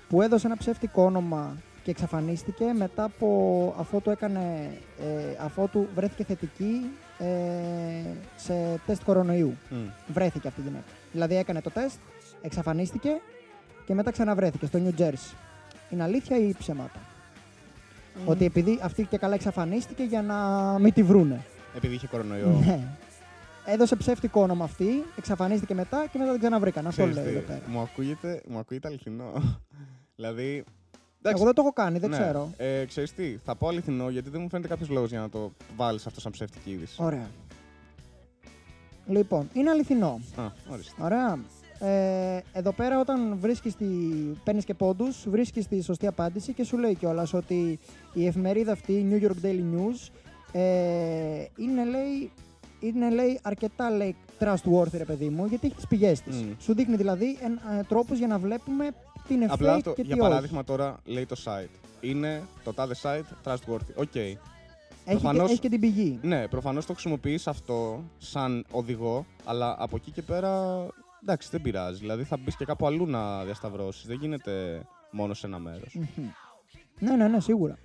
που έδωσε ένα ψεύτικο όνομα και εξαφανίστηκε μετά από αφού του έκανε, ε, αφού του βρέθηκε θετική ε, σε τεστ κορονοϊού. Μμ. Βρέθηκε αυτή η γυναίκα. Δηλαδή έκανε το τεστ, εξαφανίστηκε και μετά ξαναβρέθηκε στο New Jersey. Είναι αλήθεια ή ψέματα; Ότι επειδή αυτή και καλά εξαφανίστηκε για να μην τη βρούνε. Επειδή είχε κορονοϊό. Ναι. Έδωσε ψεύτικο όνομα αυτή, εξαφανίστηκε μετά και μετά την ξαναβρήκαν. Αυτό Ξέρεις λέει τι, εδώ πέρα. Μου ακούγεται, μου ακούγεται αληθινό. δηλαδή. Εγώ δεν το έχω κάνει, δεν ναι. ξέρω. Ε, ξέρεις τι, θα πω αληθινό γιατί δεν μου φαίνεται κάποιος λόγος για να το βάλεις αυτό σαν ψεύτικη είδηση. Ωραία. Λοιπόν, είναι αληθινό. Α, ορίστε. Ωραία. Ε, εδώ πέρα όταν βρίσκεις τη... παίρνεις και πόντους, βρίσκεις τη σωστή απάντηση και σου λέει κιόλας ότι η εφημερίδα αυτή, η New York Daily News, ε, είναι, λέει, είναι λέει, αρκετά λέει, trustworthy ρε παιδί μου, γιατί έχεις τις πηγές της. Μμ. Σου δείχνει δηλαδή εν, ε, τρόπους για να βλέπουμε τι είναι Απλά fake αυτό, και τι για όχι. παράδειγμα τώρα λέει το site. Είναι το τάδε site trustworthy. Οκ. Έχει, προφανώς- και, έχει και την πηγή. Ναι, προφανώς το χρησιμοποιείς αυτό σαν οδηγό, αλλά από εκεί και πέρα εντάξει, δεν πειράζει. Δηλαδή θα μπεις και κάπου αλλού να διασταυρώσεις. Δεν γίνεται μόνο σε ένα μέρος. Μμμ. Ναι, ναι, ναι, σίγουρα.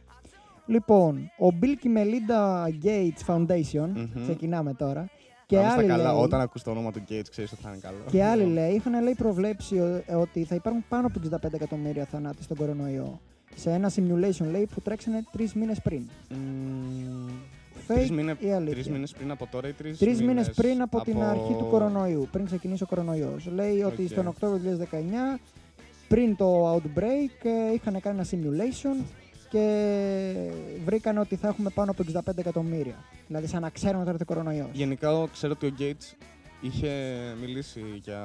Λοιπόν, ο Bill και Melinda Gates Foundation, Μμμ. ξεκινάμε τώρα, και Και άλλοι, καλά, λέει, όταν ακούς το όνομα του Gates, ξέρεις ότι θα είναι καλό. και άλλοι λέει, είχαν λέει, προβλέψει ο- ε, ότι θα υπάρχουν πάνω από 65 εκατομμύρια θανάτοι στον κορονοϊό. Σε ένα simulation λέει που τρέξανε τρεις μήνες πριν. Μμμ, Fake Τρεις μήνες- ή αλήθεια; Τρεις μήνες πριν από τώρα ή τρεις, Τρεις μήνες πριν από, την από- αρχή του κορονοϊού, πριν ξεκινήσει ο κορονοϊός. Λέει ότι Οκ. στον Οκτώβριο του 2019, πριν το outbreak, ε, είχαν κάνει ένα simulation και βρήκαν ότι θα έχουμε πάνω από 65 εκατομμύρια. Δηλαδή σαν να ξέρουν ότι θα έρθει ο κορονοϊός. Γενικά ξέρω ότι ο Gates είχε μιλήσει για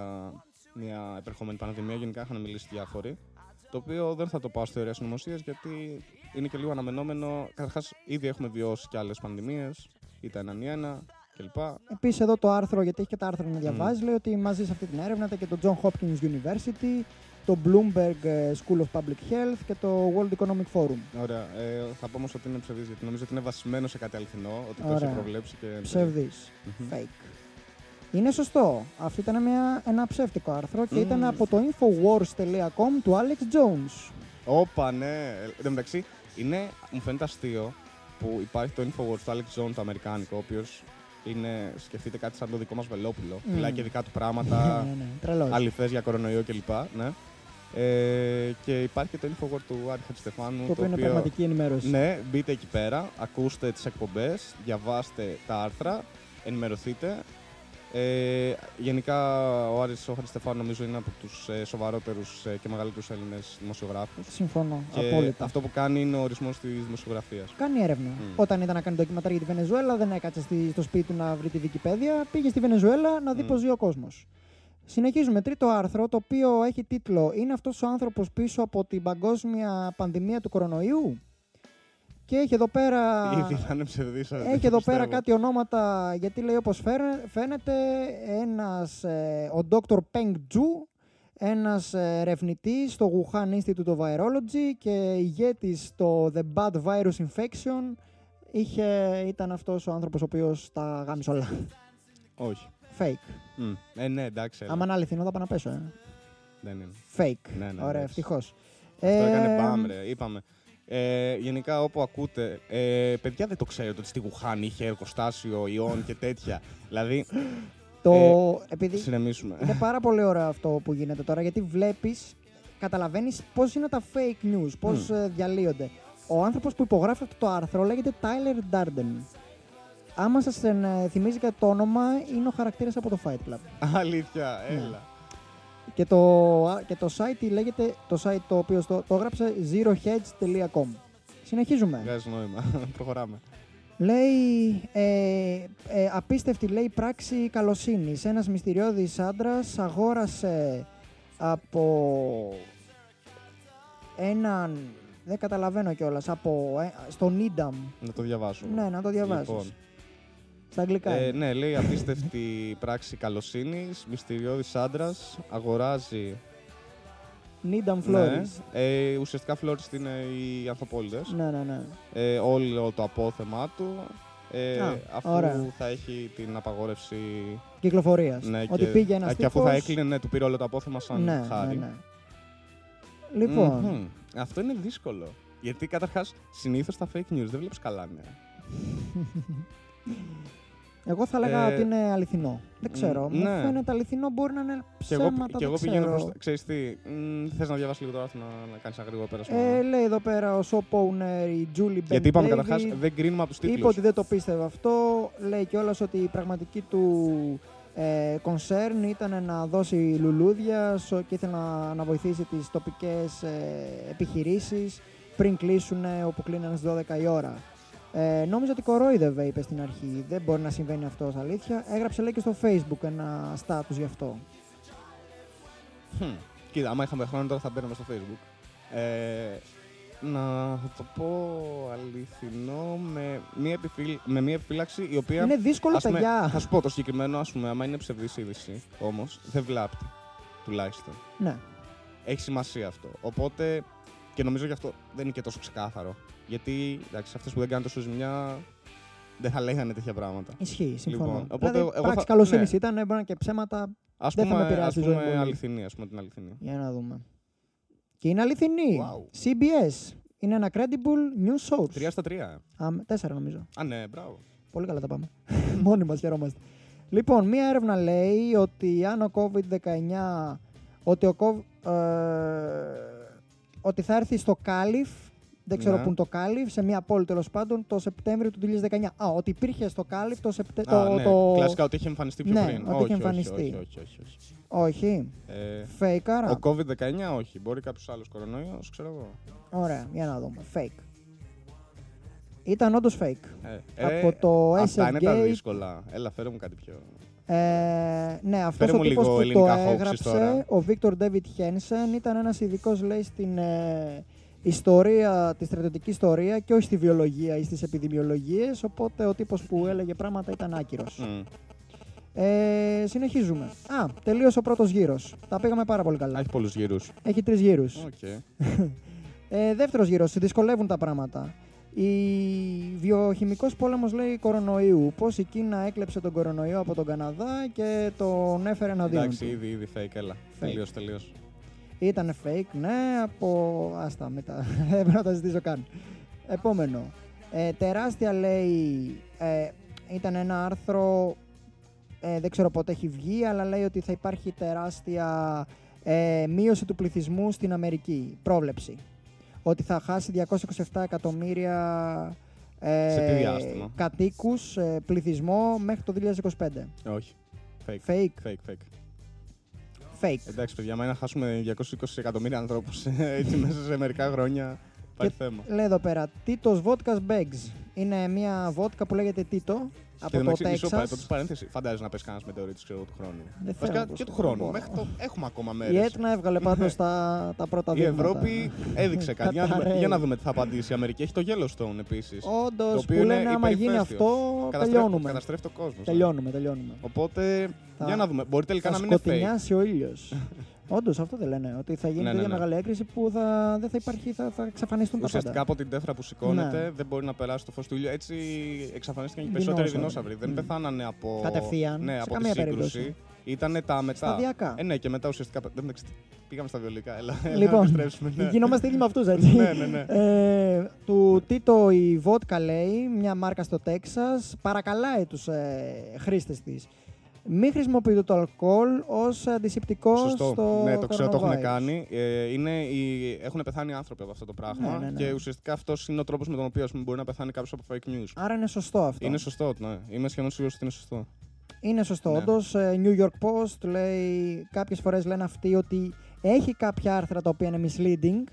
μια επερχόμενη πανδημία. Γενικά είχαν μιλήσει διάφοροι. Το οποίο δεν θα το πάω στη θεωρία συνωμοσία γιατί είναι και λίγο αναμενόμενο. Καταρχάς, ήδη έχουμε βιώσει και άλλες πανδημίες, είτε έναν ή ένα κλπ. Επίσης, εδώ το άρθρο, γιατί έχει και τα άρθρα να διαβάζει, λέει ότι μαζί σε αυτή την έρευνα ήταν και το John Hopkins University, το Bloomberg ε, School of Public Health και το World Economic Forum. Ωραία. Ε, θα πω όμως ότι είναι ψευδής, γιατί νομίζω ότι είναι βασισμένο σε κάτι αληθινό, ότι το Ωραία. έχει προβλέψει και. Ψευδής. Μμμ. Fake. Είναι σωστό. Αυτό ήταν μια, ένα ψεύτικο άρθρο και Μμμ. ήταν από το infowars.com του Alex Jones. Όπα, ναι. Εν τω μεταξύ, είναι, μου φαίνεται αστείο που υπάρχει το Infowars του Alex Jones, το αμερικάνικο, ο οποίος είναι, σκεφτείτε κάτι σαν το δικό μας βελόπουλο. Μμ. Μιλάει και δικά του πράγματα, ναι, ναι, τρελός. αληθέ για κορονοϊό κλπ. Ναι. Ε, και υπάρχει και το Infowars του Άρη Χατζηστεφάνου. Το οποίο είναι πραγματική ενημέρωση. Ναι, μπείτε εκεί πέρα, ακούστε τις εκπομπές, διαβάστε τα άρθρα, ενημερωθείτε. Ε, γενικά, ο Άρης ο Χατζηστεφάνου νομίζω είναι από τους ε, σοβαρότερους ε, και μεγαλύτερους Έλληνες δημοσιογράφους. Συμφωνώ. Και απόλυτα. αυτό που κάνει είναι ο ορισμός της δημοσιογραφίας. Κάνει έρευνα. Μμ. Όταν ήταν να κάνει ντοκιματάρ για τη Βενεζουέλα, δεν έκατσε στη- στο σπίτι του να βρει τη Wikipedia. Πήγε στη Βενεζουέλα να δει Μμ. πώς ζει ο κόσμος. Συνεχίζουμε. Τρίτο άρθρο, το οποίο έχει τίτλο Είναι αυτός ο άνθρωπος πίσω από την παγκόσμια πανδημία του κορονοϊού. Και έχει εδώ πέρα. Ήδη θα είναι ψευδής. ε, Έχει εδώ πέρα πιστεύω. κάτι ονόματα, γιατί λέει όπως φαίνε- φαίνεται ένας, ε, ο Dr. Peng Zhu, ένας ε, ερευνητής στο Wuhan Institute of Virology και ηγέτης στο The Bad Virus Infection, είχε, ήταν αυτός ο άνθρωπος ο οποίος τα γάμισε όλα. Όχι. Fake. Μμ. Ε, ναι, εντάξει. έλα. Άμα είναι αληθινό θα πάω να πέσω, ε. Δεν είναι. Fake. Ναι, ναι, Ωραία, εντάξει. ευτυχώς. Αυτό έκανε Ε, μπαμ, ρε. Είπαμε. Ε, γενικά, όπου ακούτε, ε, παιδιά δεν το ξέρετε ότι στη Γουχάν είχε εργοστάσιο ιών και τέτοια. δηλαδή, Το, Ε, επειδή συνεμίσουμε. Είναι πάρα πολύ ωραίο αυτό που γίνεται τώρα γιατί βλέπεις, καταλαβαίνεις πώς είναι τα fake news, πώς Μμ. διαλύονται. Ο άνθρωπος που υπογράφει αυτό το άρθρο λέγεται Tyler Darden. Άμα σας θυμίζει κάτι το όνομα, είναι ο χαρακτήρας από το Fight Club. Αλήθεια, Ναι. Έλα. Και το, α, και το site λέγεται, το site το οποίος το, το έγραψε zerohedge.com. Συνεχίζουμε. Βγάζει νόημα. [LAUGHS] Προχωράμε. Λέει ε, ε, απίστευτη λέει πράξη καλοσύνης. Ένας μυστηριώδης άντρας αγόρασε από έναν... Δεν καταλαβαίνω κιόλας. Από, ε, στο Needham. Να το διαβάσω. Ναι, να το διαβάσεις. Λοιπόν, Στα αγγλικά. ε, είναι. ναι, λέει απίστευτη πράξη καλοσύνης. Μυστηριώδης άντρας. Αγοράζει. Needham Ναι, Flores. ε, ουσιαστικά φλόριστ είναι οι ανθοπόλυτε. Ναι, ναι, ναι. Ε, όλο το απόθεμά του. Ε, Α, αφού ωραία. θα έχει την απαγόρευση. Κυκλοφορίας. Ναι, Ότι πήγε ένας ε, και αφού θα τύπος- έκλεινε, ναι, του πήρε όλο το απόθεμα σαν ναι, χάρη. ναι, ναι. Λοιπόν, Μμμ. Αυτό είναι δύσκολο. Γιατί καταρχάς συνήθως τα fake news δεν βλέπεις καλά νέα. [LAUGHS] εγώ θα έλεγα Ε, ότι είναι αληθινό. Δεν ξέρω. Μου ναι. φαίνεται αληθινό, μπορεί να είναι Και εγώ, ψέματα, και εγώ δεν πηγαίνω ξέρω. προς... Ξέρεις τι, θες να διαβάσει λίγο το άρθρο να, να κάνεις ένα γρήγορο πέρασμα. Ε, λέει εδώ πέρα ο shop owner η Julie Ben Γιατί είπαμε David, καταρχάς δεν κρίνουμε από τους τίτλους. Είπε ότι δεν το πίστευε αυτό. Λέει κιόλας ότι η πραγματική του ε, concern ήταν να δώσει λουλούδια σο- και ήθελε να, να βοηθήσει τις τοπικές ε, επιχειρήσεις πριν κλείσουν ε, όπου κλείνανε στις 12 η ώρα. Ε, νόμιζα ότι κορόιδευε, είπε στην αρχή. Δεν μπορεί να συμβαίνει αυτό ως αλήθεια. Έγραψε λέει και στο facebook ένα status γι' αυτό. Χμ. Κοίτα, άμα είχαμε χρόνο τώρα θα μπαίναμε στο facebook. Ε, να θα το πω αληθινό με μία, επιφύλ... με μία επιφύλαξη η οποία... Είναι δύσκολο, ας πούμε, παιδιά. Θα σου πω το συγκεκριμένο, ας πούμε, άμα είναι ψευδής είδηση, όμως, δεν βλάπτει. Τουλάχιστον. Ναι. Έχει σημασία αυτό. Οπότε, και νομίζω γι' αυτό δεν είναι και τόσο ξεκάθαρο. Γιατί, εντάξει, αυτές που δεν κάνουν τόσο ζημιά, δεν θα λέγανε τέτοια πράγματα. Ισχύει, συμφωνώ. Λοιπόν, οπότε δηλαδή, εγώ πράξη θα- καλοσύνη ναι. ήταν, μπορεί να είναι και ψέματα. Ας Δεν θα με πούμε, επηρεάσει ας τη ζωή μου πούμε πολύ. αληθινή, ας πούμε την αληθινή. Για να δούμε. Και είναι αληθινή. Wow. CBS. Είναι ένα credible news source. Τρία στα τρία. Α, τέσσερα νομίζω. Α, ναι, μπράβο. Πολύ καλά τα πάμε. [LAUGHS] Μόνοι μας χαιρόμαστε. Λοιπόν, μία έρευνα λέει ότι αν ο COVID-19 ότι, ο, COVID, ε, ότι θα έρθει στο Κάλιφ δεν ξέρω Ναι. πού είναι το Κάλιφ, σε μία πόλη τέλος πάντων, το Σεπτέμβριο του 2019. Α, ότι υπήρχε στο Κάλιφ το Α, Σεπτέμβριο. ναι, το... Κλασικά ότι είχε εμφανιστεί πιο Ναι, πριν. ότι είχε όχι, όχι, εμφανιστεί. Όχι, όχι, όχι, όχι. Όχι. Ε, Fake, άρα. ο COVID-19 όχι. Μπορεί κάποιος άλλος κορονοϊός, ξέρω εγώ. Ωραία, για να δούμε. Fake. Ήταν όντως fake. Ε, Από το Αυτά είναι τα SFGate. δύσκολα. Έλα, φέρε μου κάτι πιο. Ε, ναι, αυτός Φέρε ο μου τύπος λίγο που το ελληνικά hoaxes έγραψε, τώρα. ο Βίκτορ Ντέβιτ Χένσεν, ήταν ένας ειδικός λέει στην ε, ιστορία, τη στρατιωτική ιστορία και όχι στη βιολογία ή στις επιδημιολογίες, οπότε ο τύπος που έλεγε πράγματα ήταν άκυρος. Μμ. Ε, συνεχίζουμε. Α, τελείωσε ο πρώτος γύρος. Τα πήγαμε πάρα πολύ Α, καλά. Έχει πολλούς γύρους. Έχει τρεις γύρους. Οκ. [LAUGHS] Ε, δεύτερος γύρος, δυσκολεύουν τα πράγματα. Η βιοχημικός πόλεμος λέει κορονοϊού. Πώς η Κίνα έκλεψε τον κορονοϊό από τον Καναδά και τον έφερε εναντίον Εντάξει, του. ήδη, ήδη fake, έλα. Τελείω, τελείω. Ήταν fake, ναι, από... Άστα, μετά. [LAUGHS] Δεν πρέπει να τα ζητήσω καν. Επόμενο. Ε, τεράστια λέει... Ε, ήταν ένα άρθρο... Ε, δεν ξέρω πότε έχει βγει, αλλά λέει ότι θα υπάρχει τεράστια ε, μείωση του πληθυσμού στην Αμερική. Πρόβλεψη. Ότι θα χάσει 227 εκατομμύρια ε, Σε τι διάστημα; κατοίκους, ε, πληθυσμό μέχρι το 2025. Όχι. Fake. Fake, Fake, fake. Fake. Εντάξει, παιδιά, μα είναι να χάσουμε 220 εκατομμύρια ανθρώπους έτσι [LAUGHS] μέσα σε μερικά χρόνια. Υπάρχει θέμα. Λέει εδώ πέρα, Τίτος Vodka's Bags. Είναι μια βότκα που λέγεται Τίτο από το Τέξας. Πρώτη παρένθεση. Φαντάζεσαι να πέσει κανένας μετεωρίτης ξέρω, του χρόνου. Δεν Βασικά θέλω να και το του σκεφτώ. χρόνου. Μέχρι το... Έχουμε ακόμα Η μέρες. Έτνα έβγαλε πάντως [LAUGHS] τα, τα πρώτα Η δείγματα. Ευρώπη έδειξε κάτι. Για να, δούμε, Καταραίει. για να δούμε τι θα απαντήσει. Η Αμερική έχει το Yellowstone επίσης. Το Όντως, οποίο που είναι λένε άμα γίνει υπερηφαίστειος. αυτό, τελειώνουμε. Καταστρέφει το κόσμος. Τελειώνουμε, τελειώνουμε. Οπότε, Θα- για να δούμε. Μπορεί τελικά Θα να μην είναι fake. σκοτεινιάσει ο ήλιος. [LAUGHS] Όντως, αυτό δεν λένε. Ότι θα γίνει Ναι, ναι, τέτοια ναι. μεγάλη έκρηση που θα, δεν θα υπάρχει, θα, θα εξαφανιστούν τα Ουσιαστικά πάντα. από την τέφρα που σηκώνεται Ναι. δεν μπορεί να περάσει το φως του ήλιου. Έτσι εξαφανίστηκαν και οι Δεινόσαυροι. περισσότεροι δεινόσαυροι. Δεν Μμ. πεθάνανε από. Κατευθείαν, Ναι, σε από καμία τη σύγκρουση. περίπτωση. Ήταν τα μετά. Σταδιακά. Ε, ναι, και μετά ουσιαστικά. Δεν, δεν, πήγαμε στα βιολικά. Έλα, έλα, να Λοιπόν, επιστρέψουμε, ναι. γινόμαστε ίδιοι με αυτούς, έτσι. ναι, ναι, ναι. Ε, του Τίτο η βότκα λέει, μια μάρκα στο Τέξας, παρακαλάει τους ε, χρήστες της. Μην χρησιμοποιείτε το αλκοόλ ως αντισηπτικό Σωστό. στο ναι, το ξέρω, το έχουν coronavirus. κάνει. Ε, είναι οι... Έχουν πεθάνει άνθρωποι από αυτό το πράγμα. Ναι, ναι, ναι. Και ουσιαστικά αυτός είναι ο τρόπος με τον οποίο ας πούμε, μπορεί να πεθάνει κάποιος από fake news. Άρα είναι σωστό αυτό. Είναι σωστό, ναι. Είμαι σχεδόν σίγουρος ότι είναι σωστό. Είναι σωστό. Ναι. Όντως, ε, New York Post λέει, κάποιες φορές λένε αυτοί ότι έχει κάποια άρθρα τα οποία είναι misleading,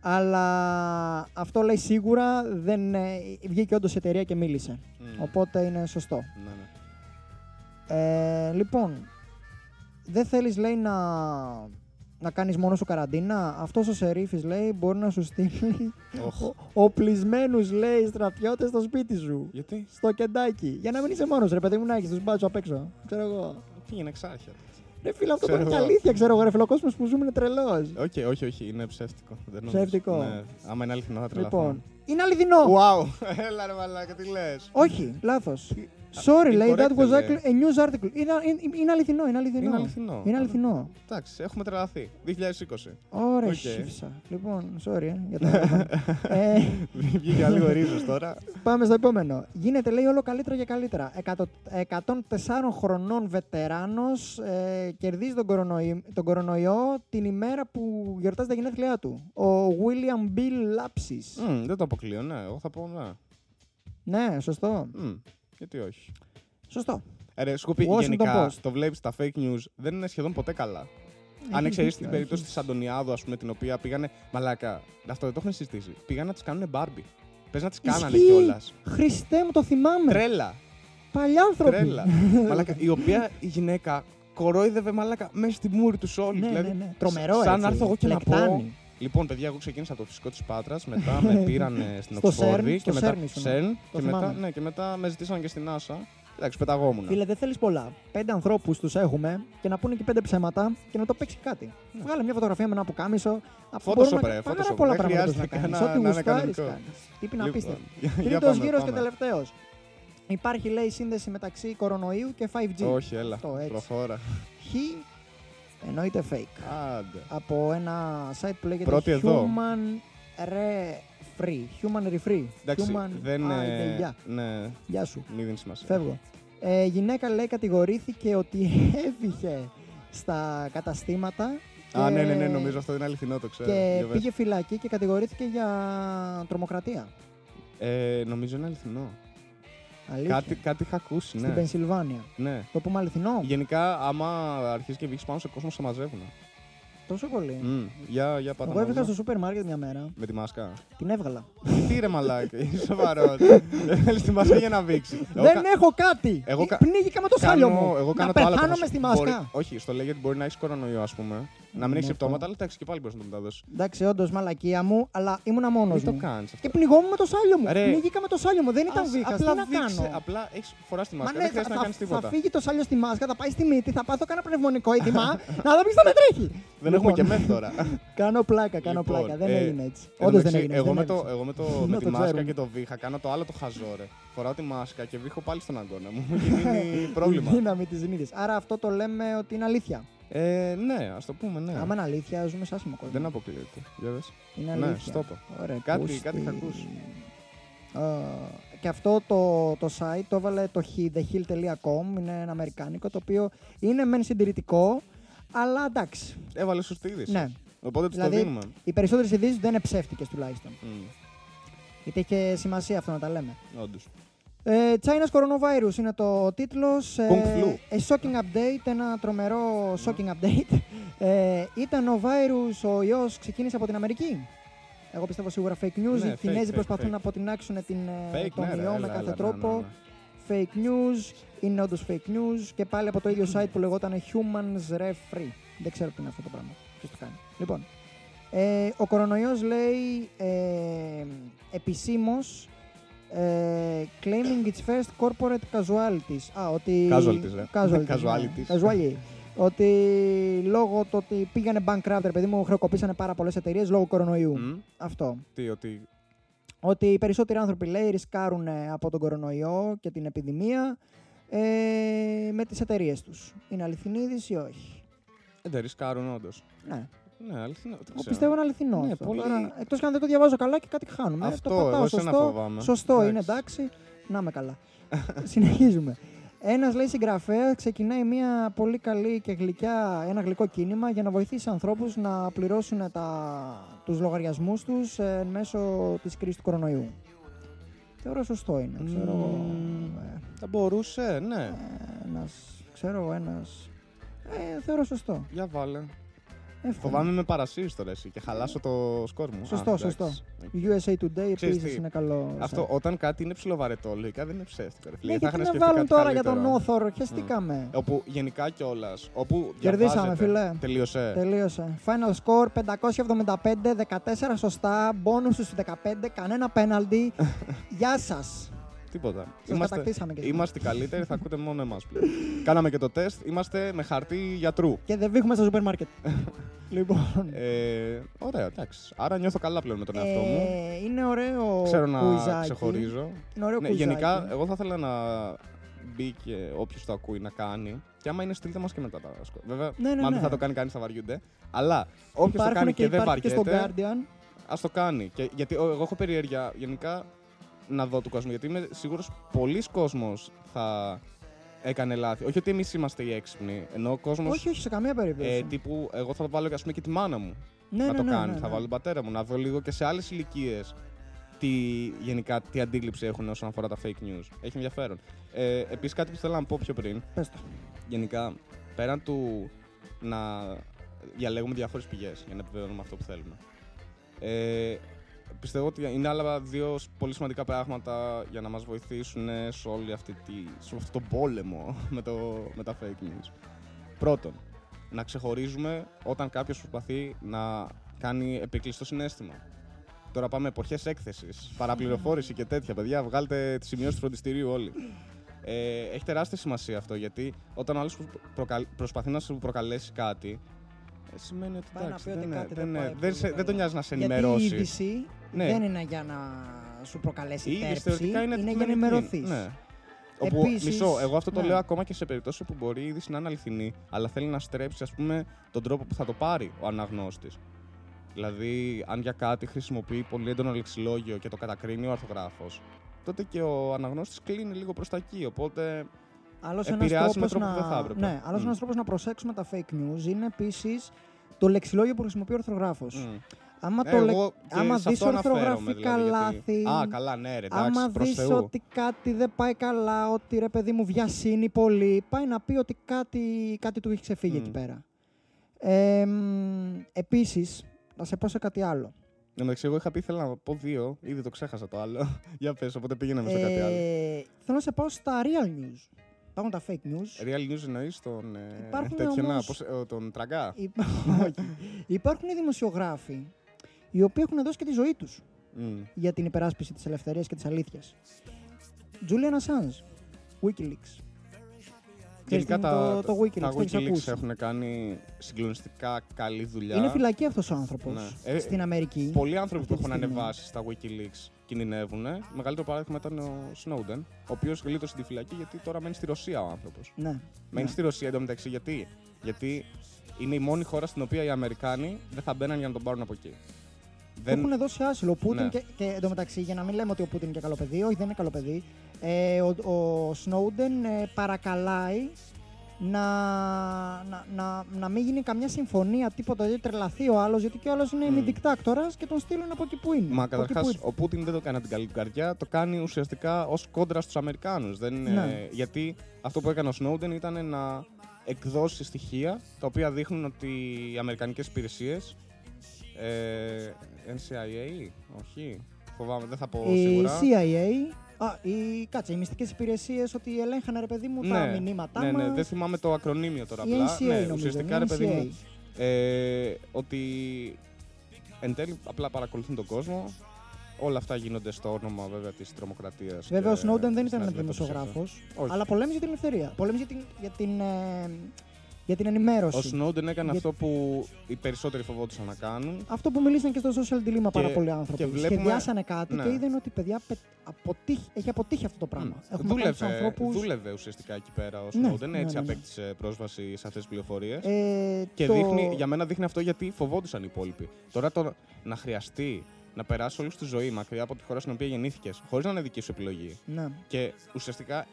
αλλά αυτό λέει σίγουρα δεν ε, βγήκε όντως η εταιρεία και μίλησε. Μμ. Οπότε είναι σωστό. Ναι, ναι. Ε, λοιπόν, δεν θέλεις λέει να, να κάνεις μόνο σου καραντίνα; Αυτός ο Σερίφης λέει μπορεί να σου στείλει Οχ. ο- οπλισμένους λέει στρατιώτες στο σπίτι σου. Γιατί; Στο κεντάκι. Για να μην είσαι μόνος ρε παιδί μου να έχεις τους μπάτσους απ' έξω. Ξέρω εγώ. πήγαινε εξάρχεια. Ρε φίλε αυτό Ξέρω είναι και εγώ. αλήθεια. Ξέρω εγώ ρε φίλε ο κόσμος που ζούμε είναι τρελός. Όχι, όχι, όχι, είναι ψεύτικο. Δεν νομίζω. Ψεύτικο. Ναι. Άμα είναι αληθινό θα τρελαθώ. Λοιπόν, είναι αληθινό. Wow! [LAUGHS] Έλα ρε μαλάκα, τι λες. Όχι, λάθος. Sorry, λέει, that incorrect, was λέει. actually a news article. Είναι, είναι, είναι αληθινό, είναι αληθινό. Είναι αληθινό. Είναι αληθινό. Εντάξει, έχουμε τρελαθεί. 2020. Ωραία, Οκ. σύφησα. Λοιπόν, sorry, ε, για το όνομα. [LAUGHS] ε, Βγήκε λίγο ρίζος τώρα. Πάμε στο επόμενο. Γίνεται, λέει, όλο καλύτερα και καλύτερα. Εκατο- 104 χρονών βετεράνος ε, κερδίζει τον κορονοϊ- τον κορονοϊό την ημέρα που γιορτάζει τα γενέθλιά του. Ο William Bill Lapsis. Μμ, Δεν το αποκλείω, ναι. Εγώ θα πω ναι. Ναι, σωστό. Μμ, Γιατί όχι; Σωστό. Ε, ρε, σου πει Washington γενικά Post. το βλέπεις τα fake news δεν είναι σχεδόν ποτέ καλά. Αν Έχεις εξαιρέσεις δίκιο, την [LAUGHS] περίπτωση έχεις. της Αντωνιάδου, ας πούμε, την οποία πήγανε. Μαλάκα, αυτό δεν το έχουν συζητήσει. Πήγαν να τι κάνουν Barbie. Πες να τι κάνανε Ισχύει. κιόλας. Χριστέ μου, το θυμάμαι. Τρέλα. Παλιάνθρωποι. Τρέλα. [LAUGHS] μαλάκα, η οποία η γυναίκα κορόιδευε μαλάκα μέσα στη μούρη τους όλους. Ναι, δηλαδή, ναι, ναι. Τρομερό Σαν έτσι. να έρθω εγώ και να πω. Λεκτάνη. Λοιπόν, παιδιά, εγώ ξεκίνησα από το φυσικό της Πάτρας, μετά [LAUGHS] με πήραν στην Στο Οξφόρδη CERN, και στο μετά. CERN ήσουν. CERN, Το και μετά, θυμάμαι. ναι, και μετά με ζητήσαν και στην NASA. Εντάξει, πεταγόμουν. Φίλε, δεν θέλεις πολλά. Πέντε ανθρώπους τους έχουμε και να πούνε και πέντε ψέματα και να το παίξει κάτι. Βγάλε μια φωτογραφία με ένα πουκάμισο. Αφού Photoshop, μπορούμε ρε, να πάρα Photoshop. πολλά Δεν πράγματα να χρειάζεται κάνεις. να- Ό,τι να είναι γουστάρει κανονικό. κάνεις. Τύπη να Λοιπόν, απίστευτο. για- για Τρίτο πάμε, γύρος και πάμε. τελευταίος. Υπάρχει λέει σύνδεση μεταξύ κορονοϊού και 5G. Όχι, έλα. Αυτό, έτσι. Προφόρα. Χ εννοείται fake. Άντε. Από ένα site που λέγεται Πρώτη εδώ. Human Refree. Human Refree. Εντάξει, Human... δεν. Α, ε, ide, γεια. Ναι, Γεια σου. μη δίνεις σημασία. Φεύγω. Ε, γυναίκα λέει κατηγορήθηκε ότι [LAUGHS] έβηχε στα καταστήματα. Α, και- ναι, ναι, ναι, νομίζω αυτό είναι αληθινό, το ξέρω. Και Για πες. πήγε φυλακή και κατηγορήθηκε για τρομοκρατία. Ε, νομίζω είναι αληθινό. Αλήθεια. Κάτι, κάτι είχα ακούσει, Στην ναι. Πενσιλβάνια. ναι. Το πούμε αληθινό. Γενικά, άμα αρχίσει και βγεις πάνω σε κόσμο, σε μαζεύουν. Τόσο πολύ. Μμ, Για, για πάτα Εγώ έβγαλα μάζα. στο σούπερ μάρκετ μια μέρα. Με τη μάσκα. Την έβγαλα. Τι ρε μαλάκι, είσαι [LAUGHS] σοβαρός. Δεν θέλεις τη μάσκα για να βήξεις. Εγώ Δεν κα- έχω κάτι! Εγώ κα- Πνίγηκα με το σάλιο κάνω- μου. Εγώ να κάνω το άλλο. πεθάνω πως με στη μπορεί- μάσκα. όχι, στο λέει γιατί μπορεί να έχεις κορονοϊό, ας πούμε. Να μην Ναι, έχεις αυτό. συμπτώματα, αλλά εντάξει και πάλι μπορείς να το μεταδώσεις. Εντάξει, όντως μαλακία μου, αλλά ήμουνα μόνος Μην το μου. κάνεις Και αυτό. πνιγόμουν με το σάλιο μου. Ρε. Πνίγηκα με το σάλιο μου. Δεν ήταν Ας- βήχα. Τι απλά να δείξε- κάνω; Απλά έχεις φορά τη Μα μάσκα. ναι, Δεν χρειάζεται να θα, κάνεις θα, θα τίποτα. φύγει το σάλιο στη μάσκα, θα πάει στη μύτη, θα πάθω κάνα πνευμονικό έτοιμα [LAUGHS] να δω ποιος θα με τρέχει. Δεν έχουμε και Λοιπόν, μεθ τώρα. [LAUGHS] Κάνω πλάκα, κάνω Λοιπόν, πλάκα. Δεν ε, έγινε έτσι. Εν τω Όντως δεν μεταξύ, έγινε. Εγώ δεν με, το, έβρισα. εγώ με, το, Να με το τη μάσκα ξέρουμε. και το βήχα κάνω το άλλο το χαζό ρε. Φοράω τη μάσκα και βήχω πάλι στον αγκώνα μου. [LAUGHS] και γίνει πρόβλημα. Η δύναμη της νύχη. Άρα αυτό το λέμε ότι είναι αλήθεια. Ε, ναι, ας το πούμε, ναι. Άμα είναι αλήθεια, ζούμε σε άσχημο κόσμο. Δεν αποκλείεται. Για δες. Είναι Ναι, αλήθεια. στο είπα. Ωραία, Κάτι- Κώστη. κάτι είχα ακούσεις. Α, και αυτό το, το site το έβαλε το He- thehill.com, είναι ένα αμερικάνικο, το οποίο είναι μεν συντηρητικό, αλλά εντάξει. Έβαλες σωστή είδηση. Ναι. Οπότε του Δηλαδή- το δίνουμε. Οι περισσότερες ειδήσεις δεν είναι ψεύτικε τουλάχιστον. Mm, Γιατί έχει σημασία αυτό να τα λέμε. όντως. Ε, China's Coronavirus είναι το τίτλος. Ε, Kung flu. a shocking update, ένα τρομερό shocking update. Ε, ήταν ο virus, ο ιός ξεκίνησε από την Αμερική. Εγώ πιστεύω σίγουρα fake news. Ναι, Οι Κινέζοι fake, προσπαθούν fake. να αποτινάξουν την, ε, Fake, τον ναι, ρε, ιό με έλα, κάθε έλα, ναι, τρόπο. ναι, ναι. Fake news, είναι όντως fake news και πάλι από το ίδιο site που λεγόταν Humans Ref Free. Δεν ξέρω τι είναι αυτό το πράγμα. Ποιος το κάνει. Λοιπόν, ε, ο κορονοϊός λέει ε, επισήμως ε, claiming its first corporate casualties. Α, ότι... Casualties, ρε. Casualties, Casualties. ναι. Casualty. ότι λόγω του ότι πήγανε bankrupt, ρε παιδί μου, χρεοκοπήσανε πάρα πολλές εταιρείες λόγω κορονοϊού. Μμ. Αυτό. Τι, ότι. Ότι οι περισσότεροι άνθρωποι, λέει, ρισκάρουν ε, από τον κορονοϊό και την επιδημία ε, με τις εταιρείες τους. Είναι αληθινή είδηση ή όχι; Ε, δεν ρισκάρουν, όντως. Ναι. Ναι, αληθινό. δεν Εγώ ξέρω. πιστεύω είναι αληθινό. Ναι, αυτό. πολύ- Τώρα, εκτός και αν δεν το διαβάζω καλά και κάτι χάνουμε. Αυτό, το πατάω εγώ εσένα σωστό. φοβάμαι. Σωστό Εντάξει. είναι, εντάξει. Να είμαι καλά. [LAUGHS] Συνεχίζουμε. Ένας λέει συγγραφέας ξεκινάει μια πολύ καλή και γλυκιά, ένα γλυκό κίνημα για να βοηθήσει ανθρώπους να πληρώσουν τα, τους λογαριασμούς τους ε, εν μέσω της κρίσης του κορονοϊού. Θεωρώ σωστό είναι. Ξέρω, εγώ, Μμμ. ε, Θα μπορούσε, ναι. ένας, ξέρω εγώ, ένας... Ε, θεωρώ σωστό. Για βάλε. Εύκολο. Φοβάμαι με παρασύρεις τώρα εσύ και χαλάσω το σκορ μου. Σωστό, Α, σωστό. εντάξει. USA Today Ξέρεις επίσης τι, είναι καλό. Αυτό, site. όταν κάτι είναι ψιλοβαρετό, λογικά δεν είναι ψεύτικο. Ρε, φίλε, Ναι, θα γιατί είχαν να σκεφτεί βάλουν κάτι τώρα για τον καλύτερο. όθωρο, χαιστήκαμε. Όπου γενικά κιόλας. Όπου Κερδίσαμε, διαβάζετε- φίλε. Τελείωσε. Τελείωσε. Final score 575, 14 σωστά, bonus στους 15, κανένα πέναλτι. [LAUGHS] Γεια σας. Τίποτα. Σας κατακτήσαμε και σήμερα. είμαστε οι καλύτεροι, θα ακούτε μόνο εμάς πλέον. [LAUGHS] Κάναμε και το τεστ. Είμαστε με χαρτί γιατρού. Και δεν βήχουμε στο σούπερ μάρκετ. [LAUGHS] λοιπόν. Ε, ωραία, εντάξει. Άρα νιώθω καλά πλέον με τον εαυτό μου. Ε, είναι ωραίο Ξέρω να κουιζάκι. ξεχωρίζω. Είναι ωραίο Ναι, κουιζάκι. γενικά, εγώ θα ήθελα να μπει και όποιος το ακούει να κάνει. Και άμα είναι, στείλτε μας και μετά τα σκο- Βέβαια, Ναι, ναι, μάλλον ναι. δεν θα το κάνει κανείς, θα βαριούνται. Αλλά όποιος το Υπάρχουν κάνει και, και, δεν υπάρχει και στο βαριέται, Guardian. ας το κάνει. Και, γιατί ο- εγώ έχω περιέργεια γενικά να δω του κόσμου. Γιατί είμαι σίγουρος πολλοί κόσμος θα έκανε λάθη. Όχι ότι εμείς είμαστε οι έξυπνοι. Ενώ ο κόσμος. Όχι, όχι, σε καμία περίπτωση. Ε, τύπου, εγώ θα βάλω ας πούμε, και τη μάνα μου ναι, να ναι, το ναι, κάνει. ναι, θα ναι. βάλω τον πατέρα μου να δω λίγο και σε άλλες ηλικίες τι, γενικά, τι αντίληψη έχουν όσον αφορά τα fake news. Έχει ενδιαφέρον. Ε, Επίσης, κάτι που θέλω να πω πιο πριν, Πες το. γενικά, πέραν του να διαλέγουμε διάφορες πηγές για να επιβεβαιώνουμε αυτό που θέλουμε. Ε, πιστεύω ότι είναι άλλα δύο πολύ σημαντικά πράγματα για να μας βοηθήσουν σε, όλη αυτή τη, σε όλο αυτό το πόλεμο [LAUGHS] με, το, με τα fake news. Πρώτον, να ξεχωρίζουμε όταν κάποιος προσπαθεί να κάνει επίκλειστο στο συνέστημα. Τώρα πάμε εποχές έκθεσης, παραπληροφόρηση και τέτοια. Παιδιά, βγάλτε τις σημειώσεις του φροντιστηρίου όλοι. Ε, έχει τεράστια σημασία αυτό γιατί όταν ο άλλος προσπαθεί να σου προκαλέσει κάτι, ε, σημαίνει ότι Πάει να εντάξει, πει ότι δεν, είναι- κάτι δεν, δεν είναι- πάει δεν, πολύ σε- δεν καλά. τον νοιάζει να σε Γιατί η ενημερώσει. είδηση Ναι. δεν είναι για να σου προκαλέσει Η είδηση τέρψη, θεωρητικά είναι, είναι για να αντικειμενική. ενημερωθείς. Ναι. Όπου, Επίσης, μισό, εγώ αυτό το ναι. λέω ακόμα και σε περίπτωση που μπορεί η είδηση να είναι αληθινή, αλλά θέλει να στρέψει ας πούμε, τον τρόπο που θα το πάρει ο αναγνώστης. Δηλαδή, αν για κάτι χρησιμοποιεί πολύ έντονο λεξιλόγιο και το κατακρίνει ο αρθογράφος, τότε και ο αναγνώστης κλείνει λίγο προς τα εκεί. Οπότε, Άλλος ένας επηρεάζει με τρόπος τρόπο να... που δεν θα έπρεπε. Ναι, άλλος Μμ. ένας τρόπος να προσέξουμε τα fake news είναι επίσης το λεξιλόγιο που χρησιμοποιεί ο ορθογράφος. μ. Άμα, Ε, το λε- εγώ και άμα σε δεις αυτό αναφέρομαι, ορθογραφικά δηλαδή, λάθη, γιατί- Α, καλά, ναι, ρε, εντάξει, άμα προς δεις Θεού. ότι κάτι δεν πάει καλά, ότι ρε παιδί μου βιασύνει πολύ, πάει να πει ότι κάτι, κάτι του έχει ξεφύγει Μμ. εκεί πέρα. Ε, Επίσης, να σε πω σε κάτι άλλο. Ναι, μεταξύ, εγώ είχα πει ήθελα να πω δύο, ήδη το ξέχασα το άλλο. [LAUGHS] Για πες, οπότε πήγαινε σε κάτι άλλο. Ε, θέλω να σε πάω στα real news. Υπάρχουν τα fake news. Real news εννοείς τον, ε, Υπάρχουν τέτοιο, να, όμως- πώς, ε, τον τραγκά; Υπά- [LAUGHS] Όχι. Υπάρχουν οι δημοσιογράφοι οι οποίοι έχουν δώσει και τη ζωή τους Μμ. για την υπεράσπιση της ελευθερίας και της αλήθειας. Julian Assange, Wikileaks. Ξέρεις Γενικά τι τα, είναι το, το Wikileaks, τα το έχεις Wikileaks ακούσει. έχουν κάνει συγκλονιστικά καλή δουλειά. Είναι φυλακή αυτός ο άνθρωπος Ναι. Ε, στην Αμερική. Πολλοί άνθρωποι που αυτή έχουν τη στιγμή. ανεβάσει στα Wikileaks κινδυνεύουν. Μεγαλύτερο παράδειγμα ήταν ο Snowden, ο οποίος γλίτωσε τη φυλακή γιατί τώρα μένει στη Ρωσία ο άνθρωπος. Ναι. Μένει ναι. στη Ρωσία εντωμεταξύ γιατί, γιατί είναι η μόνη χώρα στην οποία οι Αμερικάνοι δεν θα μπαίναν για να τον πάρουν από εκεί. Του έχουν δώσει άσυλο. Ο Πούτιν Ναι. και, και εντωμεταξύ, για να μην λέμε ότι ο Πούτιν είναι και καλό παιδί, όχι δεν είναι καλό παιδί, ε, ο, ο Σνόουντεν ε, παρακαλάει να, να, να, να μην γίνει καμιά συμφωνία, τίποτα, δεν τρελαθεί ο άλλος, γιατί και ο άλλος είναι Μμ. ημιδικτάκτορα και τον στείλουν από εκεί που είναι. Μα Από εκεί καταρχάς, που- ο Πούτιν δεν το κάνει από την καλή του καρδιά, το κάνει ουσιαστικά ως κόντρα στους Αμερικάνους. Ναι. Γιατί αυτό που έκανε ο Snowden ήταν να εκδώσει στοιχεία τα οποία δείχνουν ότι οι Αμερικανικές υπηρεσίες. Ε, NCIA, όχι. Φοβάμαι, δεν θα πω η σίγουρα. CIA, α, η, κάτσε, οι μυστικές υπηρεσίες ότι ελέγχανε ρε παιδί μου τα ναι, μηνύματά ναι, ναι, μας. δεν θυμάμαι το ακρονίμιο τώρα Η απλά. NCA ναι, νομίζω, ουσιαστικά η ρε παιδί NCA. μου, ε, ότι εν τέλει απλά παρακολουθούν τον κόσμο. Όλα αυτά γίνονται στο όνομα βέβαια της τρομοκρατίας. Βέβαια, ο Σνόντεν δεν ήταν δημοσιογράφος, Όχι. αλλά πολέμησε για την ελευθερία. Πολέμησε για την, για την, ε, για την ενημέρωση. Ο Σνόντεν έκανε Για- αυτό που οι περισσότεροι φοβόντουσαν να κάνουν. Αυτό που μιλήσαν και στο social dilemma πάρα πολλοί άνθρωποι. και βλέπουμε- Σχεδιάσανε κάτι Ναι. και είδαν ότι παιδιά πε- αποτύχει, έχει αποτύχει αυτό το πράγμα. Έχουμε κάνει τους Δούλευε, ανθρώπους, δούλευε ουσιαστικά εκεί πέρα ο Ναι, Σνόντεν, ναι, έτσι ναι, ναι. απέκτησε πρόσβαση σε αυτές τις πληροφορίες. ε, Και το... δείχνει, για μένα δείχνει αυτό γιατί φοβόντουσαν οι υπόλοιποι. Τώρα το να χρειαστεί να περάσει όλη τη ζωή μακριά από τη χώρα στην οποία γεννήθηκες, χωρίς να είναι δική σου επιλογή. Ναι. Και ουσιαστικά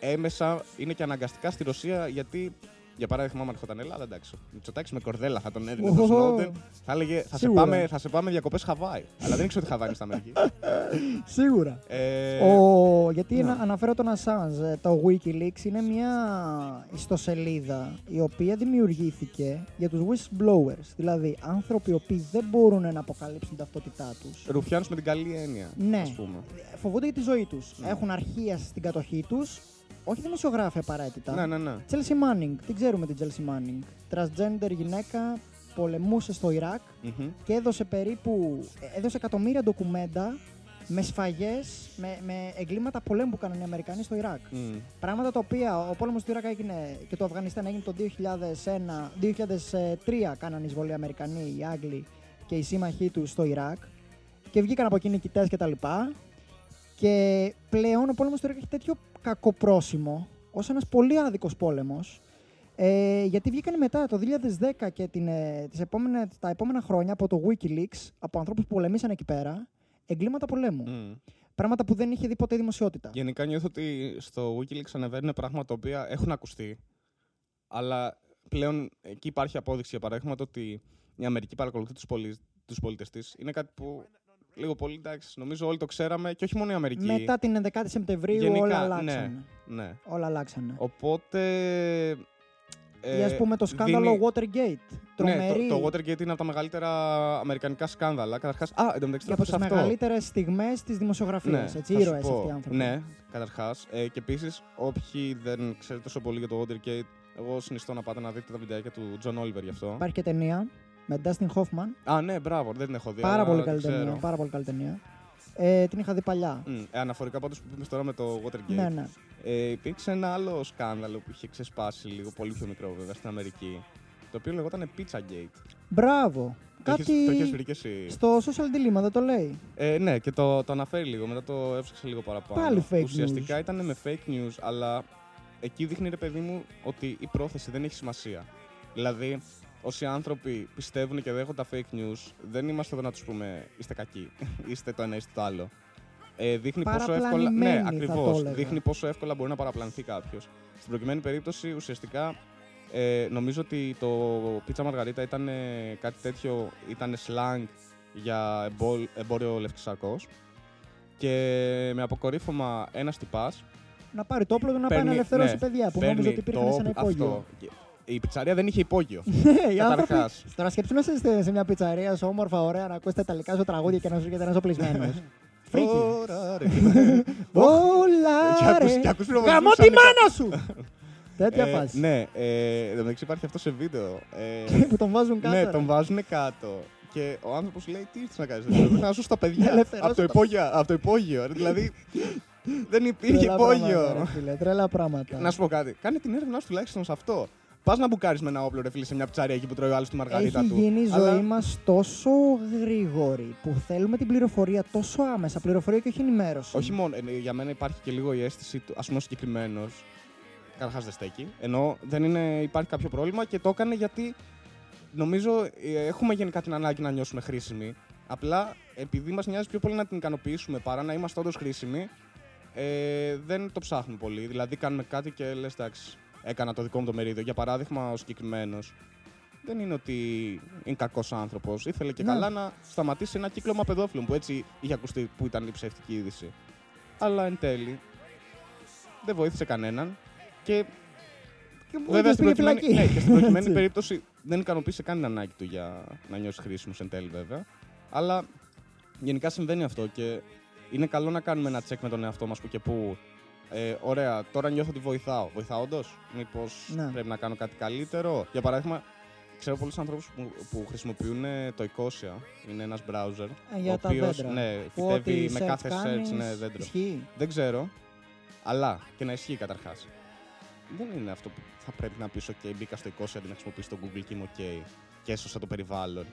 έμεσα είναι και αναγκαστικά στη Ρωσία γιατί. Για παράδειγμα, άμα ερχόταν Ελλάδα, εντάξει. Ο Μητσοτάκης με κορδέλα θα τον έδινε Ω, τον Σνόντεν. Θα έλεγε θα σε, Σίγουρα. πάμε, θα σε πάμε διακοπές Χαβάη. Αλλά δεν ήξερα ότι Χαβάη είναι στην Αμερική. [LAUGHS] Σίγουρα. Ε, Ο... Γιατί ναι. να αναφέρω τον Assange, το Wikileaks είναι μια ιστοσελίδα η οποία δημιουργήθηκε για τους whistleblowers, δηλαδή άνθρωποι οι οποίοι δεν μπορούν να αποκαλύψουν την ταυτότητά τους. Ρουφιάνους με την καλή έννοια. Ναι. Ας πούμε. Φοβούνται για τη ζωή τους. Ναι. Έχουν αρχεία στην κατοχή τους, όχι δημοσιογράφοι απαραίτητα. Ναι, ναι, ναι. Chelsea Manning, την ξέρουμε την Chelsea Manning. Transgender γυναίκα, πολεμούσε στο Ιράκ Μμμ. και έδωσε περίπου, έδωσε εκατομμύρια ντοκουμέντα με σφαγές, με, με εγκλήματα πολέμου που κάνανε οι Αμερικανοί στο Ιράκ. Μμ. Πράγματα τα οποία ο πόλεμος του Ιράκ έγινε και το Αφγανιστάν έγινε το 2001, 2003 κάνανε εισβολή οι Αμερικανοί, οι Άγγλοι και οι σύμμαχοί τους στο Ιράκ και βγήκαν από εκεί νικητές και τα λοιπά. Και πλέον ο πόλεμος του Ιράκ έχει τέτοιο κακό πρόσημο ως ένας πολύ άδικος πόλεμος ε, γιατί βγήκαν μετά το 2010 και την, ε, τις επόμενες, τα επόμενα χρόνια από το Wikileaks, από ανθρώπους που πολεμήσαν εκεί πέρα, εγκλήματα πολέμου. Μμ. Πράγματα που δεν είχε δει ποτέ η δημοσιότητα. Γενικά νιώθω ότι στο Wikileaks ανεβαίνουν πράγματα τα οποία έχουν ακουστεί, αλλά πλέον εκεί υπάρχει απόδειξη για παράδειγμα το ότι η Αμερική παρακολουθεί τους, πολι... τους πολίτες της. Είναι κάτι που λίγο πολύ εντάξει, νομίζω όλοι το ξέραμε και όχι μόνο η Αμερική. Μετά την 11η Σεπτεμβρίου Γενικά, όλα ναι. αλλάξανε. Ναι. Όλα αλλάξανε. Οπότε... Ή ας πούμε το σκάνδαλο δίνει- Watergate. Τρομερή. Ναι, το, το Watergate είναι από τα μεγαλύτερα αμερικανικά σκάνδαλα. Καταρχάς, α, εντωμεταξύ και από θα τις πω σε αυτό. μεγαλύτερες στιγμές της δημοσιογραφίας. Ναι, έτσι, θα σου ήρωες πω. αυτοί οι άνθρωποι. Ναι, καταρχάς. Ε, και επίσης, όποιοι δεν ξέρετε τόσο πολύ για το Watergate, εγώ συνιστώ να πάτε να δείτε τα βιντεάκια του John Oliver γι' αυτό. Υπάρχει και ταινία με Dustin Hoffman. Α, ναι, μπράβο, δεν την έχω δει. Πάρα αλλά πολύ την καλή ξέρω. ταινία. Πάρα πολύ καλή ταινία. Ε, την είχα δει παλιά. Μμ, ε, αναφορικά πάντως που είπαμε τώρα με το Watergate. Ναι, ναι. Ε, υπήρξε ένα άλλο σκάνδαλο που είχε ξεσπάσει λίγο πολύ πιο μικρό βέβαια στην Αμερική. Το οποίο λεγόταν Pizzagate. Μπράβο. Το Κάτι έχεις- Το έχεις βρει και εσύ. στο social dilemma δεν το λέει. Ε, ναι, και το, το αναφέρει λίγο, μετά το έψαξε λίγο παραπάνω. Πάλι fake Ουσιαστικά news. ήταν με fake news, αλλά εκεί δείχνει ρε παιδί μου ότι η πρόθεση δεν έχει σημασία. Δηλαδή, όσοι άνθρωποι πιστεύουν και δέχονται τα fake news, δεν είμαστε εδώ να τους πούμε είστε κακοί, [LAUGHS] είστε το ένα, είστε το άλλο. Ε, δείχνει πόσο εύκολα. Παραπλανημένοι, Ναι, θα ακριβώς. το έλεγα. Δείχνει πόσο εύκολα μπορεί να παραπλανθεί κάποιος. Στην προκειμένη περίπτωση, ουσιαστικά ε, νομίζω ότι το πίτσα μαργαρίτα ήταν ε, κάτι τέτοιο, ήταν slang για εμπό- εμπόριο λευκισαρκός και με αποκορύφωμα ένας τυπάς Να πάρει το όπλο του να πάει να Παίρνει- ελευθερώσει ναι, παιδιά που παίρνει νόμιζε ότι υπήρχαν το σε ένα όπλο- υπόγειο. αυτό. Και η πιτσαρία δεν είχε υπόγειο. Ναι, [LAUGHS] οι άνθρωποι. Καταρχάς. Τώρα σκέψου να είστε σε μια πιτσαρία, σε όμορφα, ωραία, να ακούσετε τα λικά σου τραγούδια και να σου έρχεται ένας οπλισμένος. [LAUGHS] Φρίκη. Ωρα, ρε. [LAUGHS] Όλα Και ακούς- ρε. και ακούς πυροβολισμούς Γαμώ τη ξαφνικά. μάνα σου! Τέτοια Ε, φάση. Ναι, ε, εν τω μεταξύ υπάρχει αυτό σε βίντεο. Ε, Που τον βάζουν κάτω. ναι, ρε. τον βάζουν κάτω. Και ο άνθρωπος λέει: Τι ήρθες να κάνεις, Πρέπει να σώσω τα παιδιά. Ελευθερώσω από, το τα- υπόγειο, από το υπόγειο. ρε. Δηλαδή δεν υπήρχε Τρελά πράγματα, υπόγειο. ρε φίλε, Τρελά πράγματα. Να σου πω κάτι. Κάνε την έρευνά σου τουλάχιστον σε αυτό. Πας να μπουκάρεις με ένα όπλο, ρε φίλε, σε μια πιτσαρία εκεί που τρώει ο άλλος τη μαργαρίτα Έχει του. γίνει η ζωή Αλλά- μας τόσο γρήγορη που θέλουμε την πληροφορία τόσο άμεσα. Πληροφορία και όχι ενημέρωση. Όχι μόνο. ε, για μένα υπάρχει και λίγο η αίσθηση του, ας πούμε, ο συγκεκριμένος. Καταρχάς δεν στέκει. Ενώ δεν είναι, υπάρχει κάποιο πρόβλημα και το έκανε γιατί νομίζω ε, έχουμε γενικά την ανάγκη να νιώσουμε χρήσιμοι. Απλά επειδή μας νοιάζει πιο πολύ να την ικανοποιήσουμε παρά να είμαστε όντως χρήσιμοι, ε, δεν το ψάχνουμε πολύ. Δηλαδή κάνουμε κάτι και λες, εντάξει, έκανα το δικό μου το μερίδιο. Για παράδειγμα, ο συγκεκριμένος δεν είναι ότι είναι κακός άνθρωπος. Ήθελε και Ναι. καλά να σταματήσει ένα κύκλωμα παιδόφιλων που έτσι είχε ακουστεί που ήταν η ψεύτικη είδηση. Αλλά εν τέλει δεν βοήθησε κανέναν και Και ο βέβαια ίδιος στην πήγε προκειμένη, φυλακή. ναι, και στην προκειμένη Έτσι. περίπτωση δεν ικανοποίησε καν την ανάγκη του για να νιώσει χρήσιμος εν τέλει βέβαια. Αλλά γενικά συμβαίνει αυτό και είναι καλό να κάνουμε ένα τσεκ με τον εαυτό μας που και που. Ε, ωραία, τώρα νιώθω ότι βοηθάω. Βοηθάω όντως; Μήπως Ναι. πρέπει να κάνω κάτι καλύτερο; Για παράδειγμα, ξέρω πολλούς ανθρώπους που, που χρησιμοποιούν ε, το Ecosia. Είναι ένας browser. Ε, για ο τα οποίος, δέντρα. Ναι, Που ό,τι φυτεύει με search κάθε κάνεις, search ναι, δέντρο. Ισχύει. Δεν ξέρω, αλλά και να ισχύει καταρχάς. Δεν είναι αυτό που θα πρέπει να πεις: OK, μπήκα στο 20 αντί να χρησιμοποιήσω το Google και είμαι OK και έσωσα το περιβάλλον.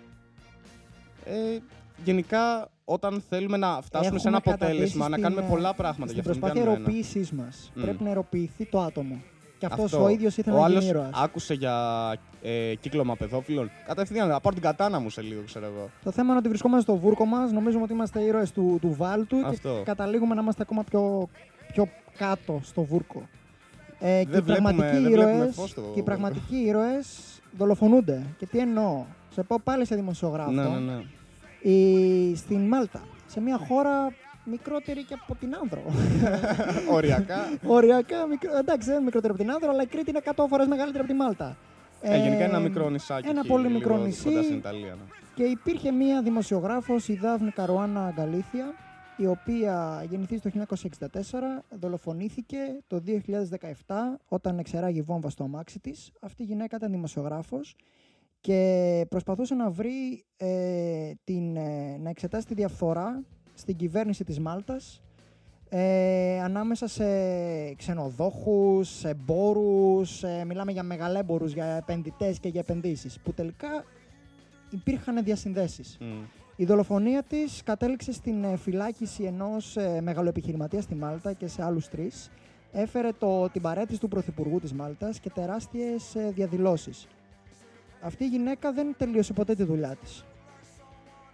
Ε, γενικά, όταν θέλουμε να φτάσουμε σε ένα Έχουμε αποτέλεσμα, καταντήσει να κάνουμε στην, πολλά ε, πράγματα για Στην αυτόν προσπάθεια τον ένα. εροποίησή μας Μμ. πρέπει να εροποιηθεί το άτομο. Και αυτός Αυτό. ο ίδιος ήθελε Ο να άλλος γίνει ήρωας. άκουσε για ε, κύκλωμα παιδόφιλων. Κατευθείαν, θα πάρω την κατάνα μου σε λίγο, ξέρω εγώ. Το θέμα είναι ότι βρισκόμαστε στο βούρκο μας, νομίζουμε ότι είμαστε ήρωες του, του βάλτου Αυτό. και καταλήγουμε να είμαστε ακόμα πιο, πιο κάτω στο βούρκο. Ε, και, οι Δεν βλέπουμε- πραγματικοί δεν βλέπουμε ήρωες, φως στο και οι βούρκο. πραγματικοί ήρωες δολοφονούνται. Και τι εννοώ. Σε πω πάλι σε δημοσιογράφο. Ναι, ναι, ναι. Η, στην Μάλτα, σε μια χώρα μικρότερη και από την Άνδρο. [LAUGHS] Οριακά. Οριακά, μικρο... εντάξει, δεν είναι μικρότερη από την Άνδρο, αλλά η Κρήτη είναι 100 φορές μεγαλύτερη από τη Μάλτα. Ε, γενικά είναι ένα Ε, μικρό νησάκι. ένα εκεί, πολύ λίγο μικρό νησί. Κοντά στην Ιταλία. Ναι. Και υπήρχε μία δημοσιογράφος, η Δάφνη Καρουάνα Γκαλήθια, η οποία γεννηθεί το 1964, δολοφονήθηκε το 2017 όταν εξεράγει βόμβα στο αμάξι της. Αυτή η γυναίκα ήταν δημοσιογράφος και προσπαθούσε να βρει ε, την, ε, να εξετάσει τη διαφθορά στην κυβέρνηση της Μάλτας ε, ανάμεσα σε ξενοδόχους, σε εμπόρους, ε, μιλάμε για μεγαλέμπορους, για επενδυτές και για επενδύσεις, που τελικά υπήρχαν διασυνδέσεις. Μμ. Η δολοφονία της κατέληξε στην ε, φυλάκιση ενός ε, μεγαλοεπιχειρηματίας στη Μάλτα και σε άλλους τρεις. Έφερε το, την παρέτηση του Πρωθυπουργού της Μάλτας και τεράστιες ε, διαδηλώσεις. Αυτή η γυναίκα δεν τελείωσε ποτέ τη δουλειά της.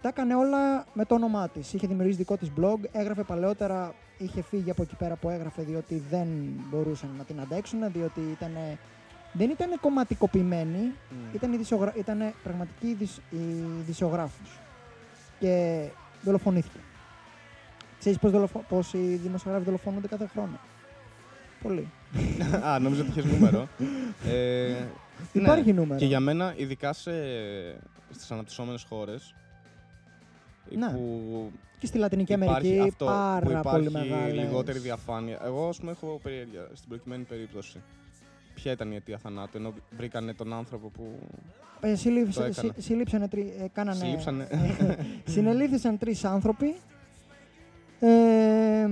Τα έκανε όλα με το όνομά της. Είχε δημιουργήσει δικό της blog, έγραφε παλαιότερα, είχε φύγει από εκεί πέρα που έγραφε διότι δεν μπορούσαν να την αντέξουν, διότι ήταν, δεν ήταν κομματικοποιημένη, Μμ. ήταν, ειδησιογρα... ήταν πραγματική ειδησ... ειδησιογράφος και δολοφονήθηκε. Ξέρεις πώς, δολοφο... πώς οι δημοσιογράφοι δολοφονούνται κάθε χρόνο; Πολύ. [LAUGHS] Α, νόμιζα ότι είχες νούμερο. [LAUGHS] ε, Υπάρχει ναι. νούμερο. Και για μένα, ειδικά σε, στις αναπτυσσόμενες χώρες, Ναι. που Και στη Λατινική υπάρχει Αμερική αυτό, πάρα που υπάρχει πολύ μεγάλες. λιγότερη διαφάνεια. Εγώ, ας πούμε, έχω περιέργεια στην προκειμένη περίπτωση. Ποια ήταν η αιτία θανάτου, ενώ βρήκανε τον άνθρωπο που. Ε, συλλήφθη- Το έκανα. συ- συλλήψανε τρι- ε, κάνανε- Συλλήψανε. [LAUGHS] συνελήφθησαν τρεις άνθρωποι ε,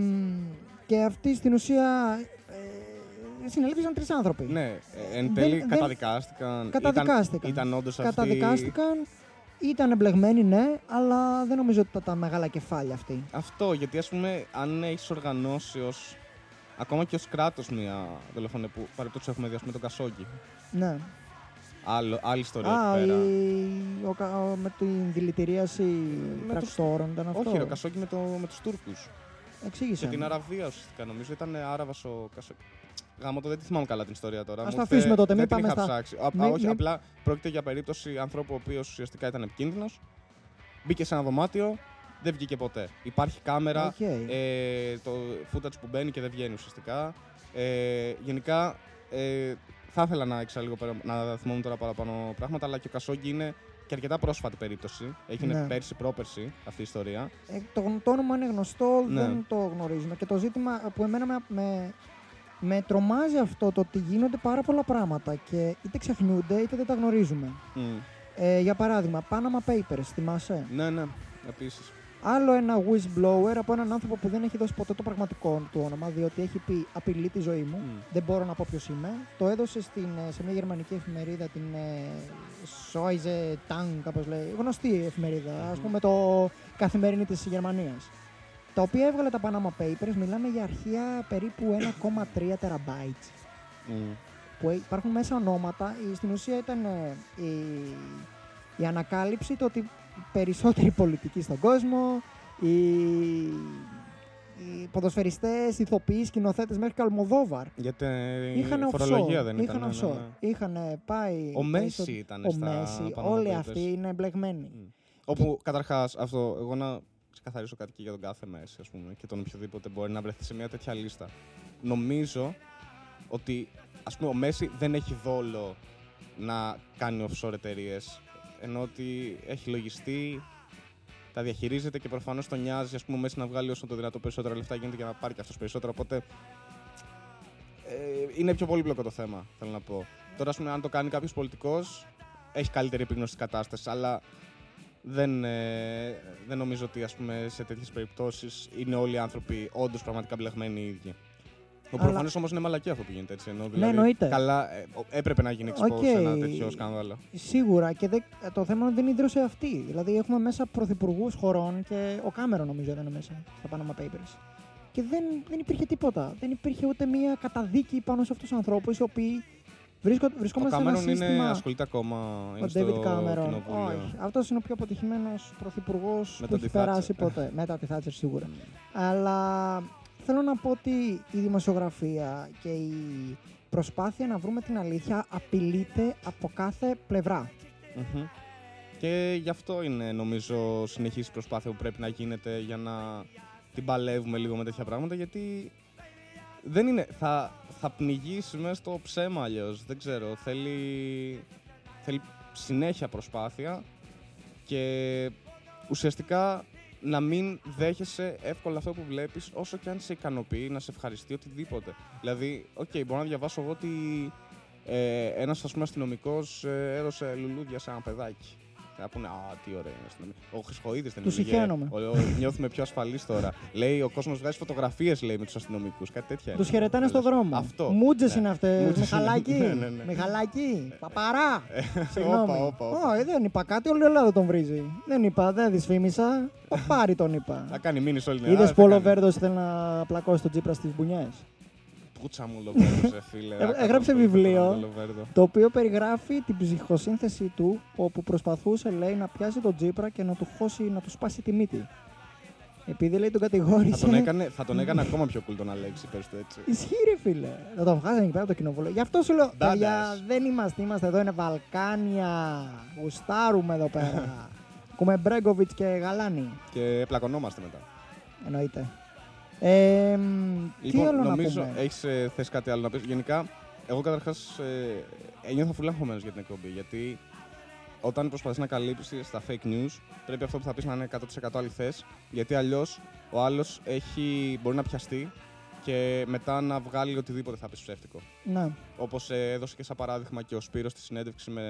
και αυτοί στην ουσία ε, συνελήφθησαν τρεις άνθρωποι. ναι, ε, εν Δεν- τέλει δεν- καταδικάστηκαν. Καταδικάστηκαν. Ήταν, ήταν όντως αυτοί. Καταδικάστηκαν, ήταν εμπλεγμένοι ναι, αλλά δεν νομίζω ότι ήταν τα μεγάλα κεφάλια αυτοί. Αυτό, γιατί ας πούμε, αν έχεις οργανώσει ως, ακόμα και ως κράτος μια δολοφονία που παρεπτώσει έχουμε δει, ας πούμε, τον Κασόγκη. Ναι. Άλλο, άλλη ιστορία Α, εκεί πέρα. η- ο κα- ο- με την δηλητηρίαση Με τους- τρακτόρων ήταν αυτό; Όχι, ρε, ο Κασόγκη με, το, με τους Τούρκους. Εξήγησε. Και την Αραβία ουσιαστικά νομίζω. Ήταν Άραβας ο Κασόγκι. Γαμώτο δεν τη θυμάμαι καλά την ιστορία τώρα. Ας Μου το ήρθε- αφήσουμε τότε, μην δεν την πάμε είχα στα- ψάξει. Α, Μη- α, όχι, μη- απλά πρόκειται για περίπτωση ανθρώπου ο οποίος ουσιαστικά ήταν επικίνδυνος. Μπήκε σε ένα δωμάτιο, δεν βγήκε ποτέ. Υπάρχει κάμερα, Οκ. ε, το footage που μπαίνει και δεν βγαίνει ουσιαστικά. Ε, γενικά ε, θα ήθελα να ήξερα λίγο πέρα- να θυμόμουν τώρα παραπάνω πράγματα, αλλά και ο Κασόγκι είναι και αρκετά πρόσφατη περίπτωση. Έχει Ναι. ναι. πέρσι, πρόπερσι αυτή η ιστορία. Ε, το, το όνομα είναι γνωστό, Ναι. δεν το γνωρίζουμε. Και το ζήτημα που εμένα με, με, με τρομάζει αυτό το ότι γίνονται πάρα πολλά πράγματα και είτε ξεχνιούνται είτε δεν τα γνωρίζουμε. Μμ. Ε, για παράδειγμα, Panama Papers, θυμάσαι; Ναι, ναι, επίσης. Άλλο ένα whistleblower από έναν άνθρωπο που δεν έχει δώσει ποτέ το πραγματικό του όνομα, διότι έχει πει απειλεί τη ζωή μου. Μμ. Δεν μπορώ να πω ποιος είμαι. Το έδωσε στην, ε, σε μια γερμανική εφημερίδα, την ε, Soise Tang, κάπως λέει. Γνωστή εφημερίδα, ας πούμε το καθημερινή της Γερμανίας. Τα οποία έβγαλε τα Panama Papers, μιλάμε για αρχεία περίπου 1,3 terabytes. Μμ. Που ε- υπάρχουν μέσα ονόματα. Η- Στην ουσία ήταν ε, η, η ανακάλυψη το ότι περισσότεροι πολιτικοί στον κόσμο, οι, οι ποδοσφαιριστές, ηθοποιοί, σκηνοθέτες μέχρι και ο Αλμοδόβαρ Γιατί είχαν η φορολογία offshore. δεν είχαν ήταν. ναι, offshore. ναι. Είχαν πάει. Ο Μέση περισσο- ήταν Ο στα Μέση. Panama Όλοι Papers. αυτοί είναι εμπλεγμένοι. Μμ. Όπου καταρχάς αυτό, εγώ να ξεκαθαρίσω κάτι και για τον κάθε Μέση, ας πούμε, και τον οποιοδήποτε μπορεί να βρεθεί σε μια τέτοια λίστα. Νομίζω ότι ας πούμε, ο Μέση δεν έχει δόλο να κάνει offshore εταιρείες. Ενώ ότι έχει λογιστεί, τα διαχειρίζεται και προφανώς τον νοιάζει ας πούμε, ο Μέση να βγάλει όσο το δυνατό περισσότερα λεφτά γίνεται για να πάρει και αυτός περισσότερο. Οπότε ε, είναι πιο πολύπλοκο το θέμα, θέλω να πω. Τώρα, ας πούμε, αν το κάνει κάποιος πολιτικός, έχει καλύτερη επίγνωση τη κατάσταση, αλλά δεν, ε, δεν νομίζω ότι ας πούμε, σε τέτοιες περιπτώσεις είναι όλοι οι άνθρωποι όντως πραγματικά μπλεγμένοι οι ίδιοι. Ο Αλλά- προφανώς όμως είναι μαλακία αυτό που γίνεται έτσι. Ενώ, Ναι, εννοείται. Καλά, ε, ο- έπρεπε να γίνει expose Οκ. ένα τέτοιο σκάνδαλο. Σίγουρα και δεν- το θέμα είναι ότι δεν ίδρυσε αυτή. Δηλαδή έχουμε μέσα πρωθυπουργούς χωρών και ο Κάμερον νομίζω ήταν μέσα στα Panama Papers. Και δεν, δεν υπήρχε τίποτα. Δεν υπήρχε ούτε μία καταδίκη πάνω σε αυτούς τους ανθρώπους οι οποίοι βρίσκω, Ο βρισκόμαστε σε ένα Κάμερον είναι, σύστημα. ασχολείται ακόμα είναι Ο στο David Κάμερον. κοινοβούλιο. Όχι. Αυτός είναι ο πιο αποτυχημένος πρωθυπουργός που Μετά έχει τη περάσει Thatcher. ποτέ. [LAUGHS] Μετά τη Θάτσερ σίγουρα. Αλλά θέλω να πω ότι η δημοσιογραφία και η προσπάθεια να βρούμε την αλήθεια απειλείται από κάθε πλευρά. Μμμ. Και γι' αυτό είναι νομίζω συνεχής προσπάθεια που πρέπει να γίνεται για να την παλεύουμε λίγο με τέτοια πράγματα γιατί δεν είναι, θα, θα πνιγείς μέσα στο ψέμα αλλιώς. δεν ξέρω, θέλει, θέλει συνέχεια προσπάθεια και ουσιαστικά να μην δέχεσαι εύκολα αυτό που βλέπεις όσο και αν σε ικανοποιεί να σε ευχαριστεί οτιδήποτε. Δηλαδή, οκ, μπορώ να διαβάσω εγώ ότι ε, ένας ας πούμε αστυνομικός ε, έδωσε λουλούδια σε ένα παιδάκι. Και να πούνε, Α, τι ωραία είναι αστυνομικό. Ο Χρυσχοίδης δεν Τους έλεγε, συχαίνομαι. «Ο- ο- Νιώθουμε πιο ασφαλείς τώρα. λέει, ο κόσμος βγάζει φωτογραφίες λέει με τους αστυνομικούς. Κάτι τέτοια. Τους είναι. χαιρετάνε στον δρόμο. Αυτό. Μούτζες Ναι. είναι αυτές. Μούτζες Μιχαλάκι. είναι. Ναι, ναι, ναι. Μιχαλάκι. Παπαρά. Συγγνώμη. όπα, όπα, όπα. Όχι, δεν είπα κάτι. Όλη η Ελλάδα τον βρίζει. Δεν είπα, δεν δυσφήμισα. Παπάρι τον είπα. Θα κάνει μήνυση όλη την Είδες Ελλάδα, που ο θα κάνει. Λοβέρδο θέλει να πλακώσει τον Τζίπρα στις μπουνιές; Πούτσα μου Λοβέρδο, ε, φίλε. Ε, Άκατα έγραψε αυτό, βιβλίο. το Λοβέρδο. Το οποίο περιγράφει την ψυχοσύνθεση του, όπου προσπαθούσε, λέει, να πιάσει τον Τζίπρα και να του χώσει, να του σπάσει τη μύτη. Επειδή λέει τον Θα κατηγόρησε. τον, έκανε, θα τον έκανε ακόμα πιο cool τον Αλέξη, πες το έτσι. Ισχύει, ρε φίλε. Να τον βγάζανε εκεί πέρα από το κοινοβούλιο. Γι' αυτό σου λέω, Μπάντας. παιδιά, δεν είμαστε, είμαστε εδώ, είναι Βαλκάνια. Γουστάρουμε εδώ πέρα. [LAUGHS] Ακούμε Μπρέγκοβιτ και Γαλάνη. Και πλακωνόμαστε μετά. Εννοείται. Ε, μ, τι Λοιπόν, άλλο νομίζω να πούμε; έχεις ε, θες κάτι άλλο να πεις; Γενικά, εγώ καταρχάς ε, ένιωθα φουλά αγχωμένο για την εκπομπή. Γιατί όταν προσπαθείς να καλύψει τα fake news, πρέπει αυτό που θα πεις να είναι 100% αληθέ. Γιατί αλλιώς ο άλλος μπορεί να πιαστεί και μετά να βγάλει οτιδήποτε θα πεις ψεύτικο. Ναι. Όπως έδωσε και σαν παράδειγμα και ο Σπύρος στη συνέντευξη με,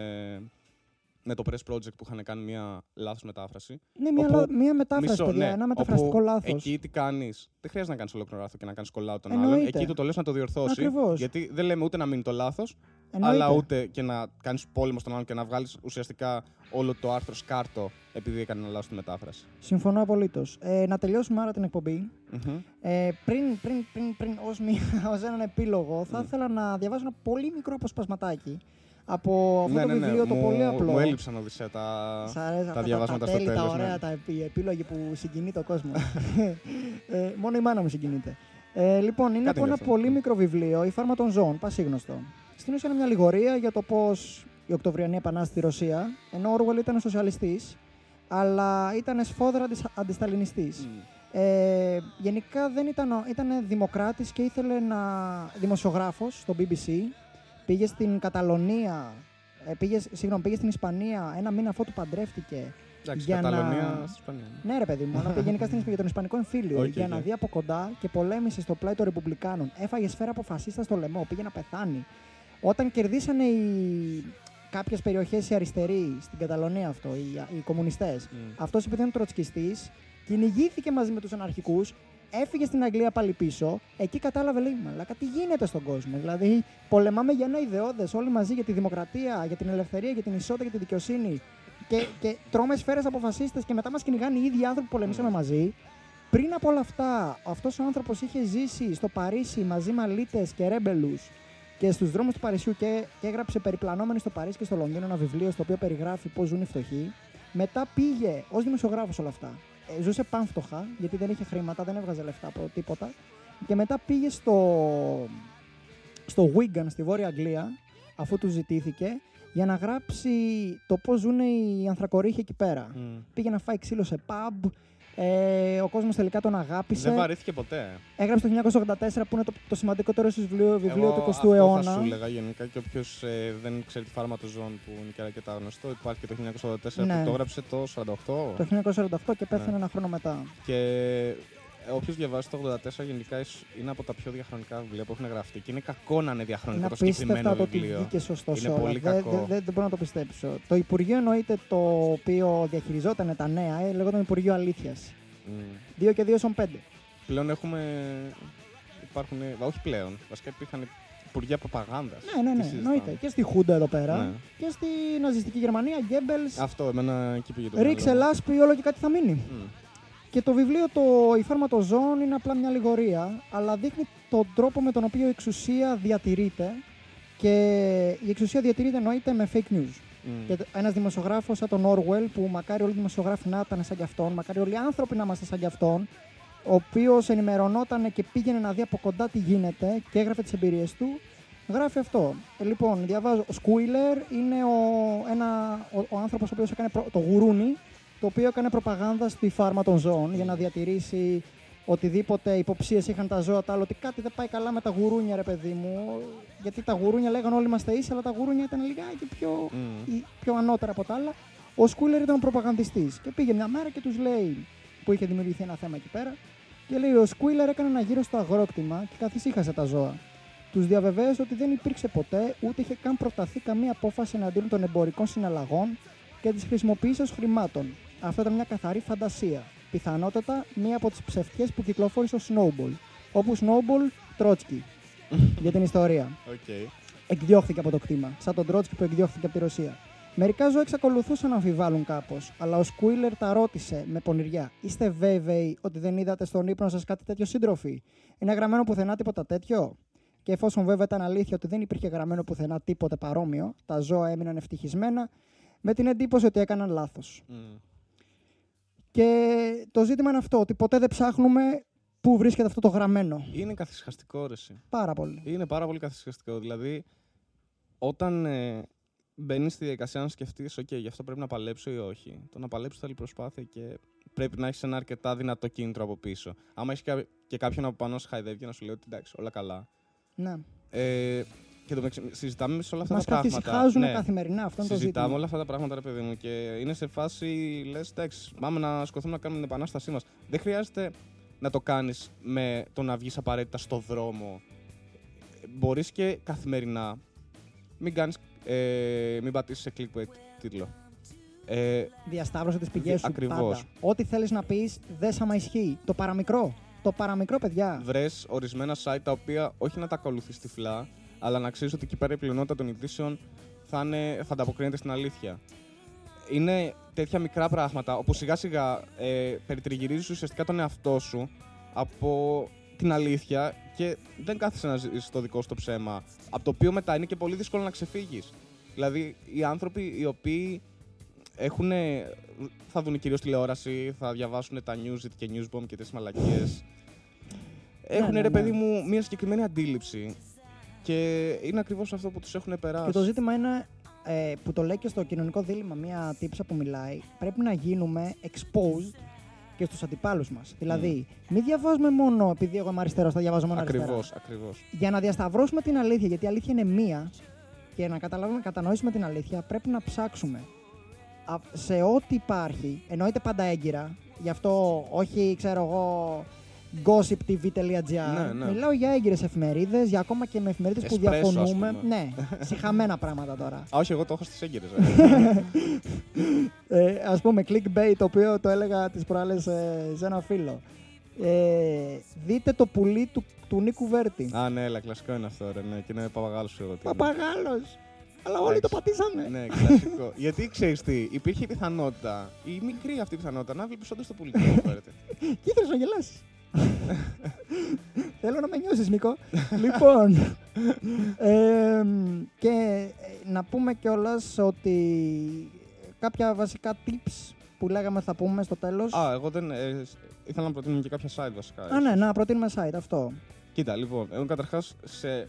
με το Press Project που είχαν κάνει μια λάθος μετάφραση. Ναι, μια, Όπου- λα- μια μετάφραση, Μισό, παιδιά. ναι, ένα μεταφραστικό όπου λάθος. Εκεί τι κάνεις; Δεν χρειάζεται να κάνεις ολόκληρο λάθος και να κάνεις κολλάω τον Εννοείται. άλλον. Εκεί του το λες να το διορθώσει. Ακριβώς. Γιατί δεν λέμε ούτε να μείνει το λάθος, Εννοείται. αλλά ούτε και να κάνεις πόλεμο στον άλλον και να βγάλεις ουσιαστικά όλο το άρθρο σκάρτο επειδή έκανε ένα λάθος στη μετάφραση. Συμφωνώ απολύτως. Ε, να τελειώσουμε άρα την εκπομπή. Μμμ. Ε, πριν, πριν, πριν, πριν ως, μία, [LAUGHS] ως έναν επίλογο, θα Mm. ήθελα να διαβάσω ένα πολύ μικρό αποσπασματάκι από αυτό ναι, το ναι, ναι. βιβλίο το μου, πολύ απλό. Μου έλειψαν Οδυσσέα τα. Σ' αρέσουν αυτά διαβάσματα τα στο τέλη, τα τέλος, ωραία, ναι. τα επί, επίλογοι που συγκινεί το κόσμο. ε, μόνο η μάνα μου συγκινείται. Ε, λοιπόν, είναι Κάτι από είναι ένα αυτό. πολύ μικρό βιβλίο, «Η φάρμα των ζώων», πασίγνωστο. Στην ουσία είναι μια λιγορία για το πώς η Οκτωβριανή Επανάσταση στη Ρωσία, ενώ ο Όργουελ ήταν σοσιαλιστής, αλλά ήταν σφόδρα αντισ- αντισταλινιστής. Μμ. Ε, γενικά δεν ήταν, ήταν δημοκράτης και ήθελε να δημοσιογράφος στο BBC πήγε στην Καταλωνία, ε, πήγε, συγγνώμη, πήγε στην Ισπανία ένα μήνα αφού που παντρεύτηκε. Εντάξει, Για να- Καταλωνία στη Ισπανία. Ναι, ρε παιδί μου, αλλά πήγε γενικά στην Ισπανία για τον Ισπανικό εμφύλιο Οκ, για να οκ. δει από κοντά και πολέμησε στο πλάι των Ρεπουμπλικάνων. Έφαγε σφαίρα από φασίστα στο λαιμό, πήγε να πεθάνει. Όταν κερδίσανε οι... κάποιες περιοχές οι αριστεροί στην Καταλωνία αυτό, οι, οι κομμουνιστές, Μμ. αυτός επειδή ήταν τροτσκιστής, κυνηγήθηκε μαζί με τους αναρχικούς, έφυγε στην Αγγλία πάλι πίσω. Εκεί κατάλαβε, λέει, Μαλάκα, τι γίνεται στον κόσμο. Δηλαδή, πολεμάμε για ένα ιδεώδες όλοι μαζί για τη δημοκρατία, για την ελευθερία, για την ισότητα, για τη δικαιοσύνη. Και, και τρώμε σφαίρες από φασίστες και μετά μας κυνηγάνε οι ίδιοι άνθρωποι που πολεμήσαμε μαζί. Πριν από όλα αυτά, αυτός ο άνθρωπος είχε ζήσει στο Παρίσι μαζί με αλήτες και ρέμπελους και στους δρόμους του Παρισιού και, και έγραψε περιπλανόμενοι στο Παρίσι και στο Λονδίνο ένα βιβλίο στο οποίο περιγράφει πώς ζουν οι φτωχοί. Μετά πήγε ως δημοσιογράφος όλα αυτά. Ε, ζούσε πανφτωχά, γιατί δεν είχε χρήματα, δεν έβγαζε λεφτά από τίποτα. Και μετά πήγε στο, στο Wigan στη Βόρεια Αγγλία, αφού του ζητήθηκε, για να γράψει το πώς ζουν οι ανθρακορίχοι εκεί πέρα. Μμ. Πήγε να φάει ξύλο σε pub. Ε, ο κόσμος τελικά τον αγάπησε. Δεν βαρύθηκε ποτέ. Έγραψε το 1984 που είναι το, το σημαντικότερο ίσως βιβλίο, βιβλίο Εγώ του 20ου αυτό αιώνα. Θα σου έλεγα γενικά και όποιος δεν ξέρει τη φάρμα του ζώων που είναι και αρκετά γνωστό, υπάρχει και το 1984 Ναι. που το έγραψε το 48. Το 1948 και πέθανε Ναι. ένα χρόνο μετά. Και όποιος διαβάσει το 84 γενικά ίσ- είναι από τα πιο διαχρονικά βιβλία που έχουν γραφτεί. Και είναι κακό να είναι διαχρονικό Είναι το συγκεκριμένο απίστευτα το ότι βιβλίο. βγήκε σωστό σε Είναι όλα. πολύ Δεν, κακό. δεν, δεν, δεν μπορώ να το πιστέψω. Το Υπουργείο εννοείται το οποίο διαχειριζόταν τα νέα, ε, λεγόταν Υπουργείο Αλήθειας. Μμ. 2 και 2 sont 5. Πλέον έχουμε. Υπάρχουν. Όχι πλέον. Βασικά υπήρχαν υπουργεία προπαγάνδας. Ναι, ναι, ναι, εννοείται. Και στη Χούντα εδώ πέρα Ναι. και στη ναζιστική Γερμανία, Γκέμπελς. Αυτό, εμένα εκεί πήγε το Ρίξε μυαλό μου. λάσπη, όλο και κάτι θα μείνει. Μμ. Και το βιβλίο το «Η φάρμα των ζώων» είναι απλά μια λιγορία, αλλά δείχνει τον τρόπο με τον οποίο η εξουσία διατηρείται και η εξουσία διατηρείται εννοείται με fake news. Μμ. Και ένας δημοσιογράφος σαν τον Orwell, που μακάρι όλοι οι δημοσιογράφοι να ήταν σαν κι αυτόν, μακάρι όλοι οι άνθρωποι να είμαστε σαν κι αυτόν, ο οποίος ενημερωνόταν και πήγαινε να δει από κοντά τι γίνεται και έγραφε τις εμπειρίες του, γράφει αυτό. Ε, λοιπόν, διαβάζω. Ο Σκούιλερ είναι ο, ένα, ο, ο άνθρωπος ο οποίος έκανε προ- το γουρούνι, το οποίο έκανε προπαγάνδα στη φάρμα των ζώων για να διατηρήσει οτιδήποτε υποψίες είχαν τα ζώα τα άλλα, ότι κάτι δεν πάει καλά με τα γουρούνια, ρε παιδί μου. Γιατί τα γουρούνια λέγανε όλοι είμαστε ίσοι, αλλά τα γουρούνια ήταν λιγάκι πιο Μμ. ή πιο ανώτερα από τα άλλα. Ο Σκούλερ ήταν ο προπαγανδιστής. Και πήγε μια μέρα και τους λέει, που είχε δημιουργηθεί ένα θέμα εκεί πέρα, και λέει: Ο Σκούλερ έκανε ένα γύρο στο αγρόκτημα και καθησύχασε τα ζώα. Τους διαβεβαίωσε ότι δεν υπήρξε ποτέ, ούτε είχε καν προταθεί καμία απόφαση εναντίον των εμπορικών συναλλαγών και της χρησιμοποίησης χρημάτων. Αυτό ήταν μια καθαρή φαντασία. Πιθανότατα μία από τις ψευτιές που κυκλοφόρησε ο Snowball. Όπου Snowball Τρότσκι. [LAUGHS] για την ιστορία Οκ. εκδιώχθηκε από το κτήμα, σαν τον Τρότσκι που εκδιώχθηκε από τη Ρωσία. Μερικά ζώα εξακολουθούσαν να αμφιβάλλουν κάπως, αλλά ο Σκούιλερ τα ρώτησε με πονηριά. Είστε βέβαιοι ότι δεν είδατε στον ύπνο σας κάτι τέτοιο σύντροφοι; Είναι γραμμένο πουθενά τίποτα τέτοιο; Και εφόσον βέβαια ήταν αλήθεια ότι δεν υπήρχε γραμμένο πουθενά τίποτε παρόμοιο, τα ζώα έμειναν ευτυχισμένα με την εντύπωση ότι έκαναν λάθος. Μμ. Και το ζήτημα είναι αυτό, ότι ποτέ δεν ψάχνουμε πού βρίσκεται αυτό το γραμμένο. Είναι καθυσυχαστικό ρε. εσύ. Πάρα πολύ. Είναι πάρα πολύ καθυσυχαστικό. Δηλαδή, όταν ε, μπαίνει στη διαδικασία να σκεφτείς, OK, γι' αυτό πρέπει να παλέψω ή όχι. Το να παλέψω θέλει προσπάθεια και πρέπει να έχεις ένα αρκετά δυνατό κίνητρο από πίσω. Άμα έχεις και κάποιον από πάνω σε χαϊδεύει και να σου λέει ότι εντάξει, όλα καλά. Ναι. Ε, και το μεταξύ, συζητάμε σε όλα αυτά Μας τα πράγματα. καθησυχάζουν Ναι. καθημερινά. Αυτό είναι το Συζητάμε ζήτημα. όλα αυτά τα πράγματα, ρε παιδί μου, και είναι σε φάση λες: Εντάξει, πάμε να σκοθούμε να κάνουμε την επανάστασή μας. Δεν χρειάζεται να το κάνεις με το να βγεις απαραίτητα στο δρόμο. Μπορείς και καθημερινά. Μην κάνεις, ε, μην πατήσεις σε clickbait τίτλο. Ε, Διασταύρωσε τις πηγές Δι- σου. ακριβώς. Πάντα. Ό,τι θέλεις να πεις, δεν άμα ισχύει. Το παραμικρό. Το παραμικρό, παιδιά. Βρες ορισμένα site τα οποία όχι να τα ακολουθείς τυφλά, αλλά να ξέρεις ότι εκεί πέρα η πλειονότητα των ειδήσεων θα, είναι, θα ανταποκρίνεται στην αλήθεια. Είναι τέτοια μικρά πράγματα όπου σιγά σιγά ε, περιτριγυρίζεις ουσιαστικά τον εαυτό σου από την αλήθεια και δεν κάθεσαι να ζεις το δικό σου το ψέμα, από το οποίο μετά είναι και πολύ δύσκολο να ξεφύγεις. Δηλαδή, οι άνθρωποι οι οποίοι έχουν, θα δουν κυρίως τηλεόραση, θα διαβάσουν τα Newsit και Newsbomb και τις μαλακίες, έχουν ναι, ρε ναι. παιδί μου μια συγκεκριμένη αντίληψη και είναι ακριβώς αυτό που τους έχουν περάσει. Και το ζήτημα είναι ε, που το λέει και στο κοινωνικό δίλημα μια τύψα που μιλάει. Πρέπει να γίνουμε exposed και στους αντιπάλους μας. Δηλαδή, μην διαβάζουμε μόνο επειδή εγώ είμαι αριστερός, θα διαβάζω μόνο Ακριβώς, αριστερά. ακριβώς. Για να διασταυρώσουμε την αλήθεια, γιατί η αλήθεια είναι μία και να καταλάβουμε, να κατανοήσουμε την αλήθεια, πρέπει να ψάξουμε Α- σε ό,τι υπάρχει. Εννοείται πάντα έγκυρα. Γι' αυτό όχι, ξέρω εγώ, gossiptv.gr. Ναι, ναι. Μιλάω για έγκυρες εφημερίδες, για ακόμα και με εφημερίδες που Espresso, ας διαφωνούμε. πούμε. Ναι, [LAUGHS] συχαμένα πράγματα τώρα. Α, όχι, εγώ το έχω στις έγκυρες. [LAUGHS] ε, ας πούμε clickbait το οποίο το έλεγα τις προάλλες ε, σε ένα φίλο ε, δείτε το πουλί του, του Νίκου Βέρτη Α, ναι, αλλά κλασικό είναι αυτό, ρε, ναι, και είναι παπαγάλος σου εγώ. τι είναι. Παπαγάλος αλλά όλοι το Εντάξει. πατήσανε Ναι, κλασικό. [LAUGHS] Γιατί ξέρεις τι, υπήρχε πιθανότητα, η μικρή αυτή πιθανότητα, να βλέπει όντως το πολύ φέρετε. και ήθελες να γελάσεις Θέλω να με νιώσεις Νίκο Λοιπόν ε, Και ε, να πούμε κιόλας ότι κάποια βασικά tips που λέγαμε θα πούμε στο τέλος Α, εγώ δεν. Ε, ήθελα να προτείνω και κάποια site βασικά. Α, ναι, να προτείνουμε site αυτό Κοίτα, λοιπόν, εγώ καταρχάς σε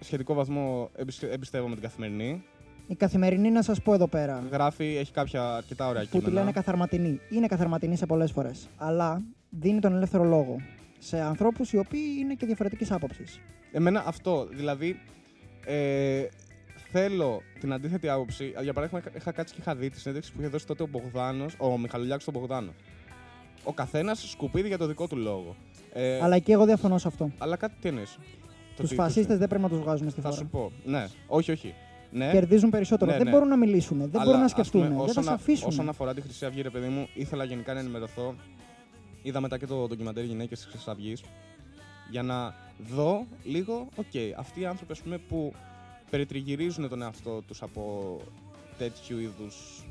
σχετικό βαθμό εμπιστε- εμπιστεύομαι την καθημερινή. Η καθημερινή να σας πω εδώ πέρα Γράφει, έχει κάποια αρκετά ωραία που κείμενα. τη λένε καθαρματινή. Είναι καθαρματινή σε πολλές φορές. Αλλά δίνει τον ελεύθερο λόγο σε ανθρώπους οι οποίοι είναι και διαφορετικής άποψης. Εμένα αυτό, δηλαδή. Ε, θέλω την αντίθετη άποψη. Για παράδειγμα, είχα- είχα κάτσει και είχα δει τη συνέντευξη που είχε δώσει τότε ο Μπογδάνος, ο Μιχαλολιάκος στον Μπογδάνο. Ο καθένας σκουπίδι για το δικό του λόγο. Ε, Αλλά και εγώ διαφωνώ σε αυτό. αλλά κάτι τι εννοείς; Τους φασίστες δεν πρέπει να τους βγάζουμε στη Θα φόρα. σου πω. Ναι, όχι, όχι. Ναι, Κερδίζουν περισσότερο. Ναι, δεν ναι. μπορούν να μιλήσουν, δεν αλλά, μπορούν να ας σκεφτούν, πούμε, δεν θα όσον σε α- αφήσουν. Όσον αφορά τη Χρυσή Αυγή, ρε παιδί μου, ήθελα γενικά να ενημερωθώ. Είδα μετά και το ντοκιμαντέρ Γυναίκες της Χρυσής Αυγής. Για να δω λίγο, οκ, αυτοί οι άνθρωποι ας πούμε, που περιτριγυρίζουν τον εαυτό τους από τέτοιου είδους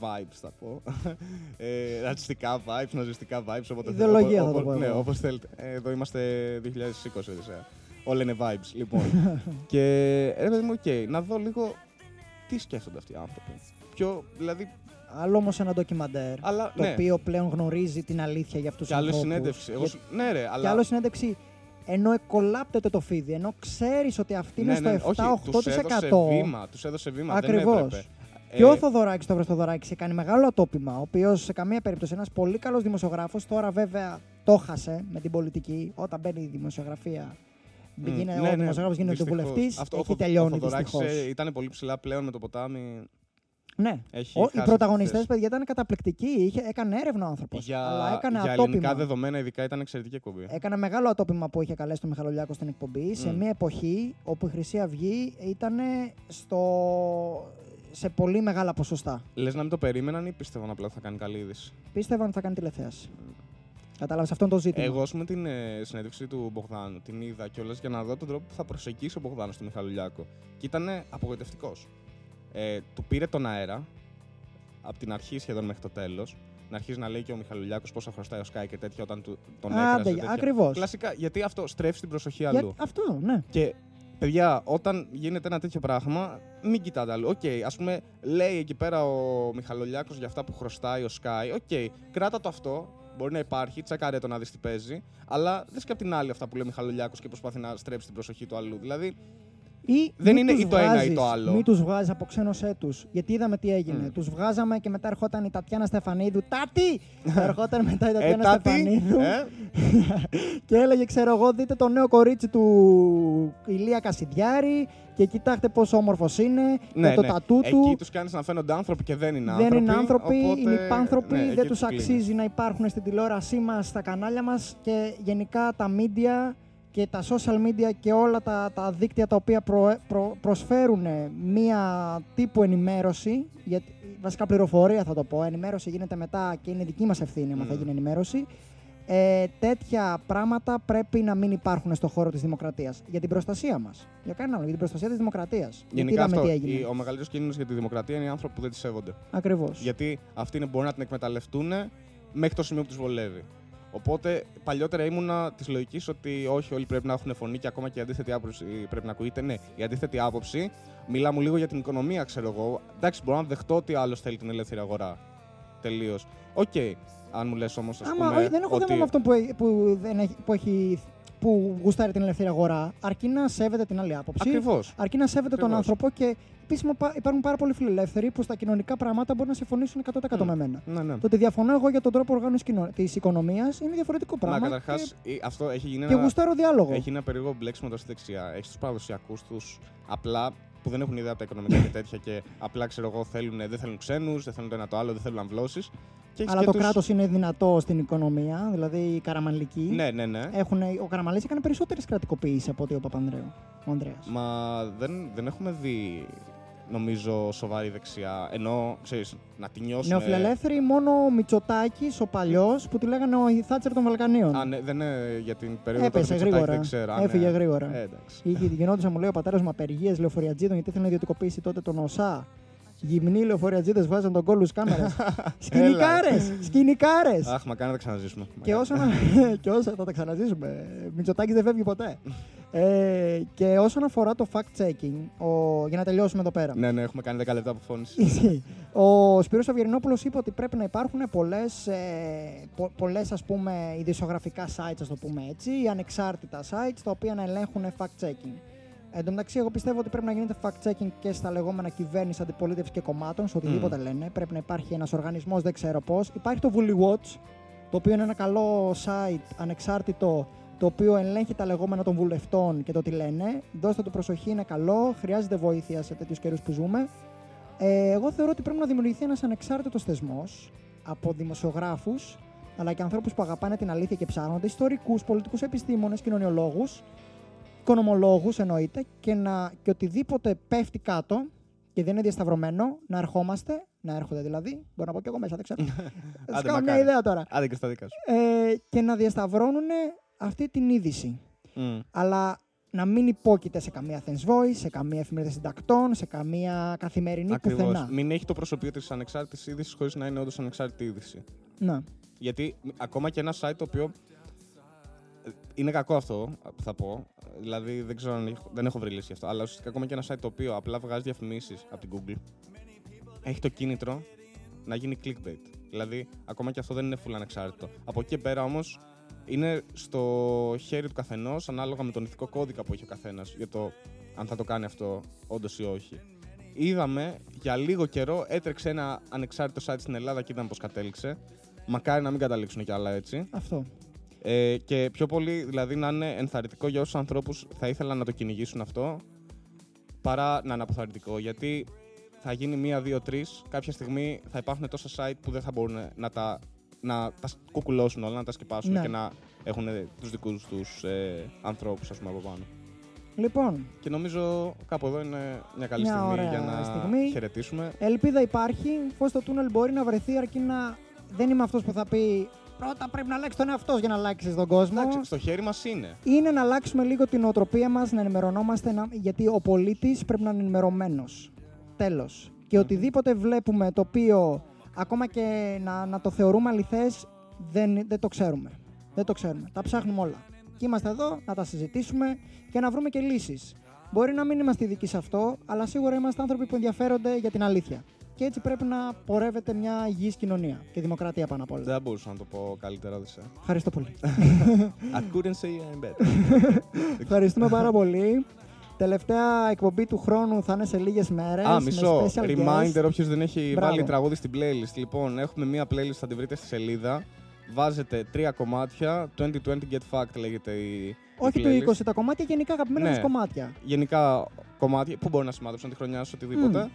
vibes, θα πω. [LAUGHS] ε, ρατσιστικά vibes, ναζιστικά vibes. Όποτε Ιδεολογία όποτε- θα το πω Ναι, εγώ. όπως θέλετε. Ε, εδώ είμαστε 2020, Οδυσσέα. Όλα είναι vibes, λοιπόν. [LAUGHS] και ρε παιδί μου, οκ, να δω λίγο τι σκέφτονται αυτοί οι άνθρωποι. Πιο, δηλαδή, Άλλο όμως ένα ντοκιμαντέρ. αλλά Το ναι, οποίο πλέον γνωρίζει την αλήθεια για αυτού τους και άλλη ανθρώπους. συνέντευξη. Εγώ, σου- ναι, ρε, αλλά. Και άλλο συνέντευξη ενώ εκολάπτεται το φίδι, ενώ ξέρεις ότι αυτή είναι ναι, ναι, στο 7-8%. όχι, τους έδωσε βήμα, τους έδωσε βήμα, Ακριβώς. δεν έπρεπε. Και ο Ε, Θοδωράκης, το Βρεστοδωράκη, είχε κάνει μεγάλο ατόπιμα. Ο οποίος σε καμία περίπτωση ένας πολύ καλός δημοσιογράφος. Τώρα βέβαια το χάσε με την πολιτική. Όταν μπαίνει η δημοσιογραφία, μ, γίνεται, ναι, ο ναι, δημοσιογράφος γίνεται δυστυχώς. βουλευτής. Αυτό, ο Έχει Θοδ- τελειώνει Ο Θοδωράκης δυστυχώς. ε, ήταν πολύ ψηλά πλέον με το ποτάμι. Ναι. Έχει Ο, οι χάσει πρωταγωνιστές, τις παιδιά, ήταν καταπληκτικοί. Είχε, έκανε έρευνα ο άνθρωπος. Για, Αλλά έκανε για ελληνικά ατόπιμα. δεδομένα, ειδικά ήταν εξαιρετική εκπομπή. Έκανε μεγάλο ατόπιμα που είχε καλέσει τον Μιχαλολιάκο στην εκπομπή σε Μμ. μια εποχή όπου η Χρυσή Αυγή ήταν στο... σε πολύ μεγάλα ποσοστά. Λες να μην το περίμεναν ή πίστευαν απλά ότι θα κάνει καλή είδηση; Πίστευαν ότι θα κάνει τηλεθέαση. Κατάλαβες αυτό είναι το ζήτημα. Εγώ, ας πούμε, την ε, συνέντευξη του Μπογδάνου την είδα κιόλας για να δω τον τρόπο που θα προσεγγίσει ο Μπογδάνος του Μιχαλουλιάκο. Και ήταν απογοητευτικός. Ε, του πήρε τον αέρα από την αρχή σχεδόν μέχρι το τέλος. Να αρχίσει να λέει και ο Μιχαλολιάκος πόσα χρωστάει ο Σκάι και τέτοια όταν του, τον Άντε, έκρασε. τέτοια. ακριβώς. Κλασικά, γιατί αυτό στρέφει την προσοχή Για- αλλού. Αυτό, ναι. Και παιδιά, όταν γίνεται ένα τέτοιο πράγμα, μην κοιτάτε αλλού. Οκ, ας πούμε, λέει εκεί πέρα ο Μιχαλολιάκος για αυτά που χρωστάει ο Sky. Οκ, κράτα το αυτό. Μπορεί να υπάρχει, τσεκάρε το να δεις τι παίζει. Αλλά δες και απ' την άλλη αυτά που λέει ο Μιχαλολιάκος και προσπαθεί να στρέψει την προσοχή του αλλού. Δηλαδή, Ή Δεν μη είναι τους ή το ένα ή βγάζεις, το άλλο. Μην τους βγάζεις, αποξένωσέ του. Γιατί είδαμε τι έγινε. Μμ. Τους βγάζαμε και μετά ερχόταν η Τατιάνα Στεφανίδου. Τάτι! ερχόταν μετά η ε, Τατιάνα τάτι, Στεφανίδου ε, [LAUGHS] και έλεγε, ξέρω εγώ, δείτε το νέο κορίτσι του Ηλία Κασιδιάρη και κοιτάξτε πόσο όμορφος είναι. ναι, με το ναι. τατού Εκεί τους. του κάνεις να φαίνονται άνθρωποι και δεν είναι Δεν άνθρωποι. είναι άνθρωποι, οπότε, είναι υπάνθρωποι, ναι, εκεί δεν τους κλείνεις. αξίζει να υπάρχουν στην τηλεόρασή μας, στα κανάλια μας και γενικά τα media και τα social media και όλα τα, τα δίκτυα τα οποία προ- προ- προσφέρουν μία τύπου ενημέρωση, γιατί, βασικά πληροφορία θα το πω, ενημέρωση γίνεται μετά και είναι δική μας ευθύνη άμα θα Μμ. γίνει ενημέρωση, ε, τέτοια πράγματα πρέπει να μην υπάρχουν στον χώρο της δημοκρατίας. Για την προστασία μας. Για κανέναν άλλο, για την προστασία της δημοκρατίας. Γιατί Γενικά είδαμε αυτό, τι έγινε. η- ο μεγαλύτερος κίνδυνος για τη δημοκρατία είναι οι άνθρωποι που δεν τη σέβονται. Ακριβώς. Γιατί αυτοί είναι- μπορούν να την εκμεταλλευτούν μέχρι το σημείο που τους βολεύει. Οπότε παλιότερα ήμουνα της λογικής ότι όχι, όλοι πρέπει να έχουν φωνή και ακόμα και η αντίθετη άποψη πρέπει να ακούγεται. Ναι, η αντίθετη άποψη μιλά μου λίγο για την οικονομία, ξέρω εγώ. Εντάξει, μπορώ να δεχτώ ότι άλλος θέλει την ελεύθερη αγορά. Τελείως. Οκ. Αν μου λες όμως, ας Άμα πούμε. όχι, δεν έχω ότι... θέμα με αυτό που, έ- που, δεν έχει, που έχει που γουστάρει την ελεύθερη αγορά, αρκεί να σέβεται την άλλη άποψη. Ακριβώς. Αρκεί να σέβεται τον Ακριβώς. άνθρωπο και επίσης υπάρχουν πάρα πολλοί φιλελεύθεροι που στα κοινωνικά πράγματα μπορούν να συμφωνήσουν 100% με μένα. Ναι, ναι. Το ότι διαφωνώ εγώ για τον τρόπο οργάνωσης της οικονομίας είναι διαφορετικό Να, πράγμα. καταρχάς, και, αυτό έχει γίνει και ένα, γουστάρω διάλογο. έχει ένα περίεργο μπλέξιμο τώρα στη δεξιά. Έχει τους παραδοσιακούς τους απλά που δεν έχουν ιδέα από τα οικονομικά και τέτοια και απλά ξέρω εγώ θέλουν, δεν θέλουν ξένους, δεν θέλουν το ένα το άλλο, δεν θέλουν αμβλώσει. Αλλά το κράτος είναι δυνατό στην οικονομία, δηλαδή οι καραμανλικοί. Ναι, ναι, ναι. Έχουν, ο Καραμαλής έκανε περισσότερες κρατικοποιήσεις από ότι ο Παπανδρέου. Ο Ανδρέας. Μα δεν, δεν έχουμε δει, νομίζω, σοβαρή δεξιά. Ενώ, ξέρεις, να τη νιώσουν. Νεοφιλελεύθεροι, μόνο ο Μητσοτάκης, ο παλιός, που τη λέγανε ο Θάτσερ των Βαλκανίων. Α, ναι, δεν είναι για την περίοδο Έπεσε του Μητσοτάκη, γρήγορα. Δεν ξέρω. Α, Έφυγε ναι. γρήγορα. Ε, εντάξει. Είχε γινόντουσαν, μου λέει ο πατέρας μου, απεργίες λεωφοριατζίδων γιατί ήθελε να ιδιωτικοποιήσει τότε τον ΟΣΑ. Γυμνοί λεωφοριατζίδε βγάζαν τον κόλλους κάμερε. [LAUGHS] σκηνικάρες! Σκηνικάρες! Αχ, μα κάνει να τα ξαναζήσουμε. Και όσο, να... [LAUGHS] και όσο θα τα ξαναζήσουμε. Μητσοτάκης δεν φεύγει ποτέ. ε, και όσον αφορά το fact-checking, ο... για να τελειώσουμε εδώ πέρα. Ναι, ναι, έχουμε κάνει 10 λεπτά αποφώνηση. [LAUGHS] Ισχύει. Ο Σπύρος Αυγερινόπουλος είπε ότι πρέπει να υπάρχουν πολλές, ε, πο, πολλές ας πούμε ειδησιογραφικά sites, ας το πούμε έτσι, ή ανεξάρτητα sites, τα οποία να ελέγχουν fact-checking. Εν τω μεταξύ, εγώ πιστεύω ότι πρέπει να γίνεται fact-checking και στα λεγόμενα κυβέρνηση, αντιπολίτευση και κομμάτων, σε οτιδήποτε λένε. Πρέπει να υπάρχει ένας οργανισμός, δεν ξέρω πώς. Υπάρχει το Vuli Watch, το οποίο είναι ένα καλό site ανεξάρτητο, το οποίο ελέγχει τα λεγόμενα των βουλευτών και το τι λένε. Δώστε του προσοχή, είναι καλό, χρειάζεται βοήθεια σε τέτοιους καιρούς που ζούμε. Ε, εγώ θεωρώ ότι πρέπει να δημιουργηθεί ένας ανεξάρτητος θεσμός από δημοσιογράφους, αλλά και ανθρώπους που αγαπάνε την αλήθεια και ψάχνονται, ιστορικούς, πολιτικούς επιστήμονες, κοινωνιολόγους, οικονομολόγους εννοείται, και, να, και οτιδήποτε πέφτει κάτω και δεν είναι διασταυρωμένο, να ερχόμαστε, να έρχονται δηλαδή, μπορώ να πω και εγώ μέσα, δεν ξέρω. [LAUGHS] Θα Άντε, κάνω μια μακάρι. ιδέα τώρα. Άντε και στα δικά σου. Ε, και να διασταυρώνουν αυτή την είδηση. Μμ. Αλλά να μην υπόκειται σε καμία Athens Voice, σε καμία εφημερίδα συντακτών, σε καμία καθημερινή Ακριβώς. πουθενά. Μην έχει το προσωπείο της ανεξάρτητης είδησης χωρίς να είναι όντως ανεξάρτητη είδηση. Να. Γιατί μ, ακόμα και ένα site το οποίο. Ε, Είναι κακό αυτό που θα πω. Δηλαδή δεν ξέρω αν έχω, δεν έχω βρει λύση γι' αυτό. Αλλά ουσιαστικά ακόμα και ένα site το οποίο απλά βγάζει διαφημίσεις από την Google έχει το κίνητρο να γίνει clickbait. Δηλαδή ακόμα και αυτό δεν είναι full ανεξάρτητο. Από εκεί και πέρα όμως είναι στο χέρι του καθενός ανάλογα με τον ηθικό κώδικα που έχει ο καθένας για το αν θα το κάνει αυτό όντως ή όχι. Είδαμε για λίγο καιρό έτρεξε ένα ανεξάρτητο site στην Ελλάδα και είδαμε πώ κατέληξε. Μακάρι να μην καταλήξουν κι άλλα έτσι. Αυτό. Ε, και πιο πολύ δηλαδή να είναι ενθαρρυντικό για όσους ανθρώπους θα ήθελαν να το κυνηγήσουν αυτό, παρά να είναι αποθαρρυντικό. Γιατί θα γίνει μία, δύο, τρεις. Κάποια στιγμή θα υπάρχουν τόσα site που δεν θα μπορούν να τα, να τα κουκουλώσουν όλα, να τα σκεπάσουν Ναι. και να έχουν τους δικούς τους ε, ανθρώπους, ας πούμε, από πάνω. Λοιπόν, Και νομίζω κάπου εδώ είναι μια καλή Μια στιγμή ωραία για να στιγμή. χαιρετήσουμε. ελπίδα υπάρχει. Φως στο τούνελ μπορεί να βρεθεί αρκεί να. Δεν είμαι αυτός που θα πει πρώτα πρέπει να αλλάξεις τον εαυτό για να αλλάξεις τον κόσμο. Εντάξει, στο χέρι μας είναι. Είναι να αλλάξουμε λίγο την οτροπία μας, να ενημερωνόμαστε, να... γιατί ο πολίτης πρέπει να είναι ενημερωμένος. Τέλος. Και οτιδήποτε βλέπουμε το οποίο ακόμα και να, να το θεωρούμε αληθές, δεν, δεν το ξέρουμε. Δεν το ξέρουμε. Τα ψάχνουμε όλα. Και είμαστε εδώ να τα συζητήσουμε και να βρούμε και λύσεις. Μπορεί να μην είμαστε ειδικοί σε αυτό, αλλά σίγουρα είμαστε άνθρωποι που ενδιαφέρονται για την αλήθεια. Και έτσι πρέπει να πορεύεται μια υγιής κοινωνία και δημοκρατία πάνω απ' όλα. Δεν θα μπορούσα να το πω καλύτερα, Οδυσσέα. Ευχαριστώ πολύ. [LAUGHS] I couldn't say I'm better. [LAUGHS] Ευχαριστούμε πάρα πολύ. Τελευταία εκπομπή του χρόνου θα είναι σε λίγες μέρες. Α, μισό. special Reminder, guest. όποιος δεν έχει Μπράβο. βάλει τραγούδι στην playlist. Λοιπόν, έχουμε μία playlist, θα τη βρείτε στη σελίδα. Βάζετε τρία κομμάτια. 2020 Get Fact λέγεται η. η Όχι playlist. το 20, τα κομμάτια γενικά αγαπημένα Ναι. σας κομμάτια. Γενικά κομμάτια που μπορεί να σημαδέψουν τη χρονιά σου, οτιδήποτε.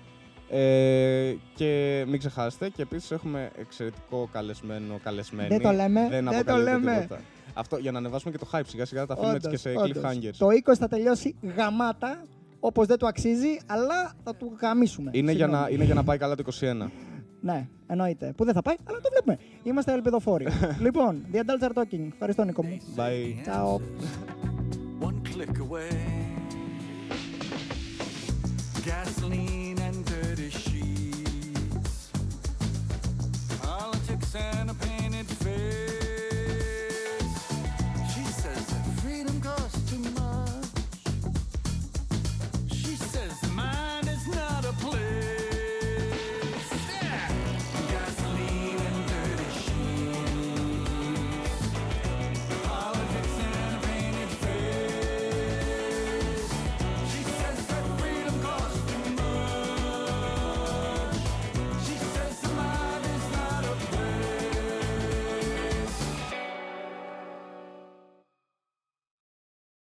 Ε, και μην ξεχάσετε. Και επίσης έχουμε εξαιρετικό καλεσμένο, καλεσμένη. Δεν το λέμε, δεν το αποκαλύπτω λέμε. τίποτα. Αυτό για να ανεβάσουμε και το hype σιγά σιγά τα αφήνουμε έτσι και Όντως, σε όντως. cliffhangers. Το 20 θα τελειώσει γαμάτα, όπως δεν του αξίζει, αλλά θα του γαμίσουμε. Είναι για, να, Συγγνώμη. είναι για να πάει καλά το 21. Ναι, εννοείται. Που δεν θα πάει, αλλά το βλέπουμε. Είμαστε ελπιδοφόροι. [LAUGHS] λοιπόν, The Adults are Talking. Ευχαριστώ, Νίκο μου. Bye. Τσαο. one click away. Gasoline and dirty